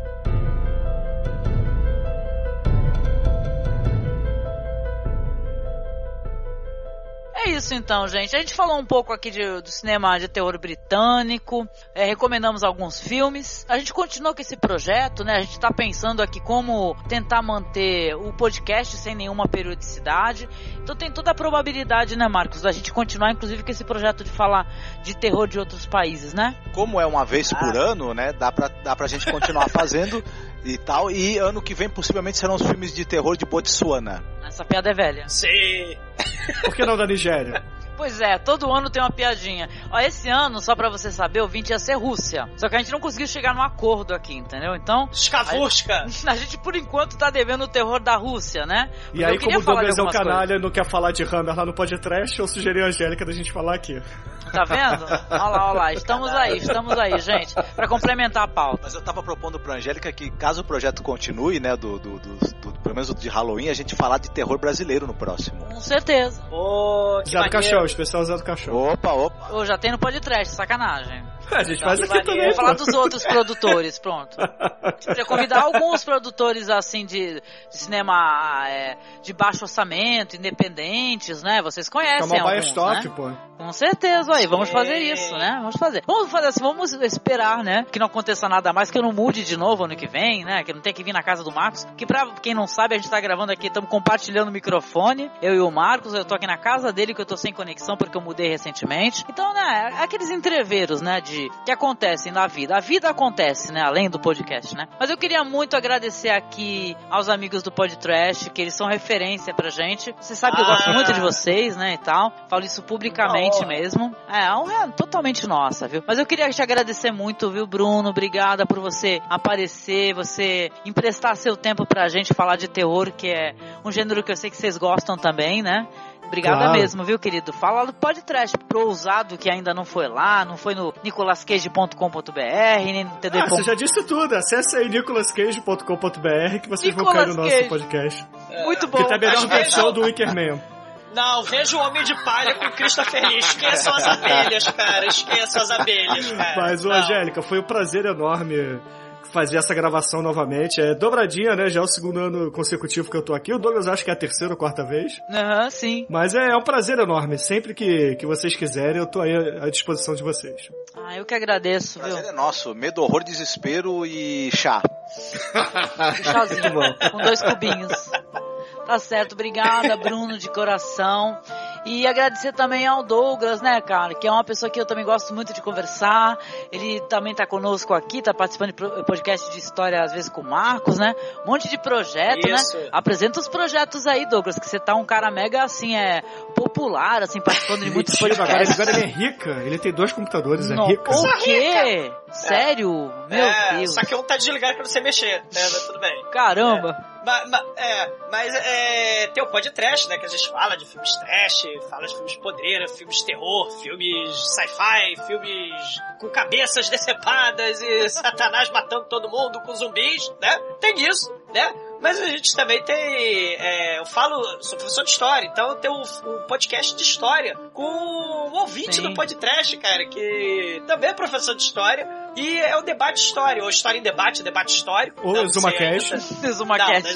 É isso então, gente. A gente falou um pouco aqui de- do cinema de terror britânico, é, recomendamos alguns filmes. A gente continua com esse projeto, né? A gente tá pensando aqui como tentar manter o podcast sem nenhuma periodicidade. Então tem toda a probabilidade, né, Marcos, da gente continuar, inclusive, com esse projeto de falar de terror de outros países, né? Como é uma vez por ano, né? Dá pra, dá pra gente continuar fazendo. e tal. E ano que vem possivelmente serão os filmes de terror de Botsuana. Essa piada é velha. Sim. Por que não da Nigéria? Pois é, todo ano tem uma piadinha. Ó, esse ano, só pra você saber, o 20 ia ser Rússia. Só que a gente não conseguiu chegar num acordo aqui, entendeu? Então. Skavurska! A, a gente, por enquanto, tá devendo o terror da Rússia, né? E Porque aí, eu queria como o Douglas é o algumas canalha não quer falar de Hammer lá no podcast, eu sugeri a Angélica da gente falar aqui. Tá vendo? Olha lá, olha lá. Estamos aí, estamos aí, gente. Pra complementar a pauta. Mas eu tava propondo pra Angélica que, caso o projeto continue, né, do, do, do, do pelo menos de Halloween, a gente falar de terror brasileiro no próximo. Com certeza. Ô, que do maneiro. Caixão, especial Zé do Caixão. Opa, opa. Ô, já tem no podcast, sacanagem. A gente faz aqui maneiro. também. Vou falar dos outros produtores, pronto. Podia convidar alguns produtores assim de, de cinema é, de baixo orçamento, independentes, né? Vocês conhecem Baia alguns, Stock, né? pô. Com certeza, aí, vamos fazer isso, né? Vamos fazer. Vamos fazer assim, vamos esperar, né? Que não aconteça nada mais, que eu não mude de novo ano que vem, né? Que não tenha que vir na casa do Marcos. Que pra quem não sabe, a gente tá gravando aqui, estamos compartilhando o microfone. Eu e o Marcos, eu tô aqui na casa dele, que eu tô sem conexão porque eu mudei recentemente. Então, né, aqueles entreveros, né, de que acontecem na vida. A vida acontece, né, além do podcast, né? Mas eu queria muito agradecer aqui aos amigos do Podtrash, que eles são referência pra gente. Você sabe que eu gosto Ah. muito de vocês, né, e tal. Falo isso publicamente mesmo. É, a honra é totalmente nossa, viu? Mas eu queria te agradecer muito, viu, Bruno? Obrigada por você aparecer, você emprestar seu tempo pra gente falar de terror, que é um gênero que eu sei que vocês gostam também, né? Obrigada Claro. mesmo, viu, querido? Fala do podcast pro ousado que ainda não foi lá, não foi no nicolascage.com.br, nem no TD. Ah, você já disse tudo. Acesse aí nicolascage.com.br que vocês vão Nicolas cair no nosso Cage. podcast. Muito bom. Que tá a melhor versão do Wickerman. Não, veja o Homem de Palha com o Christopher Lee. Esqueçam as abelhas, cara. Esqueçam as abelhas, cara. Mas, ô. Angélica, foi um prazer enorme fazer essa gravação novamente. É dobradinha, né? Já é o segundo ano consecutivo que eu tô aqui. O Douglas acho que é a terceira ou quarta vez. Aham, sim. Mas é, é um prazer enorme. Sempre que, que vocês quiserem, eu tô aí à disposição de vocês. Ah, eu que agradeço, viu? Prazer é nosso. Medo, horror, desespero e chá. Um chazinho, com dois cubinhos. Tá certo, obrigada, Bruno, de coração. E agradecer também ao Douglas, né, cara, que é uma pessoa que eu também gosto muito de conversar. Ele também tá conosco aqui, tá participando de podcast de história, às vezes com o Marcos, né? Um monte de projeto, Isso. né? Apresenta os projetos aí, Douglas, que você tá um cara mega, assim, é popular, assim, participando de muitos Mentira, agora, podcasts. agora ele é rica. Ele tem dois computadores, é Não, rica. o quê? Sério? Meu é, Deus. Só que um tá desligado pra você mexer, né? Mas tudo bem. Caramba. Mas, mas- é, mas é, tem o podcast, né? Que a gente fala de filmes trash, fala de filmes podreira, filmes de terror, filmes sci-fi, filmes com cabeças decepadas e satanás matando todo mundo com zumbis, né? Tem isso, né? Mas a gente também tem. é, eu falo, sou professor de história, então tem um, um podcast de história com um ouvinte Sim. do podcast, cara, que também é professor de história. E é o debate história, ou história em debate, debate histórico. Ou é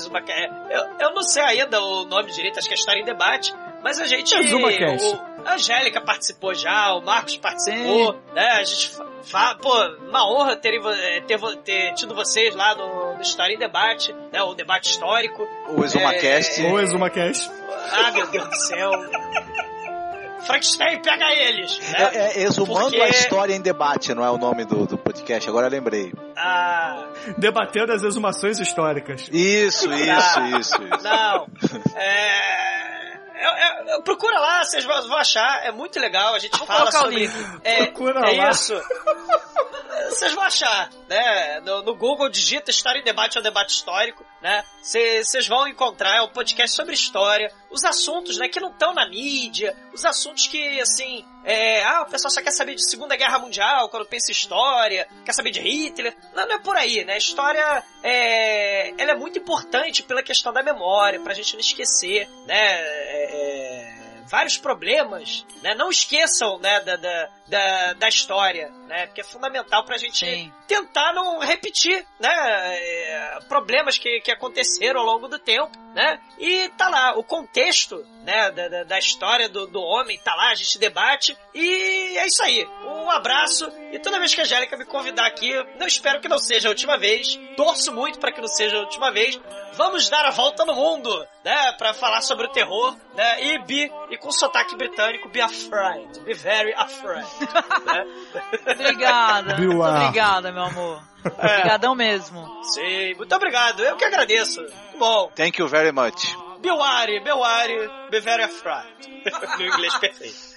Exuma Cast. Eu, eu não sei ainda o nome direito, acho que é História em Debate, mas a gente. O- a Angélica participou já, o Marcos participou, né? A gente pô, uma honra ter, ter, vo- ter tido vocês lá no, no História em Debate, né? O debate histórico. O ExumaCast. É, Ou ExumaCast. Ah, meu Deus do céu. Frankenstein, pega eles! Né? É, é, exumando Porque- a história em debate, não é o nome do, do podcast, agora eu lembrei. Ah, Debatendo as exumações históricas. Isso, isso, isso, isso. Não. É. eu- eu- eu- procura lá, vocês vão achar. É muito legal. A gente Vou fala sobre. link. É, Procura é lá. isso. Vocês vão achar, né? No, no Google digita História em Debate é um debate histórico, né? Vocês vão encontrar é um podcast sobre história, os assuntos, né, que não estão na mídia, os assuntos que, assim, é, ah, o pessoal só quer saber de Segunda Guerra Mundial quando pensa em história, quer saber de Hitler. Não, não é por aí, né? História é, ela é muito importante pela questão da memória, pra gente não esquecer, né? É, é, vários problemas, né? Não esqueçam, né, da, da, da, da história, né? Porque é fundamental pra gente Sim. tentar não repetir, né? é, problemas que, que aconteceram ao longo do tempo, né? E tá lá, o contexto, né, da, da, história do, do homem, tá lá, a gente debate, e é isso aí. Um abraço, e toda vez que a Angélica me convidar aqui, eu espero que não seja a última vez, torço muito para que não seja a última vez, vamos dar a volta no mundo, né? Pra falar sobre o terror, né? E be, e com sotaque britânico, be afraid. Be very afraid. né? Obrigada. Muito Beware. obrigada, meu amor. É. Obrigadão mesmo. Sim, muito obrigado. Eu que agradeço. Muito bom. Thank you very much. Beware, beware, be very afraid. no inglês perfeito.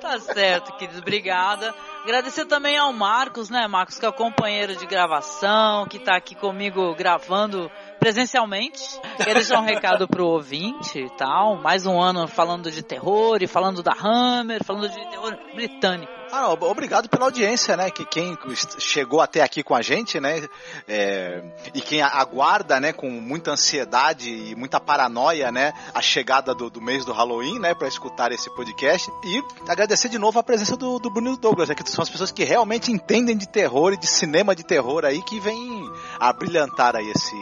Tá certo, querido. Obrigada. Agradecer também ao Marcos, né, Marcos, que é o companheiro de gravação, que tá aqui comigo gravando presencialmente. Quer deixar um recado pro ouvinte e tal. Mais um ano falando de terror e falando da Hammer, falando de terror britânico. Ah, não, obrigado pela audiência, né? Que quem chegou até aqui com a gente, né? é, e quem aguarda, né? Com muita ansiedade e muita paranoia, né? A chegada do, do mês do Halloween, né? Para escutar esse podcast e agradecer de novo a presença do, do Bruno Douglas, né, que são as pessoas que realmente entendem de terror e de cinema de terror aí que vem a brilhantar aí esse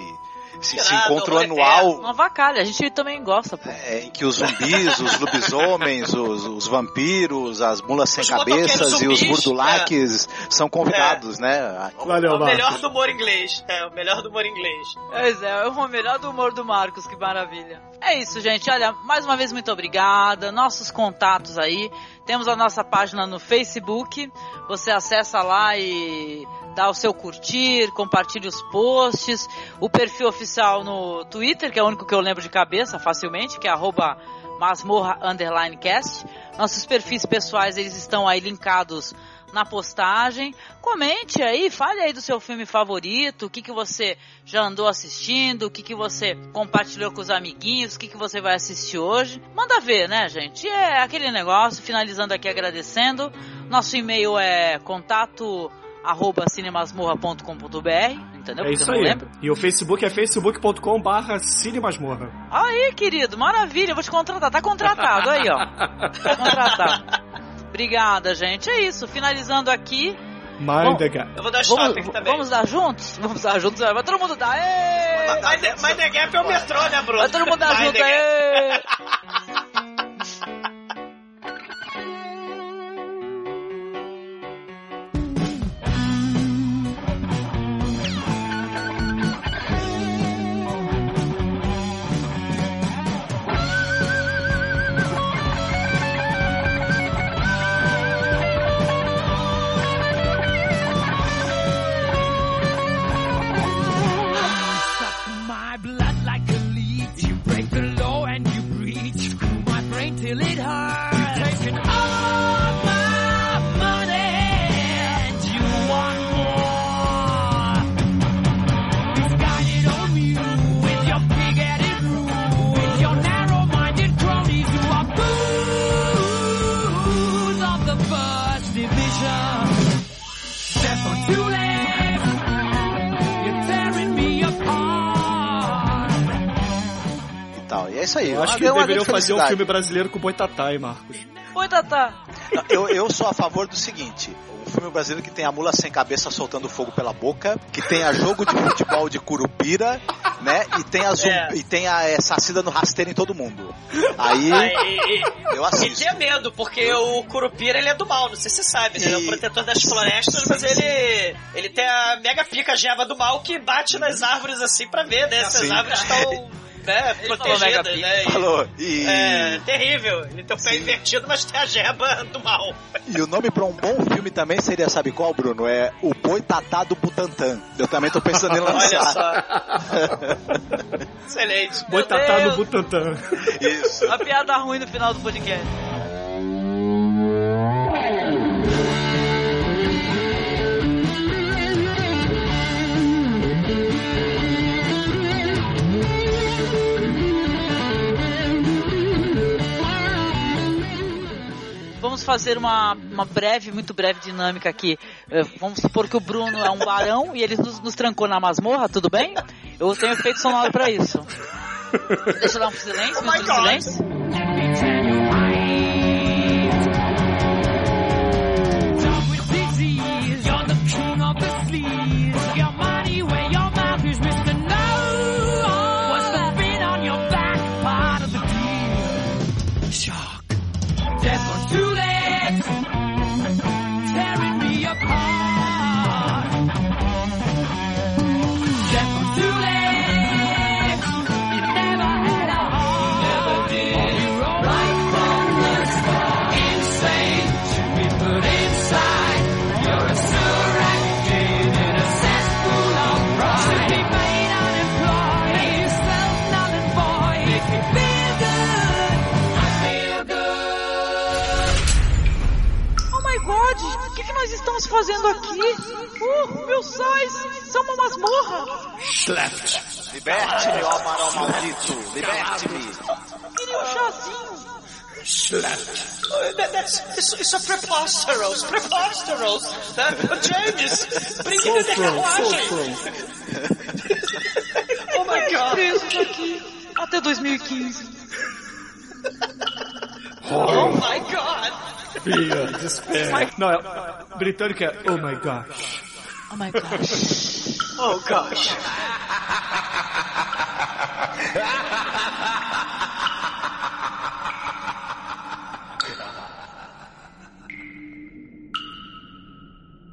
esse, esse Irado, encontro é, anual Uma vacalha, a gente também gosta, pô. é, em que os zumbis, os lobisomens, os, os vampiros, as mulas sem Os cabeças motoqueiros e os zumbis, burdulaques são convidados, né? Valeu, É o melhor do humor inglês. É, o melhor do humor inglês. Pois é, é o melhor do humor do Marcos, que maravilha. É isso, gente. Olha, mais uma vez, muito obrigada. Nossos contatos aí. Temos a nossa página no Facebook. Você acessa lá e dá o seu curtir, compartilha os posts. O perfil oficial no Twitter, que é o único que eu lembro de cabeça facilmente, que é arroba. Nossos perfis pessoais, eles estão aí linkados na postagem. Comente aí, fale aí do seu filme favorito, o que, que você já andou assistindo, o que, que você compartilhou com os amiguinhos, o que, que você vai assistir hoje. Manda ver, né, gente? É aquele negócio, finalizando aqui agradecendo. Nosso e-mail é contato arroba cinemasmorra.com.br, entendeu? É Porque isso aí. E o Facebook é facebook.com barra cinemasmorra. Aí, querido, maravilha, eu vou te contratar. Tá contratado aí, ó. Tá contratado. Obrigada, gente. É isso, finalizando aqui. Mind the gap. Eu vou dar Vamos, shopping também. vamos dar juntos? Vamos dar juntos? Vai todo mundo dar. Ê! Mind the, Mind the Gap é o metrô, né, Bruno? Vai todo mundo dar Mind junto. isso aí. Eu acho Uma- que deveriam fazer um filme brasileiro com Boitatá, Marcos. Oi, Tatá. Eu, eu sou a favor do seguinte: um filme brasileiro que tem a mula sem cabeça soltando fogo pela boca, que tenha jogo de futebol de curupira, né? E tem a, zum- É. e tem a é, sacida no rasteiro em todo mundo. Aí Ah, e, e- eu e assisto. tenha medo, porque o Curupira ele é do mal, não sei se você sabe, né? Ele é o E- protetor das florestas, mas ele ele tem a mega pica geva do mal que bate nas árvores assim pra ver, né? Se as Sim. árvores estão né, Ele falou mega protegidas, pica. né? E- Falou. E, É terrível. Ele tem o pé invertido, mas tem a jeba do mal. e o nome pra um bom filme também seria, sabe qual, Bruno? É O Boitatá do Butantan. Eu também tô pensando em Olha lançar. só. Excelente. Boitatá Deus. no Butantã. Isso. Uma piada ruim no final do podcast. Vamos fazer uma, uma breve, muito breve dinâmica aqui. Eh, Vamos supor que o Bruno é um barão e ele nos, nos trancou na masmorra, tudo bem? Eu tenho efeito sonoro pra isso. Deixa eu dar um silêncio, Oh um silêncio. Fazendo aqui? Uh, meus sais são uma masmorra. Slept. Liberte-me, ó marão maldito. Liberte-me. Queria um chazinho. Oh, it's, it's a preposterous, preposterous. That, James, in the carruagem. Oh my god. Preso daqui até 2015. Oh my god. Fear, despair. Like, no, oh my gosh. Oh my gosh. oh gosh.